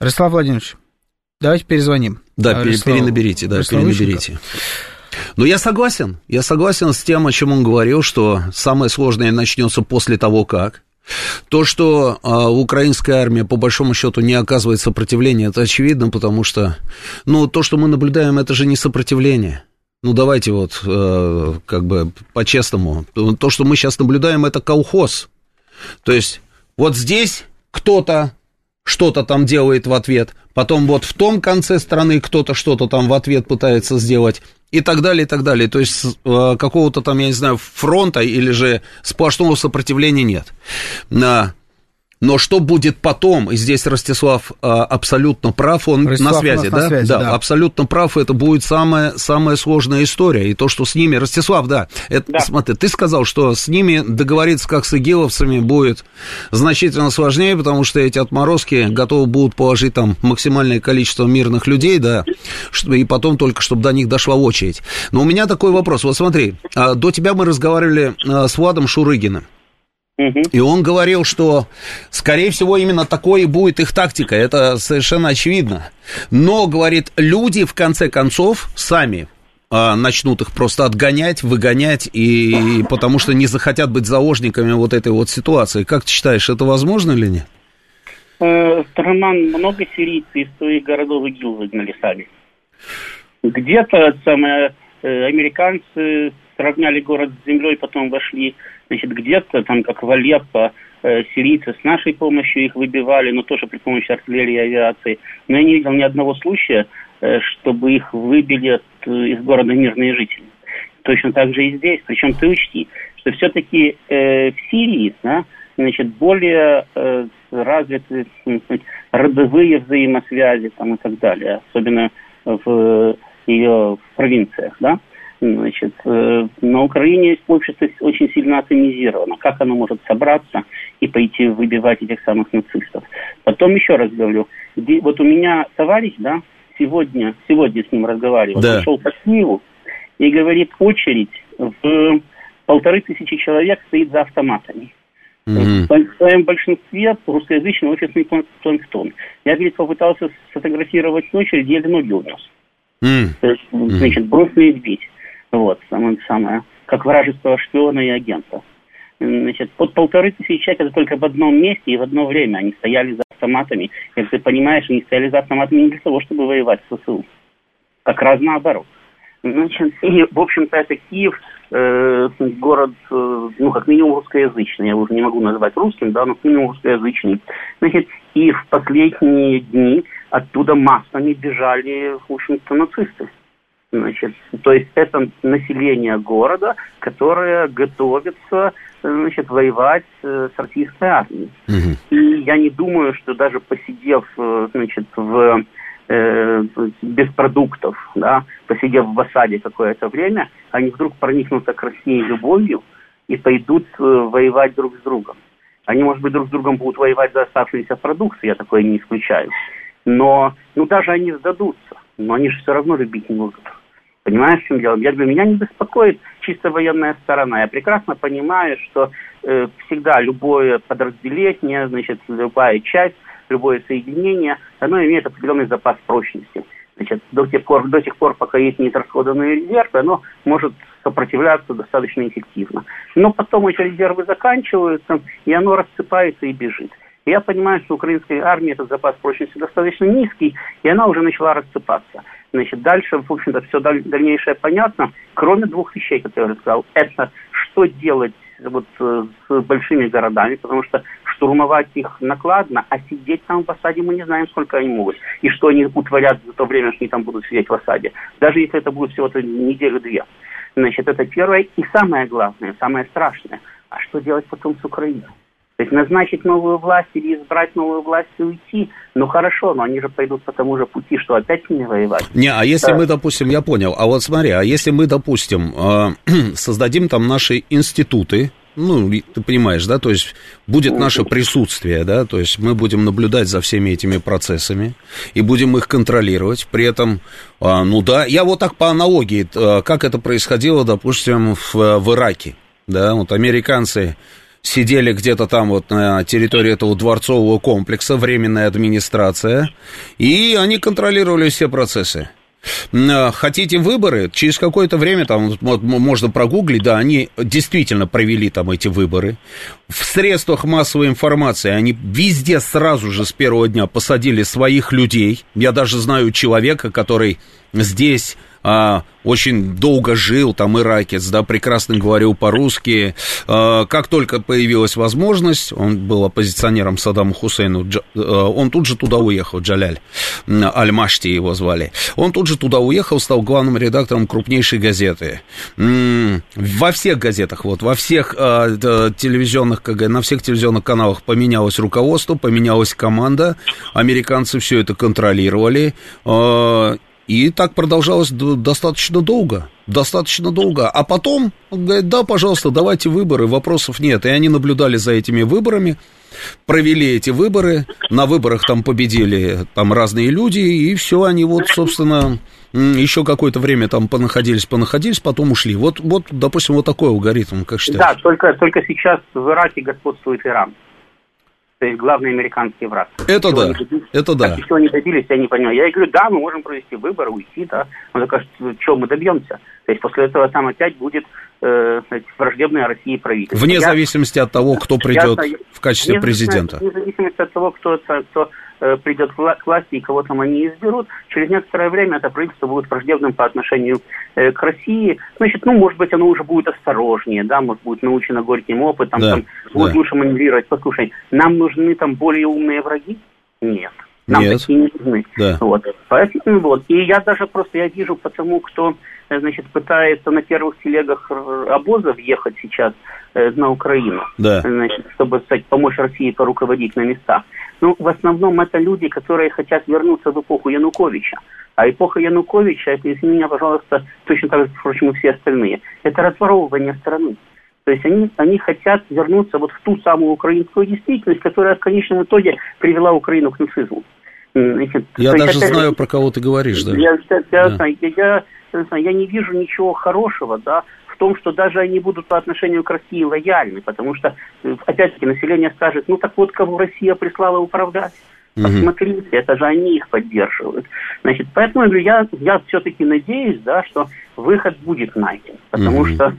Ростислав Владимирович, давайте перезвоним. Да, Ростислав, перенаберите, да, Ростислав перенаберите. Ищенко. Но я согласен, я согласен с тем, о чем он говорил, что самое сложное начнется после того, как. То, что э, украинская армия, по большому счету, не оказывает сопротивления, это очевидно, потому что, ну, то, что мы наблюдаем, это же не сопротивление. Ну, давайте вот, э, как бы, по-честному. То, что мы сейчас наблюдаем, это колхоз. То есть, вот здесь кто-то что-то там делает в ответ, потом вот в том конце страны кто-то что-то там в ответ пытается сделать, и так далее, и так далее. То есть э, какого-то там, я не знаю, фронта или же сплошного сопротивления нет. Но что будет потом, и здесь Ростислав а, абсолютно прав, он Ростислав на связи, да? На связи да? да? абсолютно прав, это будет самая, самая сложная история. И то, что с ними, Ростислав, да, это, да. смотри, ты сказал, что с ними договориться, как с игиловцами, будет значительно сложнее, потому что эти отморозки готовы будут положить там максимальное количество мирных людей, да, и потом только, чтобы до них дошла очередь. Но у меня такой вопрос, вот смотри, а, до тебя мы разговаривали а, с Владом Шурыгиным. И он говорил, что, скорее всего, именно такой и будет их тактика. Это совершенно очевидно. Но, говорит, люди, в конце концов, сами а, начнут их просто отгонять, выгонять, и, и потому что не захотят быть заложниками вот этой вот ситуации. Как ты считаешь, это возможно или нет? Э, Роман, много сирийцев из своих городов ИГИЛ выгнали сами. Где-то самое, э, американцы сравняли город с землей, потом вошли Значит, где-то там, как в Алеппо, э, сирийцы с нашей помощью их выбивали, но тоже при помощи артиллерии и авиации. Но я не видел ни одного случая, э, чтобы их выбили э, из города мирные жители. Точно так же и здесь. Причем ты учти, что все-таки э, в Сирии да, значит, более э, развиты сказать, родовые взаимосвязи там, и так далее, особенно в ее провинциях. Да? Значит, э, на Украине общество очень сильно атомизировано. Как оно может собраться и пойти выбивать этих самых нацистов? Потом еще раз говорю, вот у меня товарищ, да, сегодня, сегодня с ним разговаривал, да. пошел по Киеву и говорит, очередь в полторы тысячи человек стоит за автоматами. Mm-hmm. В своем большинстве русскоязычный офисный планктон. Я, говорит, попытался сфотографировать очередь, еле ноги унес. Mm-hmm. То есть, значит, бросили избить. Вот, самое, самое, как вражеского шпиона и агента. Значит, под полторы тысячи человек это только в одном месте и в одно время. Они стояли за автоматами. Как ты понимаешь, они стояли за автоматами не для того, чтобы воевать с ВСУ. Как раз наоборот. Значит, и, в общем-то, это Киев, э, город, э, ну, как минимум русскоязычный. Я уже не могу назвать русским, да, но как минимум русскоязычный. Значит, и в последние дни оттуда массами бежали, в общем-то, нацисты. Значит, то есть это население города, которое готовится значит, воевать э, с российской армией. Угу. И я не думаю, что даже посидев э, значит, в, э, без продуктов, да, посидев в осаде какое-то время, они вдруг проникнутся к России любовью и пойдут э, воевать друг с другом. Они, может быть, друг с другом будут воевать за оставшиеся продукты, я такое не исключаю. Но, ну, даже они сдадутся, но они же все равно любить не будут. Понимаешь, в чем дело? Я говорю, меня не беспокоит чисто военная сторона. Я прекрасно понимаю, что э, всегда любое подразделение, значит, любая часть, любое соединение, оно имеет определенный запас прочности. Значит, до тех пор, до тех пор пока есть неизрасходованные резервы, оно может сопротивляться достаточно эффективно. Но потом эти резервы заканчиваются, и оно рассыпается и бежит. Я понимаю, что украинской армии этот запас прочности достаточно низкий, и она уже начала рассыпаться. Значит, дальше, в общем-то, все дальнейшее понятно, кроме двух вещей, которые я рассказал. Это что делать вот э, с большими городами, потому что штурмовать их накладно, а сидеть там в осаде мы не знаем, сколько они могут. И что они утворят за то время, что они там будут сидеть в осаде. Даже если это будет всего-то неделю-две. Значит, это первое. И самое главное, самое страшное. А что делать потом с Украиной? То есть назначить новую власть или избрать новую власть и уйти, ну хорошо, но они же пойдут по тому же пути, что опять с ними воевать. Не, а если да. мы, допустим, я понял, а вот смотри, а если мы, допустим, э, создадим там наши институты, ну, ты понимаешь, да, то есть будет ну, наше присутствие, да, то есть мы будем наблюдать за всеми этими процессами и будем их контролировать, при этом, а, ну да, я вот так по аналогии, э, как это происходило, допустим, в, в Ираке, да, вот американцы сидели где-то там вот на территории этого дворцового комплекса, временная администрация, и они контролировали все процессы. А, хотите выборы? Через какое-то время, там, можно прогуглить, да, они действительно провели там эти выборы. В средствах массовой информации они везде сразу же с первого дня посадили своих людей. Я даже знаю человека, который здесь а, очень долго жил, там иракец, да, прекрасно говорил по-русски. А, как только появилась возможность, он был оппозиционером Саддаму Хусейну, а, он тут же туда уехал, Джаляль, Аль-Машти его звали. Он тут же туда уехал, стал главным редактором крупнейшей газеты. Во всех газетах, вот, во всех а, телевизионных, на всех телевизионных каналах поменялось руководство, поменялась команда, американцы все это контролировали, и так продолжалось достаточно долго, достаточно долго. А потом, говорит, да, пожалуйста, давайте выборы, вопросов нет. И они наблюдали за этими выборами, провели эти выборы, на выборах там победили там разные люди, и все, они вот, собственно, еще какое-то время там понаходились, понаходились, потом ушли. Вот, вот, допустим, вот такой алгоритм, как считаешь? Да, только, только сейчас в Ираке господствует Иран то есть главный американский враг. Это да, это да. Еще не добились, я не понимаю. Я говорю, да, мы можем провести выборы, уйти, да. Он такой, что мы добьемся? То есть после этого там опять будет э, враждебная России правительство. Вне я, зависимости от того, кто придет я, в качестве президента. Вне зависимости от того, кто, кто придет к власти и кого там они изберут, через некоторое время это правительство будет враждебным по отношению э, к России. Значит, ну, может быть, оно уже будет осторожнее, да, может, будет научено горьким опытом, да, там, будет да. лучше маневрировать. Послушай, нам нужны там более умные враги? Нет. Нам Нет. такие не нужны. Да. Вот. Поэтому вот. И я даже просто я вижу потому, кто э, значит, пытается на первых телегах р- обозов ехать сейчас э, на Украину, Да. значит, чтобы кстати, помочь России поруководить на местах. Ну, в основном это люди, которые хотят вернуться в эпоху Януковича. А эпоха Януковича, это, извини меня, пожалуйста, точно так же, впрочем, и все остальные, это разворовывание страны. То есть они, они хотят вернуться вот в ту самую украинскую действительность, которая в конечном итоге привела Украину к нацизму. Значит, Я даже это- знаю, про кого ты говоришь, да. я, я, Да. я- я- я не вижу ничего хорошего, да, в том, что даже они будут по отношению к России лояльны, потому что, э, опять-таки, население скажет, ну так вот, кого Россия прислала управлять. Посмотрите, это же они их поддерживают. Значит, поэтому я говорю, я, я все-таки надеюсь, да, что выход будет найден. Потому что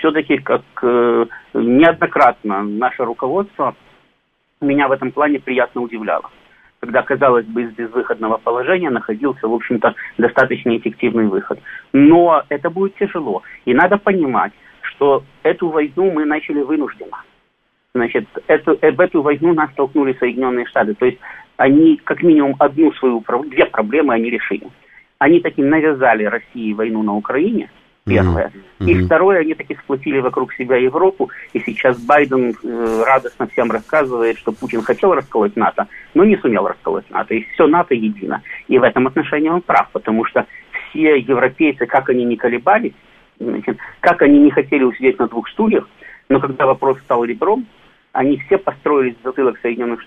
все-таки, как э, неоднократно наше руководство меня в этом плане приятно удивляло. Когда, казалось бы, из безвыходного положения находился, в общем-то, достаточно эффективный выход. Но это будет тяжело. И надо понимать, что эту войну мы начали вынужденно. Значит, эту, э, в эту войну нас столкнули Соединенные Штаты. То есть они как минимум одну свою, две проблемы они решили. Они таки навязали России войну на Украине, первое. И Мгм. второе, они таки сплотили вокруг себя Европу. И сейчас Байден э, радостно всем рассказывает, что Путин хотел расколоть НАТО, но не сумел расколоть НАТО. И все НАТО едино. И в этом отношении он прав, потому что все европейцы, как они не колебались, значит, как они не хотели усидеть на двух стульях, но когда вопрос стал ребром, они все построились в затылок Соединенных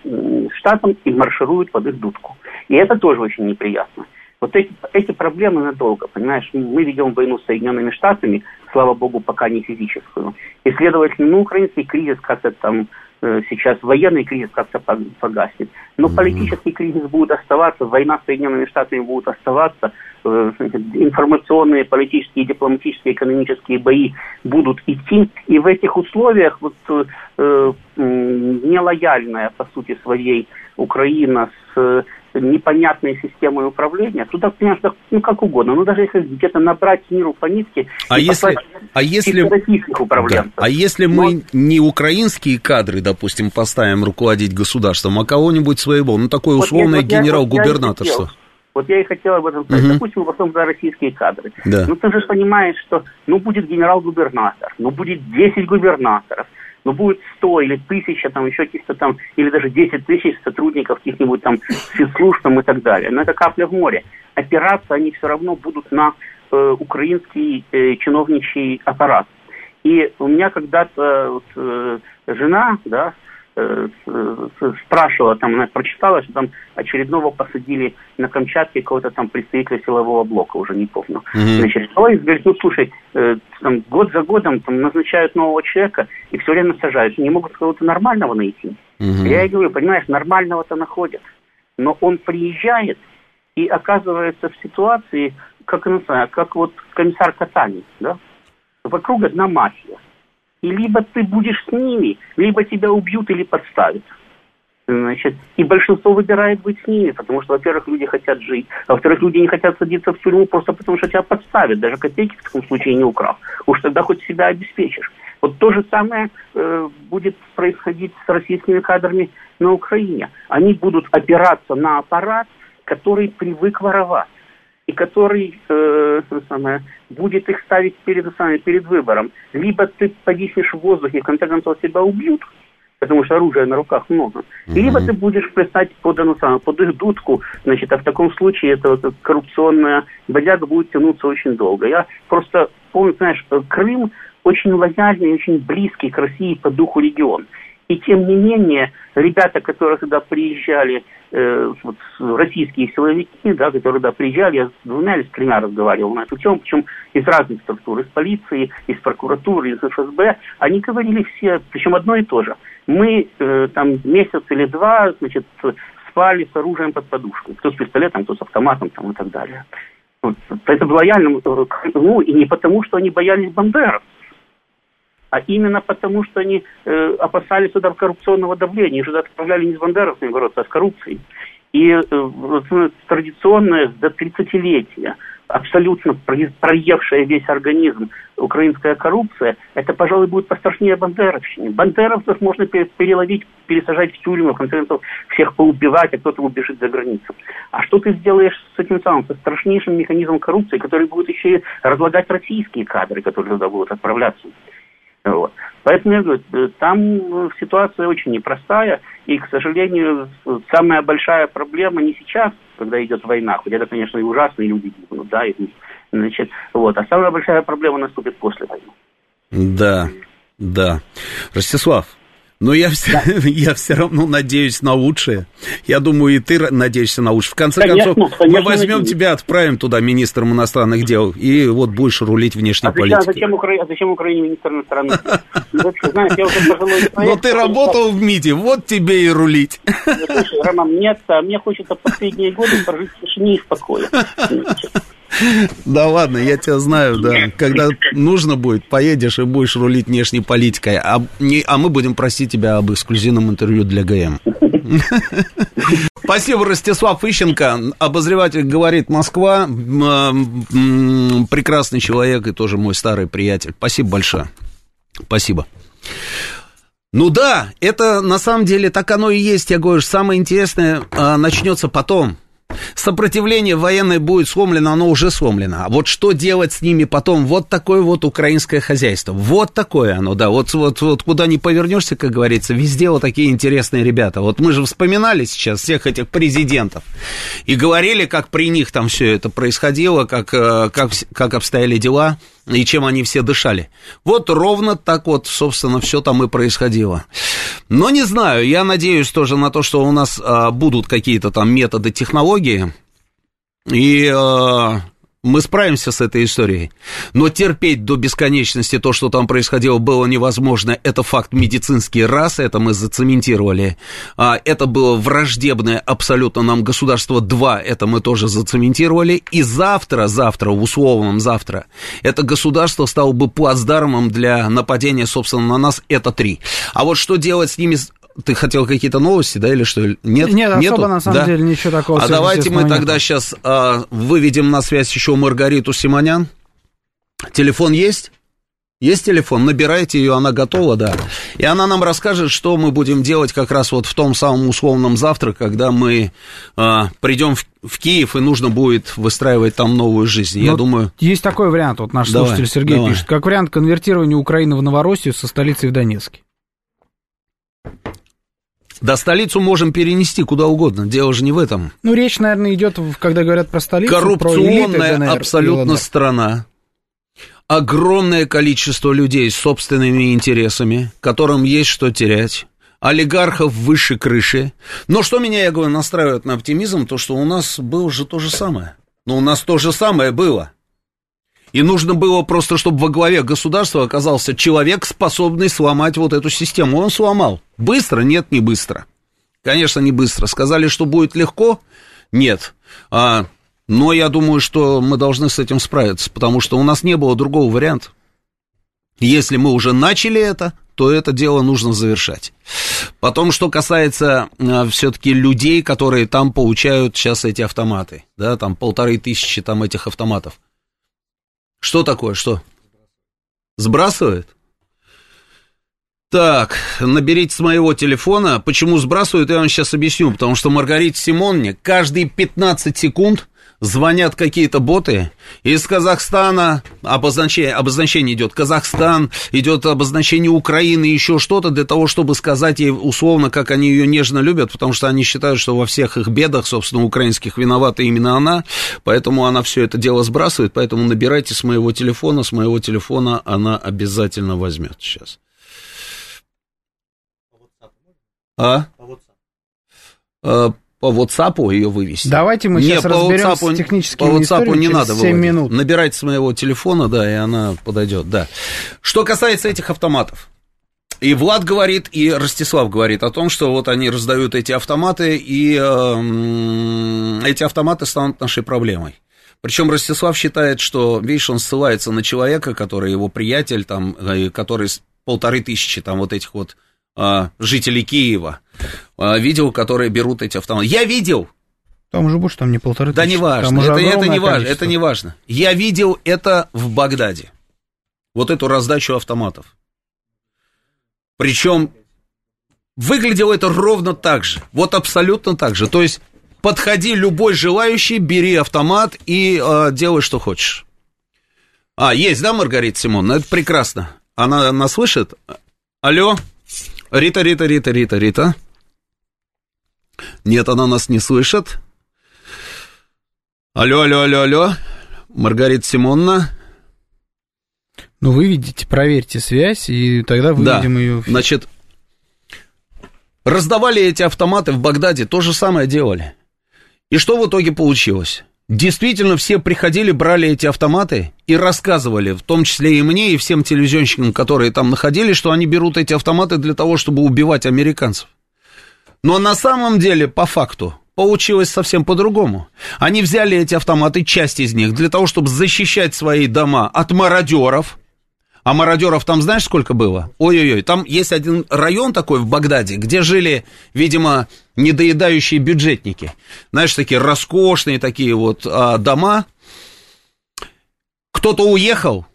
Штатов и маршируют под их дудку. И это тоже очень неприятно. Вот эти, эти проблемы надолго, понимаешь? Мы ведем войну с Соединенными Штатами, слава богу, пока не физическую. И, следовательно, ну, украинский кризис как-то там э, сейчас, военный кризис как-то пог- погаснет. Но политический кризис будет оставаться, война с Соединенными Штатами будет оставаться, э, информационные, политические, дипломатические, экономические бои будут идти. И в этих условиях вот, э, нелояльная, по сути своей, Украина с непонятной системой управления, туда, да, ну как угодно, ну даже если где-то набрать миру по нитке А если, а если, да, а если мы не украинские кадры, допустим, поставим руководить государством, а кого-нибудь своего, ну такое Вот условное вот генерал-губернаторство. Вот я и хотел об этом сказать. Мгм. Допустим, потом за российские кадры. Да. Ну ты же понимаешь, что ну будет генерал-губернатор, ну будет 10 губернаторов, ну будет 100 или 1000 там еще каких-то там, или даже 10 тысяч сотрудников каких-нибудь там спецслужб там и так далее. Но это капля в море. Опираться они все равно будут на э, украинский э, чиновничий аппарат. И у меня когда-то вот, э, жена, да, спрашивала, там она прочитала, что там очередного посадили на Камчатке какого-то там представителя силового блока, уже не помню. Мгм. Значит, ой, говорит, ну слушай, э, там, год за годом там, назначают нового человека и все время сажают. Не могут кого-то нормального найти. Мгм. Я говорю, понимаешь, нормального-то находят. Но он приезжает и оказывается в ситуации, как, ну, как вот комиссар Катани, да? Вокруг одна мафия. И либо ты будешь с ними, либо тебя убьют или подставят. Значит, и большинство выбирает быть с ними, потому что, во-первых, люди хотят жить, а во-вторых, люди не хотят садиться в тюрьму просто потому, что тебя подставят, даже копейки в таком случае не украв. Уж тогда хоть себя обеспечишь. Вот то же самое э, будет происходить с российскими кадрами на Украине. Они будут опираться на аппарат, который привык воровать и который э, самое, будет их ставить перед, самое, перед выбором. Либо ты повиснешь в воздухе, в конце концов тебя убьют, потому что оружия на руках много. Либо ты будешь плясать под, ну, самое, под их дудку, значит, а в таком случае эта вот коррупционная бодяга будет тянуться очень долго. Я просто помню, знаешь, Крым очень лояльный, очень близкий к России по духу регион. И тем не менее, ребята, которые туда приезжали, э, вот, российские силовики, да, которые туда приезжали, я с двумя или с тремя разговаривал на эту тему, причем из разных структур, из полиции, из прокуратуры, из ФСБ, они говорили все, причем одно и то же. Мы э, там месяц или два, значит, спали с оружием под подушкой. Кто с пистолетом, кто с автоматом там, и так далее. Вот. Это было лояльным э, Крыму, и не потому, что они боялись бандеровцев, а именно потому, что они э, опасались сюда коррупционного давления. Их сюда отправляли не с бандеровцами бороться, а с коррупцией. И э, ну, традиционное до 30-летия абсолютно проевшая весь организм украинская коррупция, это, пожалуй, будет пострашнее бандеровщине. Бандеровцев можно переловить, пересажать в тюрьму, в конце концов, всех поубивать, а кто-то убежит за границу. А что ты сделаешь с этим самым, со страшнейшим механизмом коррупции, который будет еще и разлагать российские кадры, которые туда будут отправляться? Вот. Поэтому я говорю, э, там э, ситуация очень непростая, и, к сожалению, самая большая проблема не сейчас, когда идет война, хоть это, конечно, и ужасные люди да, и, значит, вот, а самая большая проблема наступит после войны. Да, да. Ростислав, но я все, да. я все равно надеюсь на лучшее. Я думаю, и ты надеешься на лучшее. В конце конечно, концов, конечно, мы возьмем надеюсь. тебя, отправим туда министром иностранных дел, и вот будешь рулить внешней а политикой. А зачем, Укра... а зачем Украине министр иностранных дел? Но ты работал в МИДе, вот тебе и рулить. Роман, нет, а мне хочется последние годы прожить в тишине и в покое. Да ладно, я тебя знаю, да. Когда нужно будет, поедешь и будешь рулить внешней политикой. А, не, а мы будем просить тебя об эксклюзивном интервью для ГМ. Спасибо, Ростислав Ищенко. Обозреватель говорит Москва. Прекрасный человек и тоже мой старый приятель. Спасибо большое. Спасибо. Ну да, это на самом деле так оно и есть. Я говорю, самое интересное а, начнется потом. Сопротивление военное будет сломлено, оно уже сломлено. А вот что делать с ними потом? Вот такое вот украинское хозяйство. Вот такое оно, да. Вот, вот, вот куда ни повернешься, как говорится, везде вот такие интересные ребята. Вот мы же вспоминали сейчас всех этих президентов и говорили, как при них там все это происходило, как, э, как, как обстояли дела и чем они все дышали. Вот ровно так вот, собственно, все там и происходило. Но не знаю, я надеюсь тоже на то, что у нас а, будут какие-то там методы, технологии, и а, мы справимся с этой историей. Но терпеть до бесконечности то, что там происходило, было невозможно. Это факт медицинский раз, это мы зацементировали. А, это было враждебное абсолютно нам государство два, это мы тоже зацементировали. И завтра, завтра, в условном завтра, это государство стало бы плацдармом для нападения, собственно, на нас, это три. А вот что делать с ними ты хотел какие-то новости, да, или что? Нет, Нет нету? особо, на самом да? деле, ничего такого. А давайте мы тогда сейчас а, выведем на связь еще Маргариту Симонян. Телефон есть? Есть телефон, набирайте ее, она готова, да. И она нам расскажет, что мы будем делать как раз вот в том самом условном завтра, когда мы а, придем в, в Киев и нужно будет выстраивать там новую жизнь. Но Я думаю... Есть такой вариант, вот наш давай, слушатель Сергей давай. пишет, как вариант конвертирования Украины в Новороссию со столицей в Донецке. Да, столицу можем перенести куда угодно, дело же не в этом. Ну, речь, наверное, идет, когда говорят про столицу, Коррупционная про абсолютно страна. Огромное количество людей с собственными интересами, которым есть что терять олигархов выше крыши. Но что меня, я говорю, настраивает на оптимизм, то, что у нас было же то же самое. Но у нас то же самое было. И нужно было просто, чтобы во главе государства оказался человек, способный сломать вот эту систему. Он сломал. Быстро? Нет, не быстро. Конечно, не быстро. Сказали, что будет легко? Нет. А, но я думаю, что мы должны с этим справиться, потому что у нас не было другого варианта. Если мы уже начали это, то это дело нужно завершать. Потом, что касается а, все-таки людей, которые там получают сейчас эти автоматы, да, там полторы тысячи там этих автоматов. Что такое, что? Сбрасывает? Так, наберите с моего телефона. Почему сбрасывают, я вам сейчас объясню. Потому что Маргарите Симонне каждые 15 секунд звонят какие-то боты из Казахстана, обозначение, обозначение идет Казахстан, идет обозначение Украины, еще что-то для того, чтобы сказать ей условно, как они ее нежно любят, потому что они считают, что во всех их бедах, собственно, украинских виновата именно она, поэтому она все это дело сбрасывает, поэтому набирайте с моего телефона, с моего телефона она обязательно возьмет сейчас. А? а по WhatsApp ее вывести. Давайте мы сейчас Нет, разберемся по WhatsApp, с техническими По WhatsApp не надо 7 выводить. минут. Набирайте с моего телефона, да, и она подойдет, да. Что касается этих автоматов. И Влад говорит, и Ростислав говорит о том, что вот они раздают эти автоматы, и э, эти автоматы станут нашей проблемой. Причем Ростислав считает, что, видишь, он ссылается на человека, который его приятель, там, э, который полторы тысячи там вот этих вот а, жителей Киева, а, видел, которые берут эти автоматы. Я видел, Там уже больше, там не полторы Да тысячи. не важно, это, это не важно, это не важно. Я видел это в Багдаде. Вот эту раздачу автоматов. Причем выглядело это ровно так же. Вот абсолютно так же. То есть подходи любой желающий, бери автомат и э, делай, что хочешь. А, есть, да, Маргарита Симоновна? Это прекрасно. Она нас слышит? Алло? Рита, Рита, Рита, Рита, Рита. Нет, она нас не слышит. Алло, алло, алло, алло. Маргарита Симоновна. Ну, вы видите, проверьте связь, и тогда Да, выведем ее. значит, раздавали эти автоматы в Багдаде, то же самое делали. И что в итоге получилось? Действительно, все приходили, брали эти автоматы и рассказывали, в том числе и мне, и всем телевизионщикам, которые там находились, что они берут эти автоматы для того, чтобы убивать американцев. Но на самом деле, по факту, получилось совсем по-другому. Они взяли эти автоматы, часть из них, для того, чтобы защищать свои дома от мародеров. А мародеров там знаешь, сколько было? Ой-ой-ой, там есть один район такой в Багдаде, где жили, видимо, недоедающие бюджетники. Знаешь, такие роскошные такие вот а, дома. Кто-то уехал,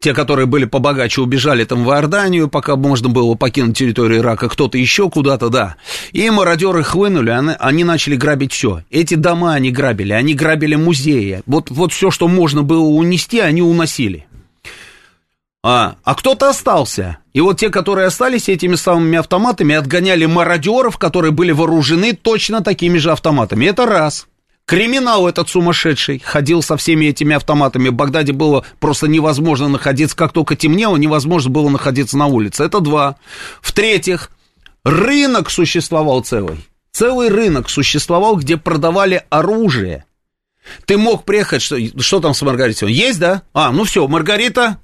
те, которые были побогаче, убежали там в Иорданию, пока можно было покинуть территорию Ирака, кто-то еще куда-то, да. И мародеры хлынули, они, они начали грабить все. Эти дома они грабили, они грабили музеи. Вот, вот все, что можно было унести, они уносили. А, а кто-то остался. И вот те, которые остались этими самыми автоматами, отгоняли мародеров, которые были вооружены точно такими же автоматами. Это раз. Криминал этот сумасшедший ходил со всеми этими автоматами. В Багдаде было просто невозможно находиться. Как только темнело, невозможно было находиться на улице. Это два. В-третьих, рынок существовал целый. Целый рынок существовал, где продавали оружие. Ты мог приехать, что, что там с Маргаритой? Есть, да? А, ну все, Маргарита,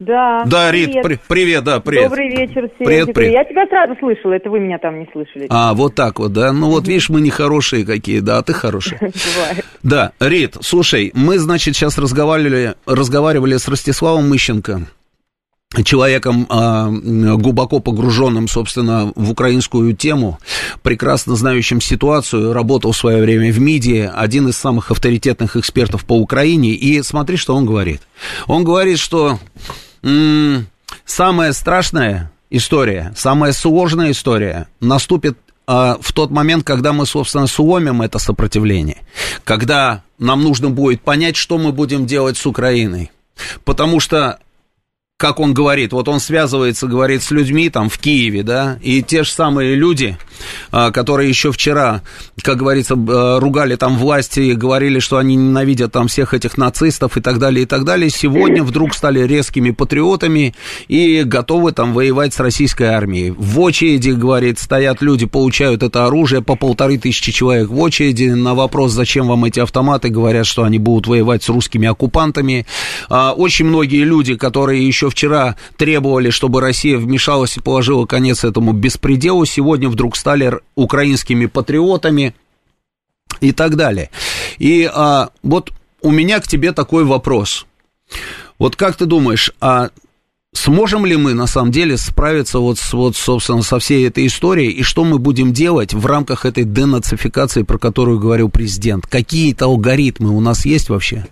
Да. да, Рит, привет. при- привет, да, привет. Добрый вечер, Сережа. Привет, привет. Я тебя сразу слышала, это вы меня там не слышали. А, вот так вот, да. Ну вот видишь, мы не хорошие какие, да, а ты хороший. Бывает. Да, Рит, слушай, мы, значит, сейчас разговаривали, разговаривали с Ростиславом Мыщенко, человеком а, глубоко погруженным, собственно, в украинскую тему, прекрасно знающим ситуацию, работал в свое время в МИДе, один из самых авторитетных экспертов по Украине, и смотри, что он говорит. Он говорит, что самая страшная история, самая сложная история наступит а, в тот момент, когда мы, собственно, сломим это сопротивление, когда нам нужно будет понять, что мы будем делать с Украиной. Потому что как он говорит, вот он связывается, говорит, с людьми там в Киеве, да, и те же самые люди, а, которые еще вчера, как говорится, б- ругали там власти и говорили, что они ненавидят там всех этих нацистов и так далее, и так далее, сегодня вдруг стали резкими патриотами и готовы там воевать с российской армией. В очереди, говорит, стоят люди, получают это оружие, по полторы тысячи человек в очереди, на вопрос, зачем вам эти автоматы, говорят, что они будут воевать с русскими оккупантами. А, Очень многие люди, которые еще вчера требовали, чтобы Россия вмешалась и положила конец этому беспределу, сегодня вдруг стали украинскими патриотами и так далее. И а, вот у меня к тебе такой вопрос. Вот как ты думаешь, а сможем ли мы на самом деле справиться вот, с, вот собственно, со всей этой историей, и что мы будем делать в рамках этой денацификации, про которую говорил президент? Какие-то алгоритмы у нас есть вообще?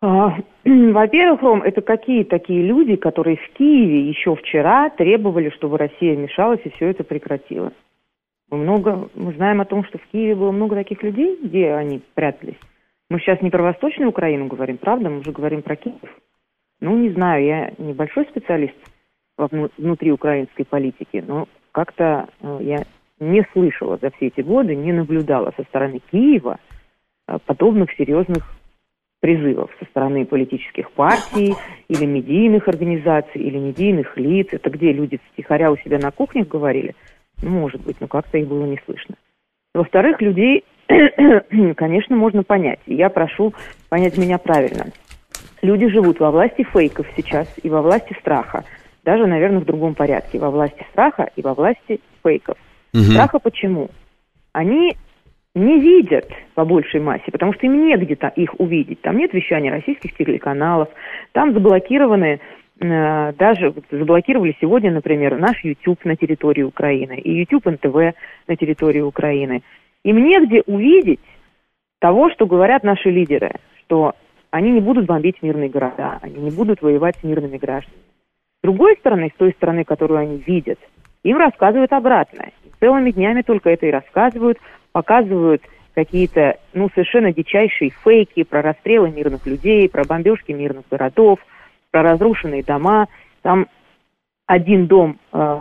А, Во-первых, Ром, это какие такие люди, которые в Киеве еще вчера требовали, чтобы Россия вмешалась и все это прекратила? Много, мы знаем о том, что в Киеве было много таких людей, где они прятались. Мы сейчас не про Восточную Украину говорим, правда? Мы уже говорим про Киев. Ну, не знаю, я небольшой специалист внутри украинской политики, но как-то э, я не слышала за все эти годы, не наблюдала со стороны Киева э, подобных серьезных призывов со стороны политических партий или медийных организаций, или медийных лиц. Это где люди втихаря у себя на кухнях говорили? Ну, может быть, но как-то их было не слышно. Во-вторых, людей, конечно, можно понять. И я прошу понять меня правильно. Люди живут во власти фейков сейчас и во власти страха. Даже, наверное, в другом порядке. Во власти страха и во власти фейков. Мгм. Страха почему? Они не видят по большей массе, потому что им негде то их увидеть. Там нет вещания российских телеканалов, там заблокированы э, даже заблокировали сегодня, например, наш YouTube на территории Украины и YouTube НТВ на территории Украины. Им негде увидеть того, что говорят наши лидеры, что они не будут бомбить мирные города, они не будут воевать с мирными гражданами. С другой стороны, с той стороны, которую они видят, им рассказывают обратное. Целыми днями только это и рассказывают, показывают какие-то, ну, совершенно дичайшие фейки про расстрелы мирных людей, про бомбежки мирных городов, про разрушенные дома. Там один дом э,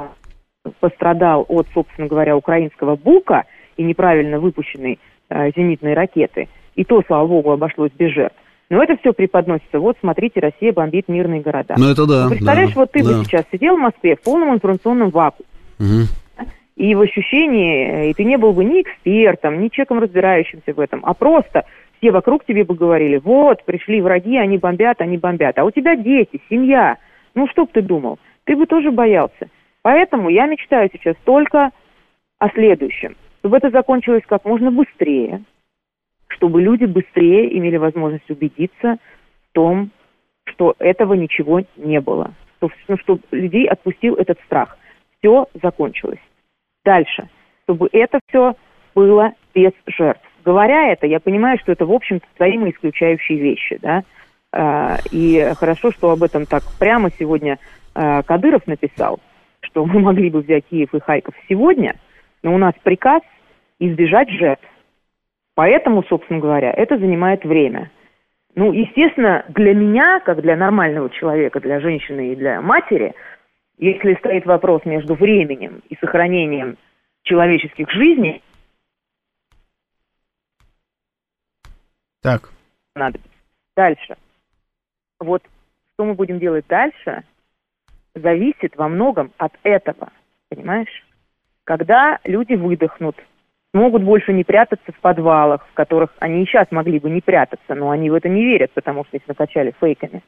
пострадал от, собственно говоря, украинского бука и неправильно выпущенной э, зенитной ракеты. И то, слава богу, обошлось без жертв. Но это все преподносится. Вот, смотрите, Россия бомбит мирные города. Ну, это да. Представляешь, да, вот ты да. бы сейчас сидел в Москве в полном информационном вакууме. Угу. И в ощущении, и ты не был бы ни экспертом, ни человеком, разбирающимся в этом, а просто все вокруг тебе бы говорили, вот, пришли враги, они бомбят, они бомбят. А у тебя дети, семья. Ну, что бы ты думал? Ты бы тоже боялся. Поэтому я мечтаю сейчас только о следующем. Чтобы это закончилось как можно быстрее, чтобы люди быстрее имели возможность убедиться в том, что этого ничего не было. Что, ну, чтобы людей отпустил этот страх. Все закончилось. Дальше. Чтобы это все было без жертв. Говоря это, я понимаю, что это, в общем-то, взаимоисключающие вещи, да, а, и хорошо, что об этом так прямо сегодня а, Кадыров написал, что мы могли бы взять Киев и Харьков сегодня, но у нас приказ избежать жертв. Поэтому, собственно говоря, это занимает время. Ну, естественно, для меня, как для нормального человека, для женщины и для матери, если стоит вопрос между временем и сохранением человеческих жизней, Так. надо дальше. Вот что мы будем делать дальше, зависит во многом от этого, понимаешь? Когда люди выдохнут, смогут больше не прятаться в подвалах, в которых они и сейчас могли бы не прятаться, но они в это не верят, потому что их накачали фейками,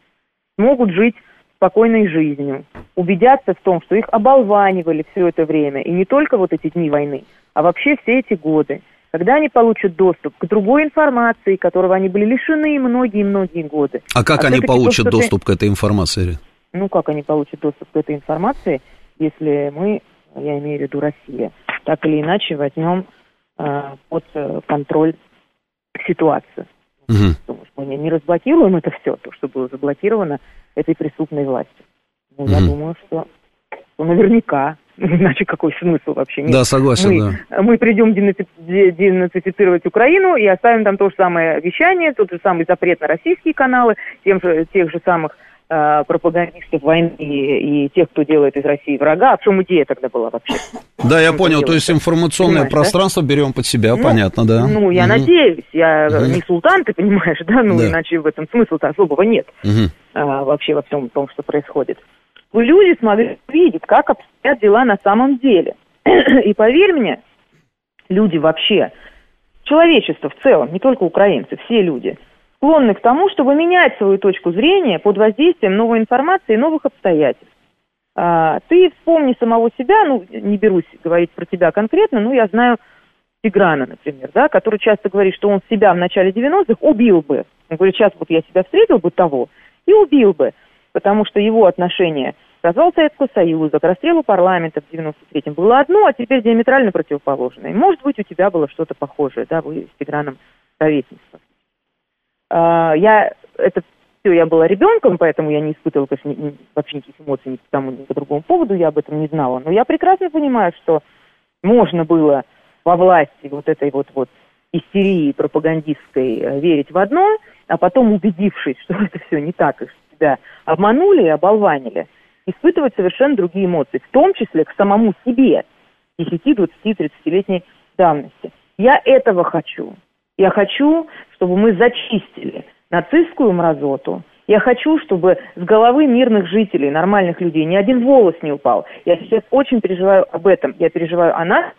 смогут жить спокойной жизнью, убедятся в том, что их оболванивали все это время, и не только вот эти дни войны, а вообще все эти годы, когда они получат доступ к другой информации, которого они были лишены многие-многие годы. А как они все-таки получат ты- доступ к этой информации? Ну, как они получат доступ к этой информации, если мы, я имею в виду Россия, так или иначе возьмем э, под э, контроль ситуацию. Мгм. Думаешь, мы не, разблокируем это все, то, что было заблокировано этой преступной властью. Ну, я Мгм. думаю, что ну, наверняка, иначе какой смысл вообще нет. Да, согласен, мы, да. мы придем денаци- де- денацифицировать Украину и оставим там то же самое вещание, тот же самый запрет на российские каналы, тем же, тех же самых э, пропагандистов войны и, и тех, кто делает из России врага. А в чем идея тогда была вообще? Да, я понял, то есть информационное Понимаешь, да? пространство берем под себя, Ну, понятно, да. Ну, я Мгм. надеюсь, я Мгм. не султан, ты понимаешь, да, ну, Да. иначе в этом смысла-то особого нет Мгм. а, вообще во всем том, что происходит. Вы люди смогли увидеть, как обстоят дела на самом деле. И поверь мне, люди вообще, человечество в целом, не только украинцы, все люди, склонны к тому, чтобы менять свою точку зрения под воздействием новой информации и новых обстоятельств. А, ты вспомни самого себя, ну, не берусь говорить про тебя конкретно, но я знаю Тиграна, например, да, который часто говорит, что он себя в начале 90-х убил бы. Он говорит, сейчас вот я себя встретил бы того и убил бы, потому что его отношение к развалу Советского Союза, к расстрелу парламента в 93-м было одно, а теперь диаметрально противоположное. Может быть, у тебя было что-то похожее, да, вы с Тиграном ровесница. А, Я, это все, я была ребенком, поэтому я не испытывала, конечно, ни- вообще никаких эмоций ни по тому, ни по другому поводу, я об этом не знала. Но я прекрасно понимаю, что можно было во власти вот этой вот, вот истерии пропагандистской э, верить в одно, а потом, убедившись, что это все не так, и что тебя обманули и оболванили, испытывать совершенно другие эмоции, в том числе к самому себе 10, 20, 30-летней давности. Я этого хочу. Я хочу, чтобы мы зачистили нацистскую мразоту. Я хочу, чтобы с головы мирных жителей, нормальных людей, ни один волос не упал. Я сейчас очень переживаю об этом. Я переживаю о нас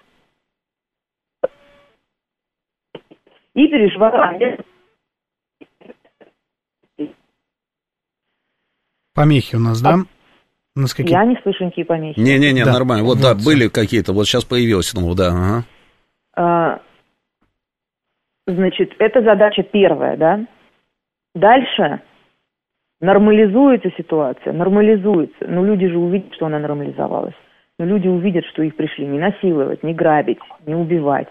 и переживаю о мне. Помехи у нас, да? У нас какие? Я не слышу никакие помехи. Не-не-не, Да. нормально. Вот, Вот да, всё. были какие-то, вот сейчас появилось, ну, да, ага. А, Значит, это задача первая, да? Дальше Нормализуется ситуация, нормализуется. Но люди же увидят, что она нормализовалась. Но люди увидят, что их пришли не насиловать, не грабить, не убивать.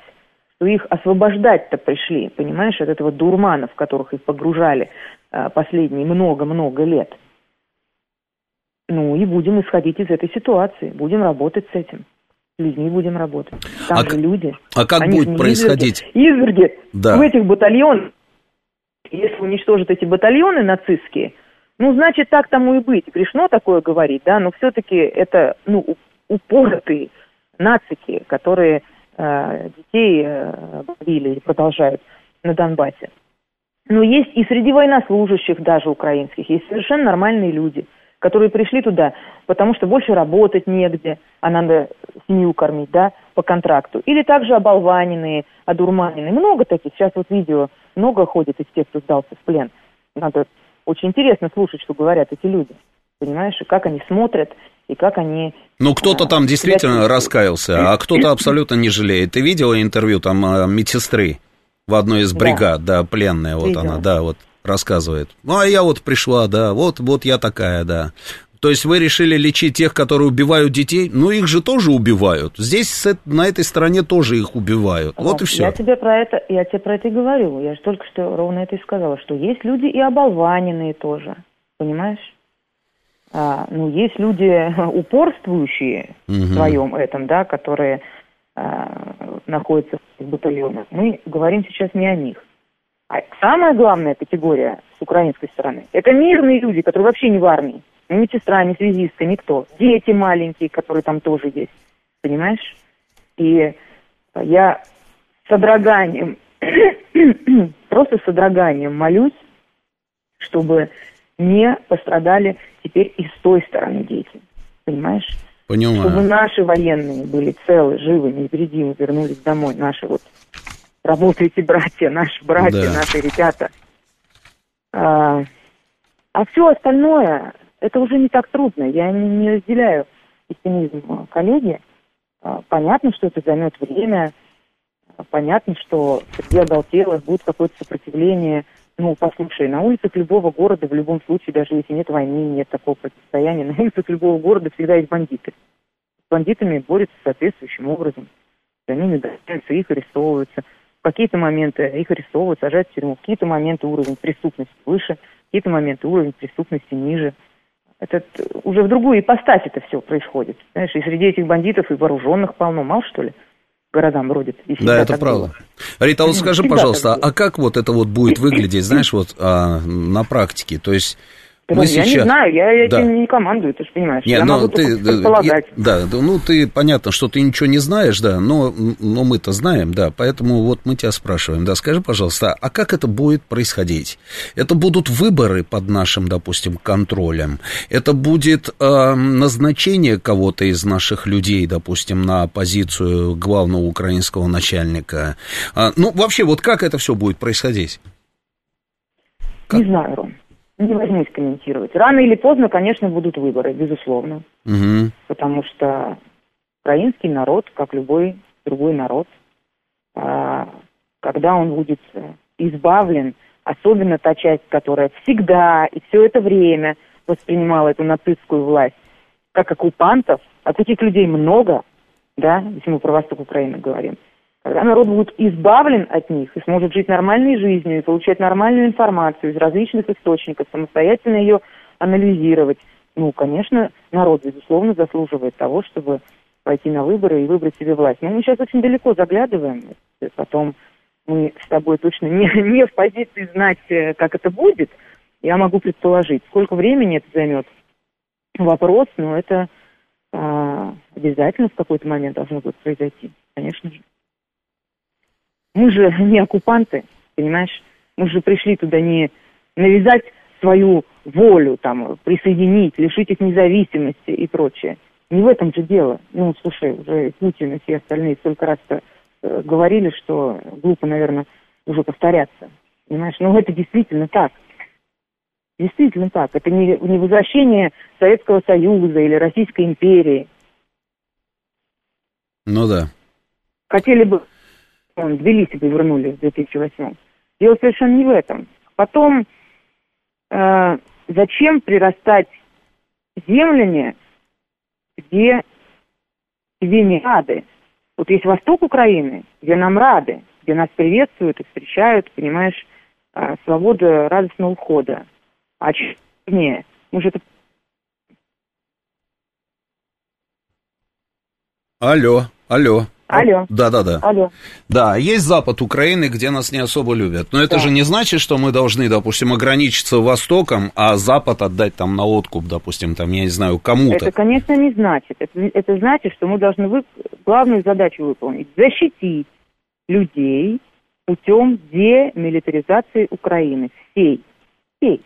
Что их освобождать-то пришли, понимаешь, от этого дурмана, в которых их погружали а, последние много-много лет. Ну и будем исходить из этой ситуации, будем работать с этим. Людьми будем работать. Там А же люди. А как Они будет происходить? Изверги, изверги Да. в этих батальонах, если уничтожат эти батальоны нацистские, ну, значит, так тому и быть. Грешно такое говорить, да, но все-таки это, ну, упоротые нацики, которые э, детей э, били и продолжают на Донбассе. Но есть и среди военнослужащих даже украинских, есть совершенно нормальные люди, которые пришли туда, потому что больше работать негде, а надо семью кормить, да, по контракту. Или также оболваненные, одурманенные. Много таких. Сейчас вот видео много ходит из тех, кто сдался в плен. Надо очень интересно слушать, что говорят эти люди. Понимаешь, и как они смотрят, и как они... Ну, кто-то там себя действительно раскаялся, а кто-то абсолютно не жалеет. Ты видела интервью там а, медсестры в одной из Да. бригад, да, пленная, вот Видела. она, да, вот рассказывает. Ну, а я вот пришла, да, вот, вот я такая, да. То есть вы решили лечить тех, которые убивают детей? Ну, их же тоже убивают. Здесь, на этой стороне, тоже их убивают. Вот и все. Я тебе про это, я тебе про это и говорю. Я же только что ровно это и сказала, что есть люди и оболваненные тоже, понимаешь? А, ну, есть люди упорствующие в Мгм. своем этом, да, которые а, находятся в батальонах. Мы говорим сейчас не о них. А самая главная категория с украинской стороны – это мирные люди, которые вообще не в армии. Ни медсестра, ни связистка, никто. Дети маленькие, которые там тоже есть. Понимаешь? И я с содроганием, просто с содроганием молюсь, чтобы не пострадали теперь и с той стороны дети. Понимаешь? Чтобы Понимаю. наши военные были целы, живы, невредимы, вернулись домой. Наши вот работаете, братья, наши братья, Да. наши ребята. А, а все остальное, это уже не так трудно. Я не, не разделяю пессимизм а, коллеги. А, понятно, что это займет время. А, Понятно, что среди оголтелых будет какое-то сопротивление. Ну, послушай, на улицах любого города, в любом случае, даже если нет войны, нет такого противостояния, на улицах любого города всегда есть бандиты. С бандитами борются соответствующим образом. За ними гоняются, их арестовываются. Какие-то моменты их арестовывают, сажают в тюрьму. Какие-то моменты уровень преступности выше, какие-то моменты уровень преступности ниже. Это уже в другую ипостась это все происходит. Знаешь, и среди этих бандитов и вооруженных полно. Мало, что ли, городам всегда Да, это правда. было. Рита, вот скажи, Всегда пожалуйста, а как вот это вот будет выглядеть, знаешь, вот а, на практике? То есть мы Я сейчас... не знаю, я Да. этим не командую, ты же понимаешь. Не, я но могу ты, только да, да, да, ну ты, понятно, что ты ничего не знаешь, да, но, но мы-то знаем, да, поэтому вот мы тебя спрашиваем, да, скажи, пожалуйста, а как это будет происходить? Это будут выборы под нашим, допустим, контролем? Это будет э, назначение кого-то из наших людей, допустим, на позицию главного украинского начальника? А, ну, вообще, вот как это все будет происходить? Как? Не знаю, Ром. Не возьмусь комментировать. Рано или поздно, конечно, будут выборы, безусловно. Мгм. Потому что украинский народ, как любой другой народ, а, когда он будет э, избавлен, особенно та часть, которая всегда и все это время воспринимала эту нацистскую власть как оккупантов, а таких людей много, да, если мы про восток Украины говорим, когда народ будет избавлен от них и сможет жить нормальной жизнью и получать нормальную информацию из различных источников, самостоятельно ее анализировать, ну, конечно, народ, безусловно, заслуживает того, чтобы пойти на выборы и выбрать себе власть. Но мы сейчас очень далеко заглядываем, потом мы с тобой точно не, не в позиции знать, э, как это будет. Я могу предположить, сколько времени это займет. Вопрос, но это а, обязательно в какой-то момент должно будет произойти, конечно же. Мы же не оккупанты, понимаешь? Мы же пришли туда не навязать свою волю, там, присоединить, лишить их независимости и прочее. Не в этом же дело. Ну, слушай, уже Путин и все остальные столько раз э, говорили, что глупо, наверное, уже повторяться. Понимаешь? Ну, это действительно так. Действительно так. Это не, не возвращение Советского Союза или Российской империи. Ну да. Хотели бы, он, Тбилиси бы вернули в 2008 Дело совершенно не в этом. Потом, э, зачем прирастать земляне, где тебе не рады? Вот есть восток Украины, где нам рады, где нас приветствуют и встречают, понимаешь, а, свобода радостного ухода. А не, мы же это Алло, алло. Алло. Да, да, да. Алло. Да, есть запад Украины, где нас не особо любят. Но это Да. же не значит, что мы должны, допустим, ограничиться Востоком, а Запад отдать там на откуп, допустим, там, я не знаю, кому-то. Это, конечно, не значит. Это, это значит, что мы должны вы- главную задачу выполнить. Защитить людей путем демилитаризации Украины. Всей. Всей.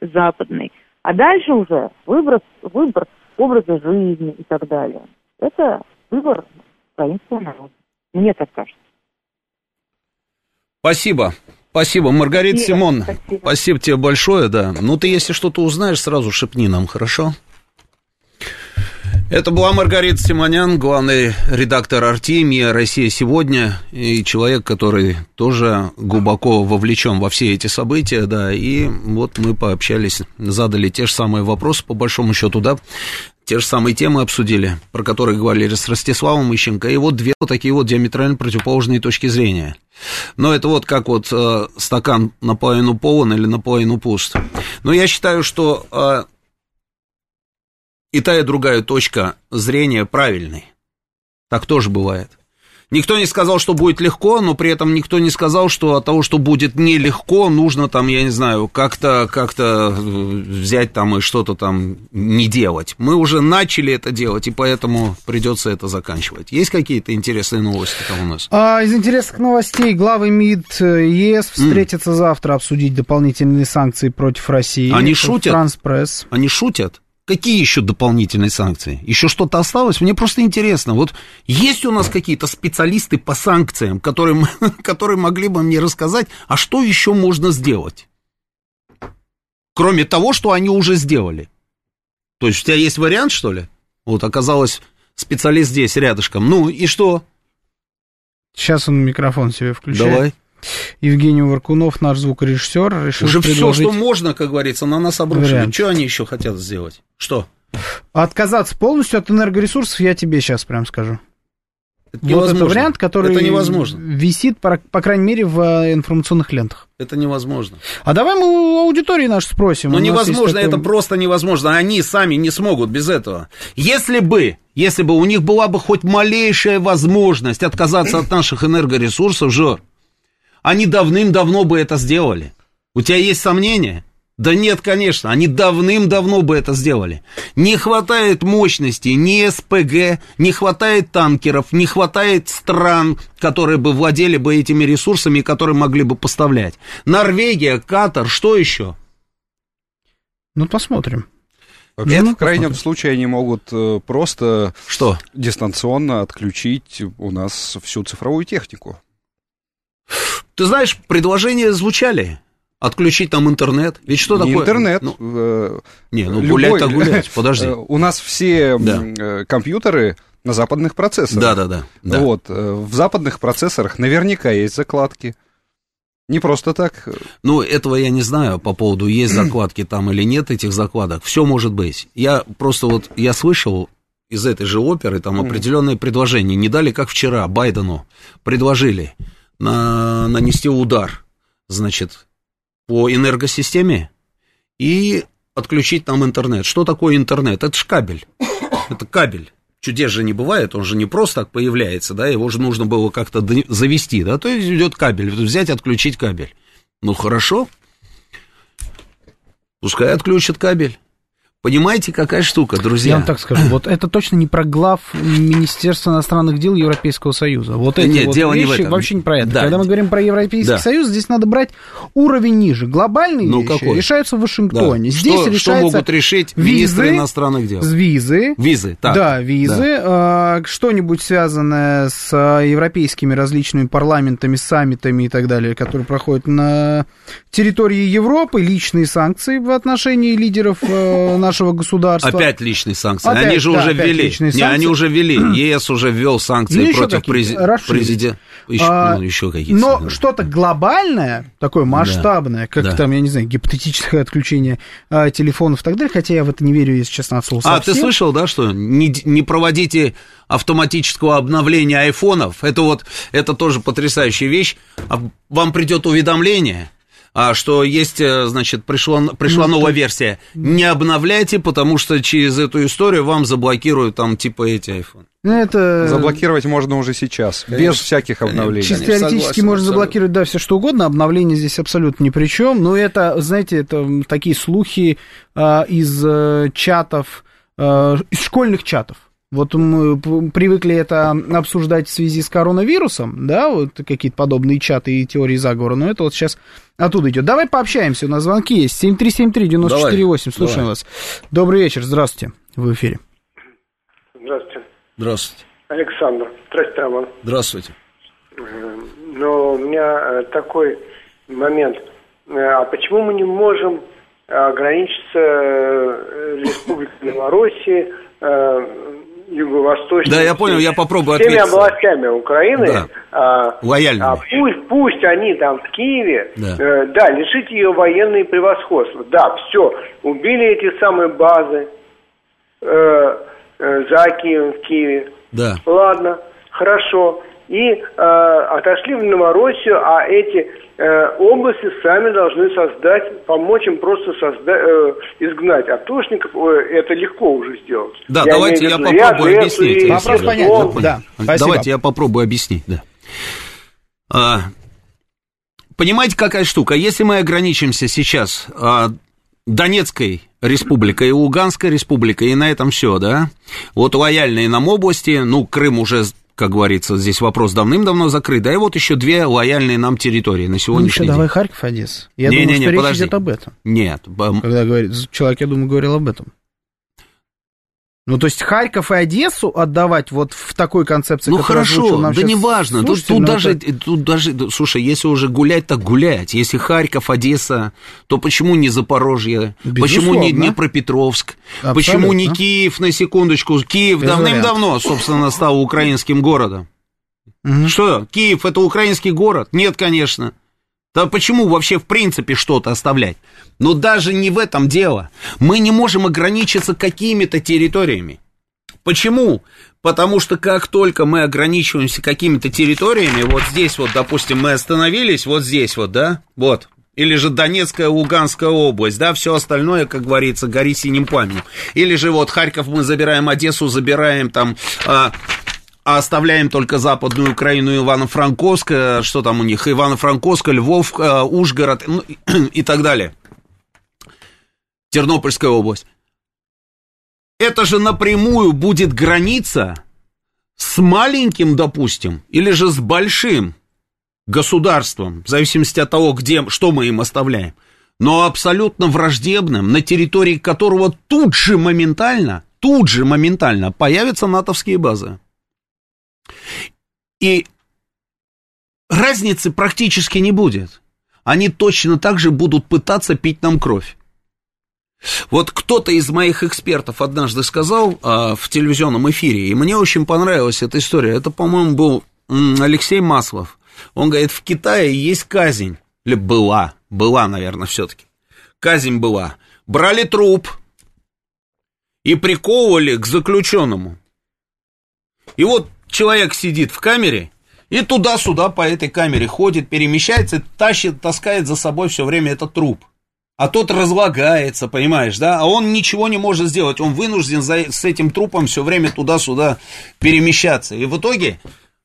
Западной. А дальше уже выбор, выбор образа жизни и так далее. Это выбор украинского народа. Мне так кажется. Спасибо. Спасибо, Маргарита Спасибо, Симон. спасибо. Спасибо тебе большое, да. Ну, ты если что-то узнаешь, сразу шепни нам, хорошо? Это была Маргарита Симонян, главный редактор Артемия «Россия сегодня», и человек, который тоже глубоко вовлечен во все эти события, да, и вот мы пообщались, задали те же самые вопросы, по большому счету, да, те же самые темы обсудили, про которые говорили с Ростиславом Ищенко, и вот две вот такие вот диаметрально противоположные точки зрения. Но это вот как вот э, стакан наполовину полон или наполовину пуст. Но я считаю, что э, и та, и другая точка зрения правильной. Так тоже бывает. Никто не сказал, что будет легко, но при этом никто не сказал, что от того, что будет нелегко, нужно там, я не знаю, как-то как взять там и что-то там не делать. Мы уже начали это делать, и поэтому придется это заканчивать. Есть какие-то интересные новости там у нас? А, из интересных новостей главы МИД э, ЕС встретятся завтра обсудить дополнительные санкции против России. Они Это шутят? Франс Пресс. Они шутят? Какие еще дополнительные санкции? Еще что-то осталось? Мне просто интересно. Вот есть у нас какие-то специалисты по санкциям, которые, которые могли бы мне рассказать, а что еще можно сделать? Кроме того, что они уже сделали. То есть у тебя есть вариант, что ли? Вот оказалось специалист здесь, рядышком. Ну и что? Сейчас он микрофон себе включает. Давай. Евгений Варкунов, наш звукорежиссер, решил Уже все, предложить что можно, как говорится, на нас обрушили. Вариант. Что они еще хотят сделать? Что? отказаться полностью от энергоресурсов, я тебе сейчас прям скажу. Это Вот невозможно. это вариант, который Это невозможно. висит, по, по крайней мере, в э, информационных лентах. Это невозможно. А давай мы у аудитории наш спросим. Ну, невозможно, такой- это просто невозможно. Они сами не смогут без этого. Если бы, если бы у них была бы хоть малейшая возможность отказаться от наших энергоресурсов, Жор, они давным-давно бы это сделали. У тебя есть сомнения? Да нет, конечно, они давным-давно бы это сделали. Не хватает мощности, ни СПГ, не хватает танкеров, не хватает стран, которые бы владели бы этими ресурсами, и которые могли бы поставлять. Норвегия, Катар, что еще? Ну, посмотрим. Вообще, Ну, в крайнем случае они могут э, просто Что? дистанционно отключить у нас всю цифровую технику. Ты знаешь, предложения звучали. Отключить там интернет. Ведь что Не такое? интернет. Ну, э, не, ну любой- гулять-то гулять, подожди. У нас все Да. э, компьютеры на западных процессорах. Да-да-да. да. Вот, э, в западных процессорах наверняка есть закладки. Не просто так. Ну, этого я не знаю по поводу, есть закладки там или нет этих закладок. Все может быть. Я просто вот, я слышал из этой же оперы там определенные предложения. Не дали, как вчера, Байдену предложили на, нанести удар, значит, по энергосистеме и отключить там интернет. Что такое интернет? Это ж кабель. Это кабель. Чудес же не бывает, он же не просто так появляется, да, его же нужно было как-то завести, да, то есть идет кабель, взять, отключить кабель. Ну, хорошо, пускай отключат кабель. Понимаете, какая штука, друзья? Я вам так скажу, вот это точно не про глав Министерства иностранных дел Европейского Союза. Вот эти Нет, вот дело не в вещи этом. вообще не про это. Да. Когда мы говорим про Европейский Да. Союз, здесь надо брать уровень ниже. Глобальные Ну, вещи какой? решаются в Да. Вашингтоне. Что- Здесь что, решается могут решить министры визы, иностранных дел? визы, Визы, так. да, визы, а, что-нибудь связанное с а, европейскими различными парламентами, саммитами и так далее, которые проходят на территории Европы, личные санкции в отношении лидеров наших нашего государства. Опять личные санкции. Опять, они же да, уже ввели. Не, они уже ввели. ЕС уже ввел санкции Ну, против президента. Еще, А, ну, еще какие-то. Но санкции. что-то глобальное, такое масштабное, как Да. там, я не знаю, гипотетическое отключение а, телефонов и так далее, хотя я в это не верю, если честно, от слова А, ты слышал, да, что не, не проводите автоматического обновления айфонов? Это вот, это тоже потрясающая вещь. А Вам придет уведомление, а, что есть, э, значит, пришла, пришла Ну, новая что? версия. Не обновляйте, потому что через эту историю вам заблокируют там типа эти айфоны. Ну, Это... Заблокировать можно уже сейчас, без Конечно. всяких обновлений. Чисто Конечно, теоретически согласен, можно абсолютно. заблокировать, да, все что угодно, обновление здесь абсолютно ни при чем. Но это, знаете, это такие слухи а, из э, чатов, а, из школьных чатов. Вот мы п- привыкли это обсуждать в связи с коронавирусом, да, вот какие-то подобные чаты и теории заговора, но это вот сейчас оттуда идет. Давай пообщаемся, у нас звонки есть. 7373-94-8, слушаем давай. вас. Добрый вечер, здравствуйте, вы в эфире. Здравствуйте. Здравствуйте. Александр. Здравствуйте, Роман. Здравствуйте. Но у меня э, такой момент. Э, А почему мы не можем ограничиться Республикой Белоруссии, юго-восточной... Да, я понял, я попробую всеми ответить. областями Украины. Да. а, Лояльными. а пусть, пусть они там в Киеве, Да. э, да, лишите ее военные превосходства. Да, все, убили эти самые базы э, э, за Киевом, в Киеве. Да. Ладно, хорошо. И э, отошли в Новороссию, а эти э, области сами должны создать, помочь им просто создать, изгнать атошников. Э, это легко уже сделать. Да, Я давайте я попробую объяснить. Вопрос понятен, да. Давайте я попробую объяснить, да. А, понимаете, какая штука? Если мы ограничимся сейчас а, Донецкой республикой и Луганской республикой, и на этом все, да? Вот лояльные нам области, ну, Крым уже, как говорится, здесь вопрос давным-давно закрыт, да, и вот еще две лояльные нам территории на Ну, сегодняшний еще день. давай Харьков, Одесса. Я Не, думаю, не, что не, речь подожди. идет об этом. Нет, Когда говорит, человек, я думаю, говорил об этом. Ну, то есть Харьков и Одессу отдавать вот в такой концепции, Ну хорошо, нам да сейчас не важно. Тут, слушатель, тут ну, даже, это- тут даже, да, слушай, если уже гулять, так гулять. Если Харьков, Одесса, то почему не Запорожье? Почему не Безусловно. Днепропетровск? Абсолютно. Почему не Киев, на секундочку? Киев давным-давно, собственно, стал украинским городом. Мгм. Что, Киев это украинский город? Нет, конечно. Да почему вообще в принципе что-то оставлять? Но даже не в этом дело. Мы не можем ограничиться какими-то территориями. Почему? Потому что как только мы ограничиваемся какими-то территориями, вот здесь вот, допустим, мы остановились, вот здесь вот, да, вот, или же Донецкая, Луганская область, да, все остальное, как говорится, гори синим пламенем. Или же вот Харьков мы забираем, Одессу забираем, там, а, оставляем только Западную Украину, Ивано-Франковск, э, что там у них, Ивано-Франковск, Львов, э, Ужгород ну, и так далее. Тернопольская область. Это же напрямую будет граница с маленьким, допустим, или же с большим государством, в зависимости от того, где, что мы им оставляем, но абсолютно враждебным, на территории которого тут же моментально, тут же моментально появятся натовские базы. И разницы практически не будет. Они точно так же будут пытаться пить нам кровь. Вот кто-то из моих экспертов однажды сказал а, в телевизионном эфире, и мне очень понравилась эта история. Это, по-моему, был Алексей Маслов. Он говорит, в Китае есть казнь. Или была, была, наверное, все-таки. Казнь была. Брали труп и приковывали к заключенному. И вот человек сидит в камере и туда-сюда по этой камере ходит, перемещается, тащит, таскает за собой все время этот труп. А тот разлагается, понимаешь, да? А он ничего не может сделать. Он вынужден за, с этим трупом все время туда-сюда перемещаться. И в итоге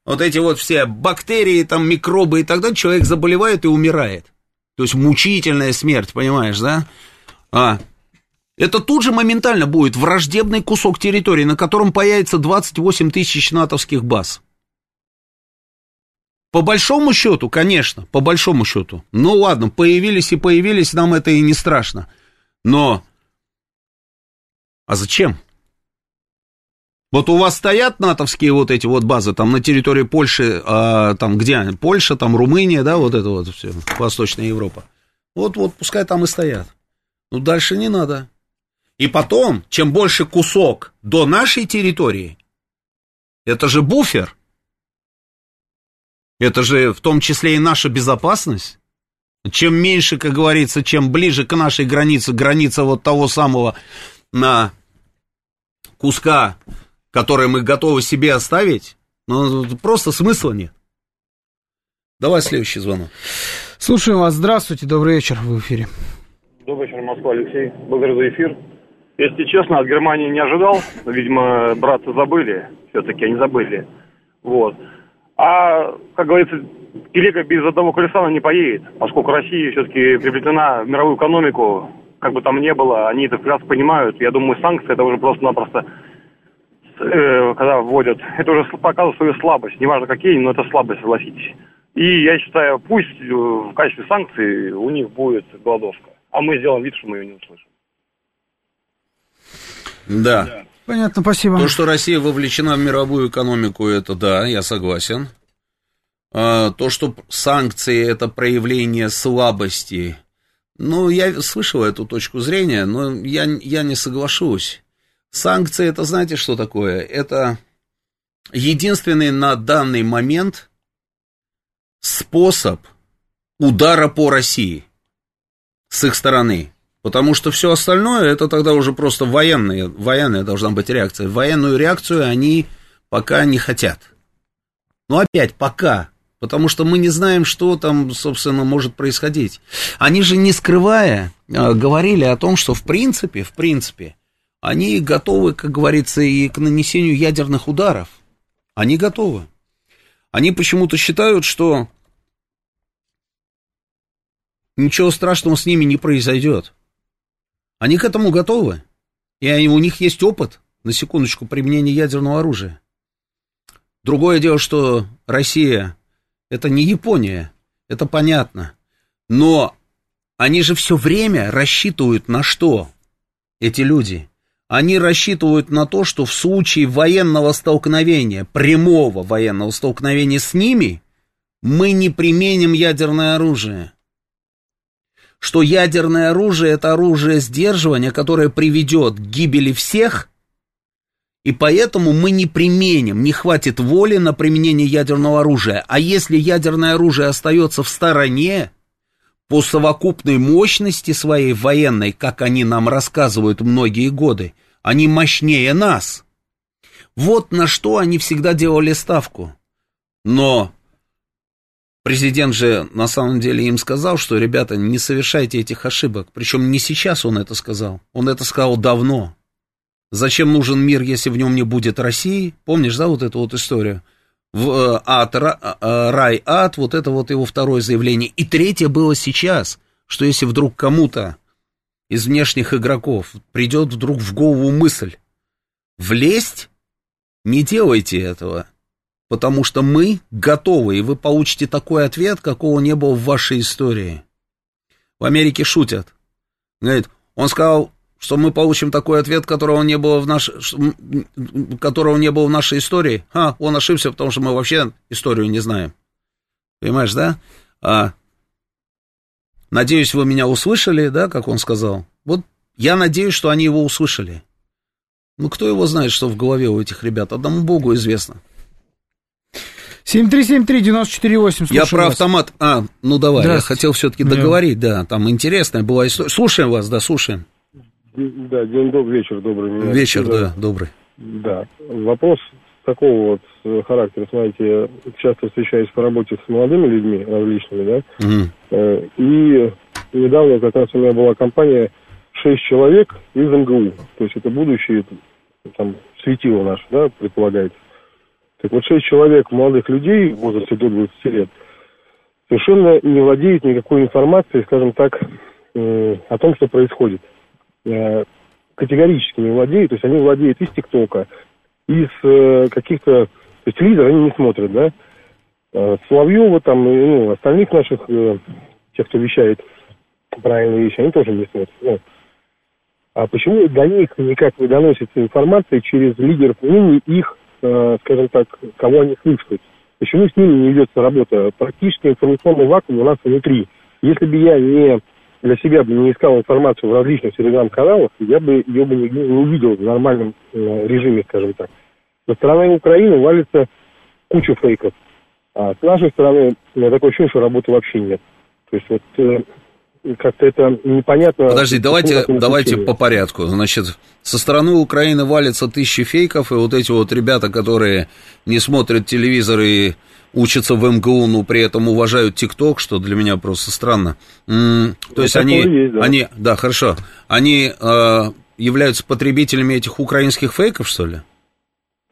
вот эти вот все бактерии, там, микробы и так далее, человек заболевает и умирает. То есть мучительная смерть, понимаешь, да? А, это тут же моментально будет враждебный кусок территории, на котором появится 28 тысяч натовских баз. По большому счету, конечно, по большому счету. Ну ладно, появились и появились, нам это и не страшно. Но, а зачем? Вот у вас стоят натовские вот эти вот базы, там на территории Польши, а, там где? Польша, там Румыния, да, вот это вот все, Восточная Европа. Вот, вот, пускай там и стоят. Ну, дальше не надо. И потом, чем больше кусок до нашей территории, это же буфер. Это же в том числе и наша безопасность. Чем меньше, как говорится, чем ближе к нашей границе, граница вот того самого на куска, который мы готовы себе оставить, ну, просто смысла нет. Давай следующий звонок. Слушаем вас. Здравствуйте, добрый вечер, в эфире. Добрый вечер, Москва, Алексей. Благодарю за эфир. Если честно, от Германии не ожидал. Видимо, братцы забыли. Все-таки они забыли. Вот. А, как говорится, телега без одного колеса она не поедет, поскольку Россия все-таки приобретена в мировую экономику, как бы там ни было, они это прекрасно понимают. Я думаю, санкции это уже просто-напросто, э, когда вводят, это уже показывает свою слабость. Неважно какие, но это слабость, согласитесь. И я считаю, пусть э, в качестве санкций у них будет голодовка. А мы сделаем вид, что мы ее не услышим. Да. Понятно, спасибо. То, что Россия вовлечена в мировую экономику, это да, я согласен. А, то, что санкции это проявление слабости, ну, я слышал эту точку зрения, но я, я не соглашусь. Санкции это знаете, что такое? Это единственный на данный момент способ удара по России с их стороны. Потому что все остальное, это тогда уже просто военная, военная должна быть реакция. Военную реакцию они пока не хотят. Но опять пока, потому что мы не знаем, что там, собственно, может происходить. Они же не скрывая а, говорили о том, что в принципе, в принципе, они готовы, как говорится, и к нанесению ядерных ударов. Они готовы. Они почему-то считают, что ничего страшного с ними не произойдет. Они к этому готовы. И у них есть опыт, на секундочку, применения ядерного оружия. Другое дело, что Россия это не Япония, это понятно. Но они же все время рассчитывают на что? Эти люди. Они рассчитывают на то, что в случае военного столкновения, прямого военного столкновения с ними, мы не применим ядерное оружие что ядерное оружие это оружие сдерживания, которое приведет к гибели всех, и поэтому мы не применим, не хватит воли на применение ядерного оружия. А если ядерное оружие остается в стороне, по совокупной мощности своей военной, как они нам рассказывают многие годы, они мощнее нас. Вот на что они всегда делали ставку. Но Президент же на самом деле им сказал, что, ребята, не совершайте этих ошибок. Причем не сейчас он это сказал, он это сказал давно. Зачем нужен мир, если в нем не будет России? Помнишь, да, вот эту вот историю? В, э, ад, ра, э, рай, ад, вот это вот его второе заявление. И третье было сейчас, что если вдруг кому-то из внешних игроков придет вдруг в голову мысль влезть, не делайте этого потому что мы готовы, и вы получите такой ответ, какого не было в вашей истории. В Америке шутят. Говорит, он сказал, что мы получим такой ответ, которого не было в нашей, которого не было в нашей истории. А, он ошибся, потому что мы вообще историю не знаем. Понимаешь, да? А, надеюсь, вы меня услышали, да, как он сказал. Вот я надеюсь, что они его услышали. Ну, кто его знает, что в голове у этих ребят? Одному Богу известно. 7373948, Я про вас. автомат. А, ну давай, я хотел все-таки договорить, да, там интересная была история. Слушаем вас, да, слушаем. Да, день добрый, вечер добрый. Меня вечер, да, добрый. Да, вопрос такого вот э, характера. Смотрите, часто встречаюсь по работе с молодыми людьми различными, да, угу. и недавно как раз у меня была компания 6 человек из МГУ, то есть это будущее там светило наше, да, предполагается. Так вот, шесть человек молодых людей в возрасте до 20 лет совершенно не владеют никакой информацией, скажем так, э, о том, что происходит. Э, категорически не владеют, то есть они владеют из ТикТока, из э, каких-то... То есть телевизор они не смотрят, да? Соловьева там, ну, остальных наших, тех, кто вещает правильные вещи, они тоже не смотрят. Ну, а почему до них никак не доносится информация через лидеров мнений их Э, скажем так, кого они слышат. Почему с ними не ведется работа? Практически информационный вакуум у нас внутри. Если бы я не для себя бы не искал информацию в различных телеграм-каналах, я бы ее бы не, не увидел в нормальном э, режиме, скажем так. Со стороны Украины валится куча фейков. А с нашей стороны, у меня такое ощущение, что работы вообще нет. То есть вот э, как-то это непонятно. Подожди, давайте, давайте по порядку. Значит, со стороны Украины валится тысячи фейков, и вот эти вот ребята, которые не смотрят телевизор и учатся в МГУ, но при этом уважают ТикТок, что для меня просто странно. То Ну, есть они, есть, да. они, да, хорошо, они э, являются потребителями этих украинских фейков, что ли?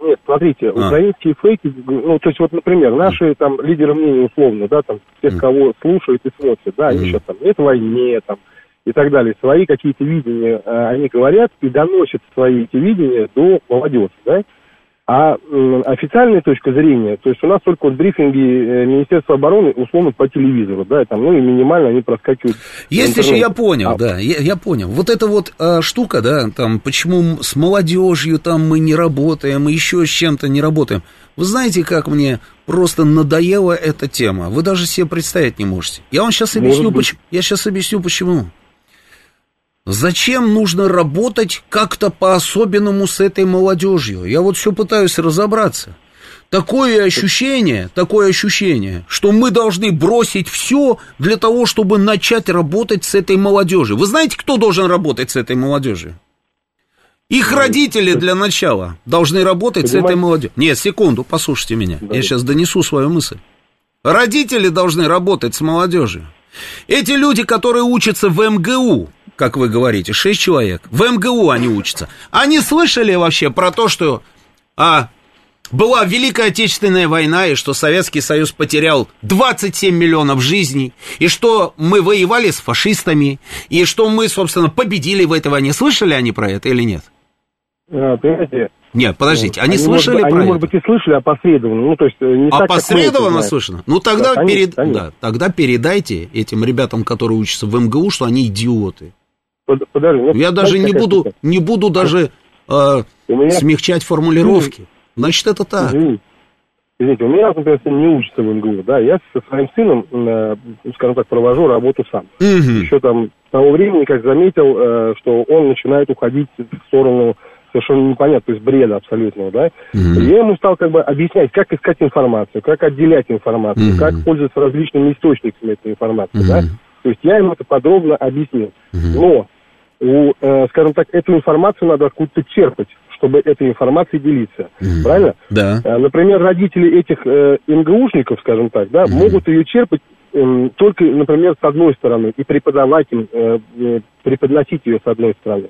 Нет, смотрите, А. украинские фейки, ну, то есть, вот, например, наши там лидеры мнений условно, да, там, тех, кого слушают и смотрят, да, они сейчас там, нет войне, там, и так далее, свои какие-то видения э, они говорят и доносят свои эти видения до молодежи, да, а официальная точка зрения, то есть у нас только вот брифинги э, Министерства обороны условно по телевизору, да, там, ну и минимально они проскакивают. Есть еще, я понял, А, да, я, я понял. Вот эта вот а, штука, да, там, почему с молодежью там мы не работаем, и еще с чем-то не работаем. Вы знаете, как мне просто надоела эта тема? Вы даже себе представить не можете. Я вам сейчас объясню, почему. Я сейчас объясню, почему. Зачем нужно работать как-то по-особенному с этой молодежью? Я вот все пытаюсь разобраться. Такое ощущение, такое ощущение, что мы должны бросить все для того, чтобы начать работать с этой молодежью. Вы знаете, кто должен работать с этой молодежью? Их родители для начала должны работать с этой Понимаете? молодежью. Нет, секунду, послушайте меня. Я сейчас донесу свою мысль. Родители должны работать с молодежью. Эти люди, которые учатся в МГУ, как вы говорите, 6 человек, в МГУ они учатся, они слышали вообще про то, что а, была Великая Отечественная война, и что Советский Союз потерял 27 миллионов жизней, и что мы воевали с фашистами, и что мы, собственно, победили в этой войне. Слышали они про это или нет? а, Понимаете, Нет, подождите, они, может слышали быть- про они, это? может быть, и слышали опосредованно, ну, то есть э, не так, Опосредованно знаем. слышно? Ну тогда, Да, конечно, перед... конечно. да, тогда передайте этим ребятам, которые учатся в МГУ, что они идиоты. Под- Подожди, ну, Я даже не буду, штука? не буду даже э, меня- смягчать формулировки. Значит, это так. Извините. Извините, у меня, например, сын не учится в МГУ, да, я со своим сыном, э, скажем так, провожу работу сам. Мгм. Еще там с того времени, как заметил, э, что он начинает уходить в сторону совершенно непонятно, то есть бреда абсолютного, да. И я ему стал как бы объяснять, как искать информацию, как отделять информацию, Мгм. как пользоваться различными источниками этой информации, Мгм. да. То есть я ему это подробно объяснил. Но, у, э, скажем так, эту информацию надо откуда-то черпать, чтобы этой информацией делиться. Правильно? Да. Э, Например, родители этих э, МГУшников, скажем так, да, могут ее черпать эм, только, например, с одной стороны, и преподавать им, э, преподносить ее с одной стороны.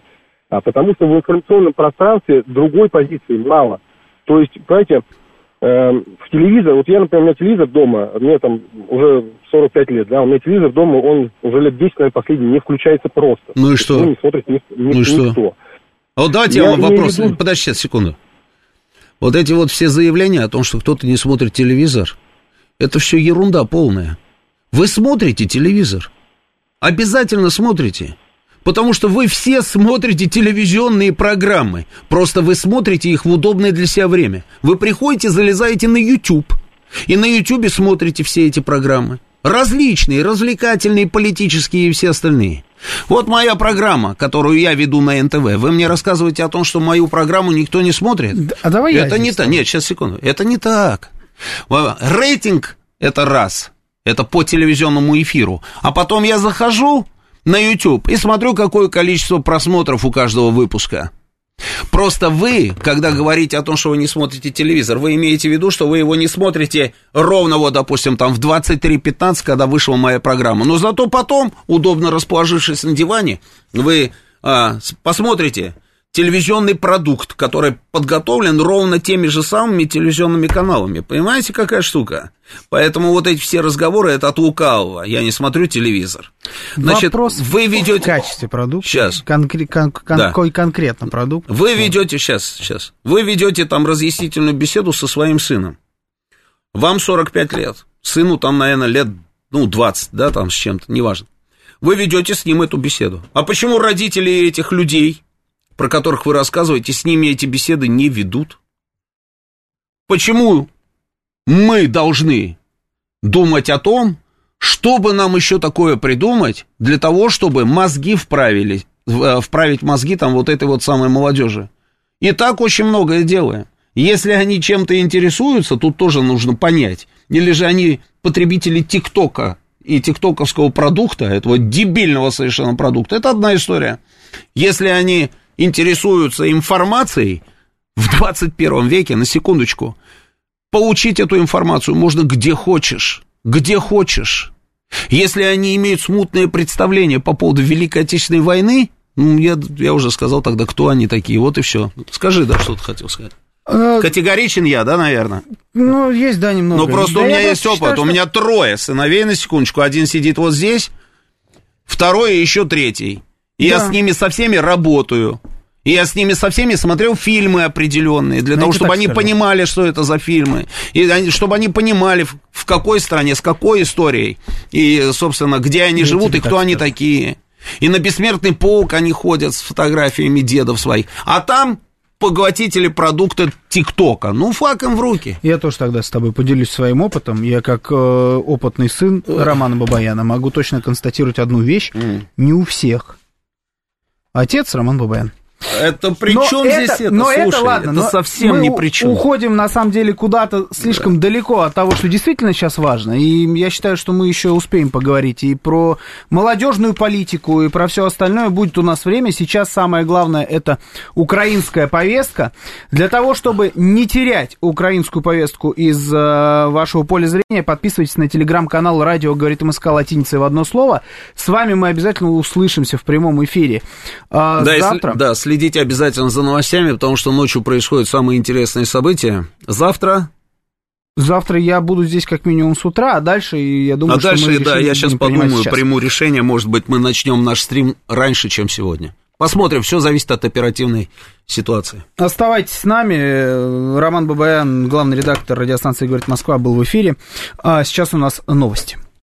А потому что в информационном пространстве другой позиции мало. То есть, понимаете, в телевизор, вот я, например, у меня телевизор дома, мне там уже 45 лет, да, у меня телевизор дома, он уже лет 10, наверное, последний, не включается просто. Ну и что? Его не смотрит ни- ни- Ну и что? никто. А вот давайте я, Я вам вопрос. в виду- Подождите секунду. Вот эти вот все заявления о том, что кто-то не смотрит телевизор, это все ерунда полная. Вы смотрите телевизор. Обязательно смотрите. Потому что вы все смотрите телевизионные программы. Просто вы смотрите их в удобное для себя время. Вы приходите, залезаете на YouTube. И на YouTube смотрите все эти программы. Различные, развлекательные, политические и все остальные. Вот моя программа, которую я веду на НТВ. Вы мне рассказываете о том, что мою программу никто не смотрит? А давай я Это не здесь так. Нет, сейчас, секунду. Это не так. Рейтинг – это раз. Это по телевизионному эфиру. А потом я захожу на YouTube и смотрю, какое количество просмотров у каждого выпуска. Просто вы, когда говорите о том, что вы не смотрите телевизор, вы имеете в виду, что вы его не смотрите ровно, вот, допустим, там в 23.15, когда вышла моя программа. Но зато потом, удобно расположившись на диване, вы а, посмотрите телевизионный продукт, который подготовлен ровно теми же самыми телевизионными каналами. Понимаете, какая штука? Поэтому вот эти все разговоры, это от лукавого. Я не смотрю телевизор. Значит, Вопрос вы в ведете... качестве продукта. Сейчас. Конкре- кон- кон- Да. Какой конкретно продукт? Вы ведете, сейчас, сейчас, вы ведете там разъяснительную беседу со своим сыном. Вам 45 лет, сыну там, наверное, лет, ну, 20, да, там с чем-то, неважно. Вы ведете с ним эту беседу. А почему родители этих людей, про которых вы рассказываете, с ними эти беседы не ведут? Почему мы должны думать о том, Что бы нам еще такое придумать для того, чтобы мозги вправили, э, вправить мозги там вот этой вот самой молодежи? И так очень многое делаем. Если они чем-то интересуются, тут тоже нужно понять. Или же они потребители ТикТока и тиктоковского продукта, этого дебильного совершенно продукта, это одна история. Если они интересуются информацией в 21 веке, на секундочку, получить эту информацию можно где хочешь, где хочешь. Если они имеют смутное представление по поводу Великой Отечественной войны, ну, я, я уже сказал тогда, кто они такие, вот и все. Скажи, да, что ты хотел сказать. Э, Категоричен я, да, наверное? Ну, есть, да, немного. Ну, просто да у меня есть опыт. Считаю, что... У меня трое сыновей, на секундочку. Один сидит вот здесь, второй и еще третий. И да. я с ними со всеми работаю. И я с ними со всеми смотрел фильмы определенные, для ну, того, чтобы они скажу. понимали, что это за фильмы. И они, чтобы они понимали, в, в какой стране, с какой историей. И, собственно, где они я живут и кто они скажу. такие. И на бессмертный полк они ходят с фотографиями дедов своих. А там поглотители продукта ТикТока. Ну, факом в руки. Я тоже тогда с тобой поделюсь своим опытом. Я как э, опытный сын Романа Бабаяна могу точно констатировать одну вещь. Mm. Не у всех. Отец Роман Бабаян. Это при чем здесь это? Но Слушай, это ладно, это совсем ни при чем. уходим, на самом деле, куда-то слишком да. далеко от того, что действительно сейчас важно. И я считаю, что мы еще успеем поговорить и про молодежную политику, и про все остальное. Будет у нас время. Сейчас самое главное – это украинская повестка. Для того, чтобы не терять украинскую повестку из э, вашего поля зрения, подписывайтесь на телеграм-канал «Радио говорит МСК» латиницей в одно слово. С вами мы обязательно услышимся в прямом эфире э, да, завтра. Если, да, следите обязательно за новостями, потому что ночью происходят самые интересные события. Завтра Завтра я буду здесь как минимум с утра, а дальше я думаю, а что дальше, мы да, я сейчас подумаю, сейчас. приму решение, может быть, мы начнем наш стрим раньше, чем сегодня. Посмотрим, все зависит от оперативной ситуации. Оставайтесь с нами. Роман Бабаян, главный редактор радиостанции «Говорит Москва», был в эфире. А сейчас у нас новости.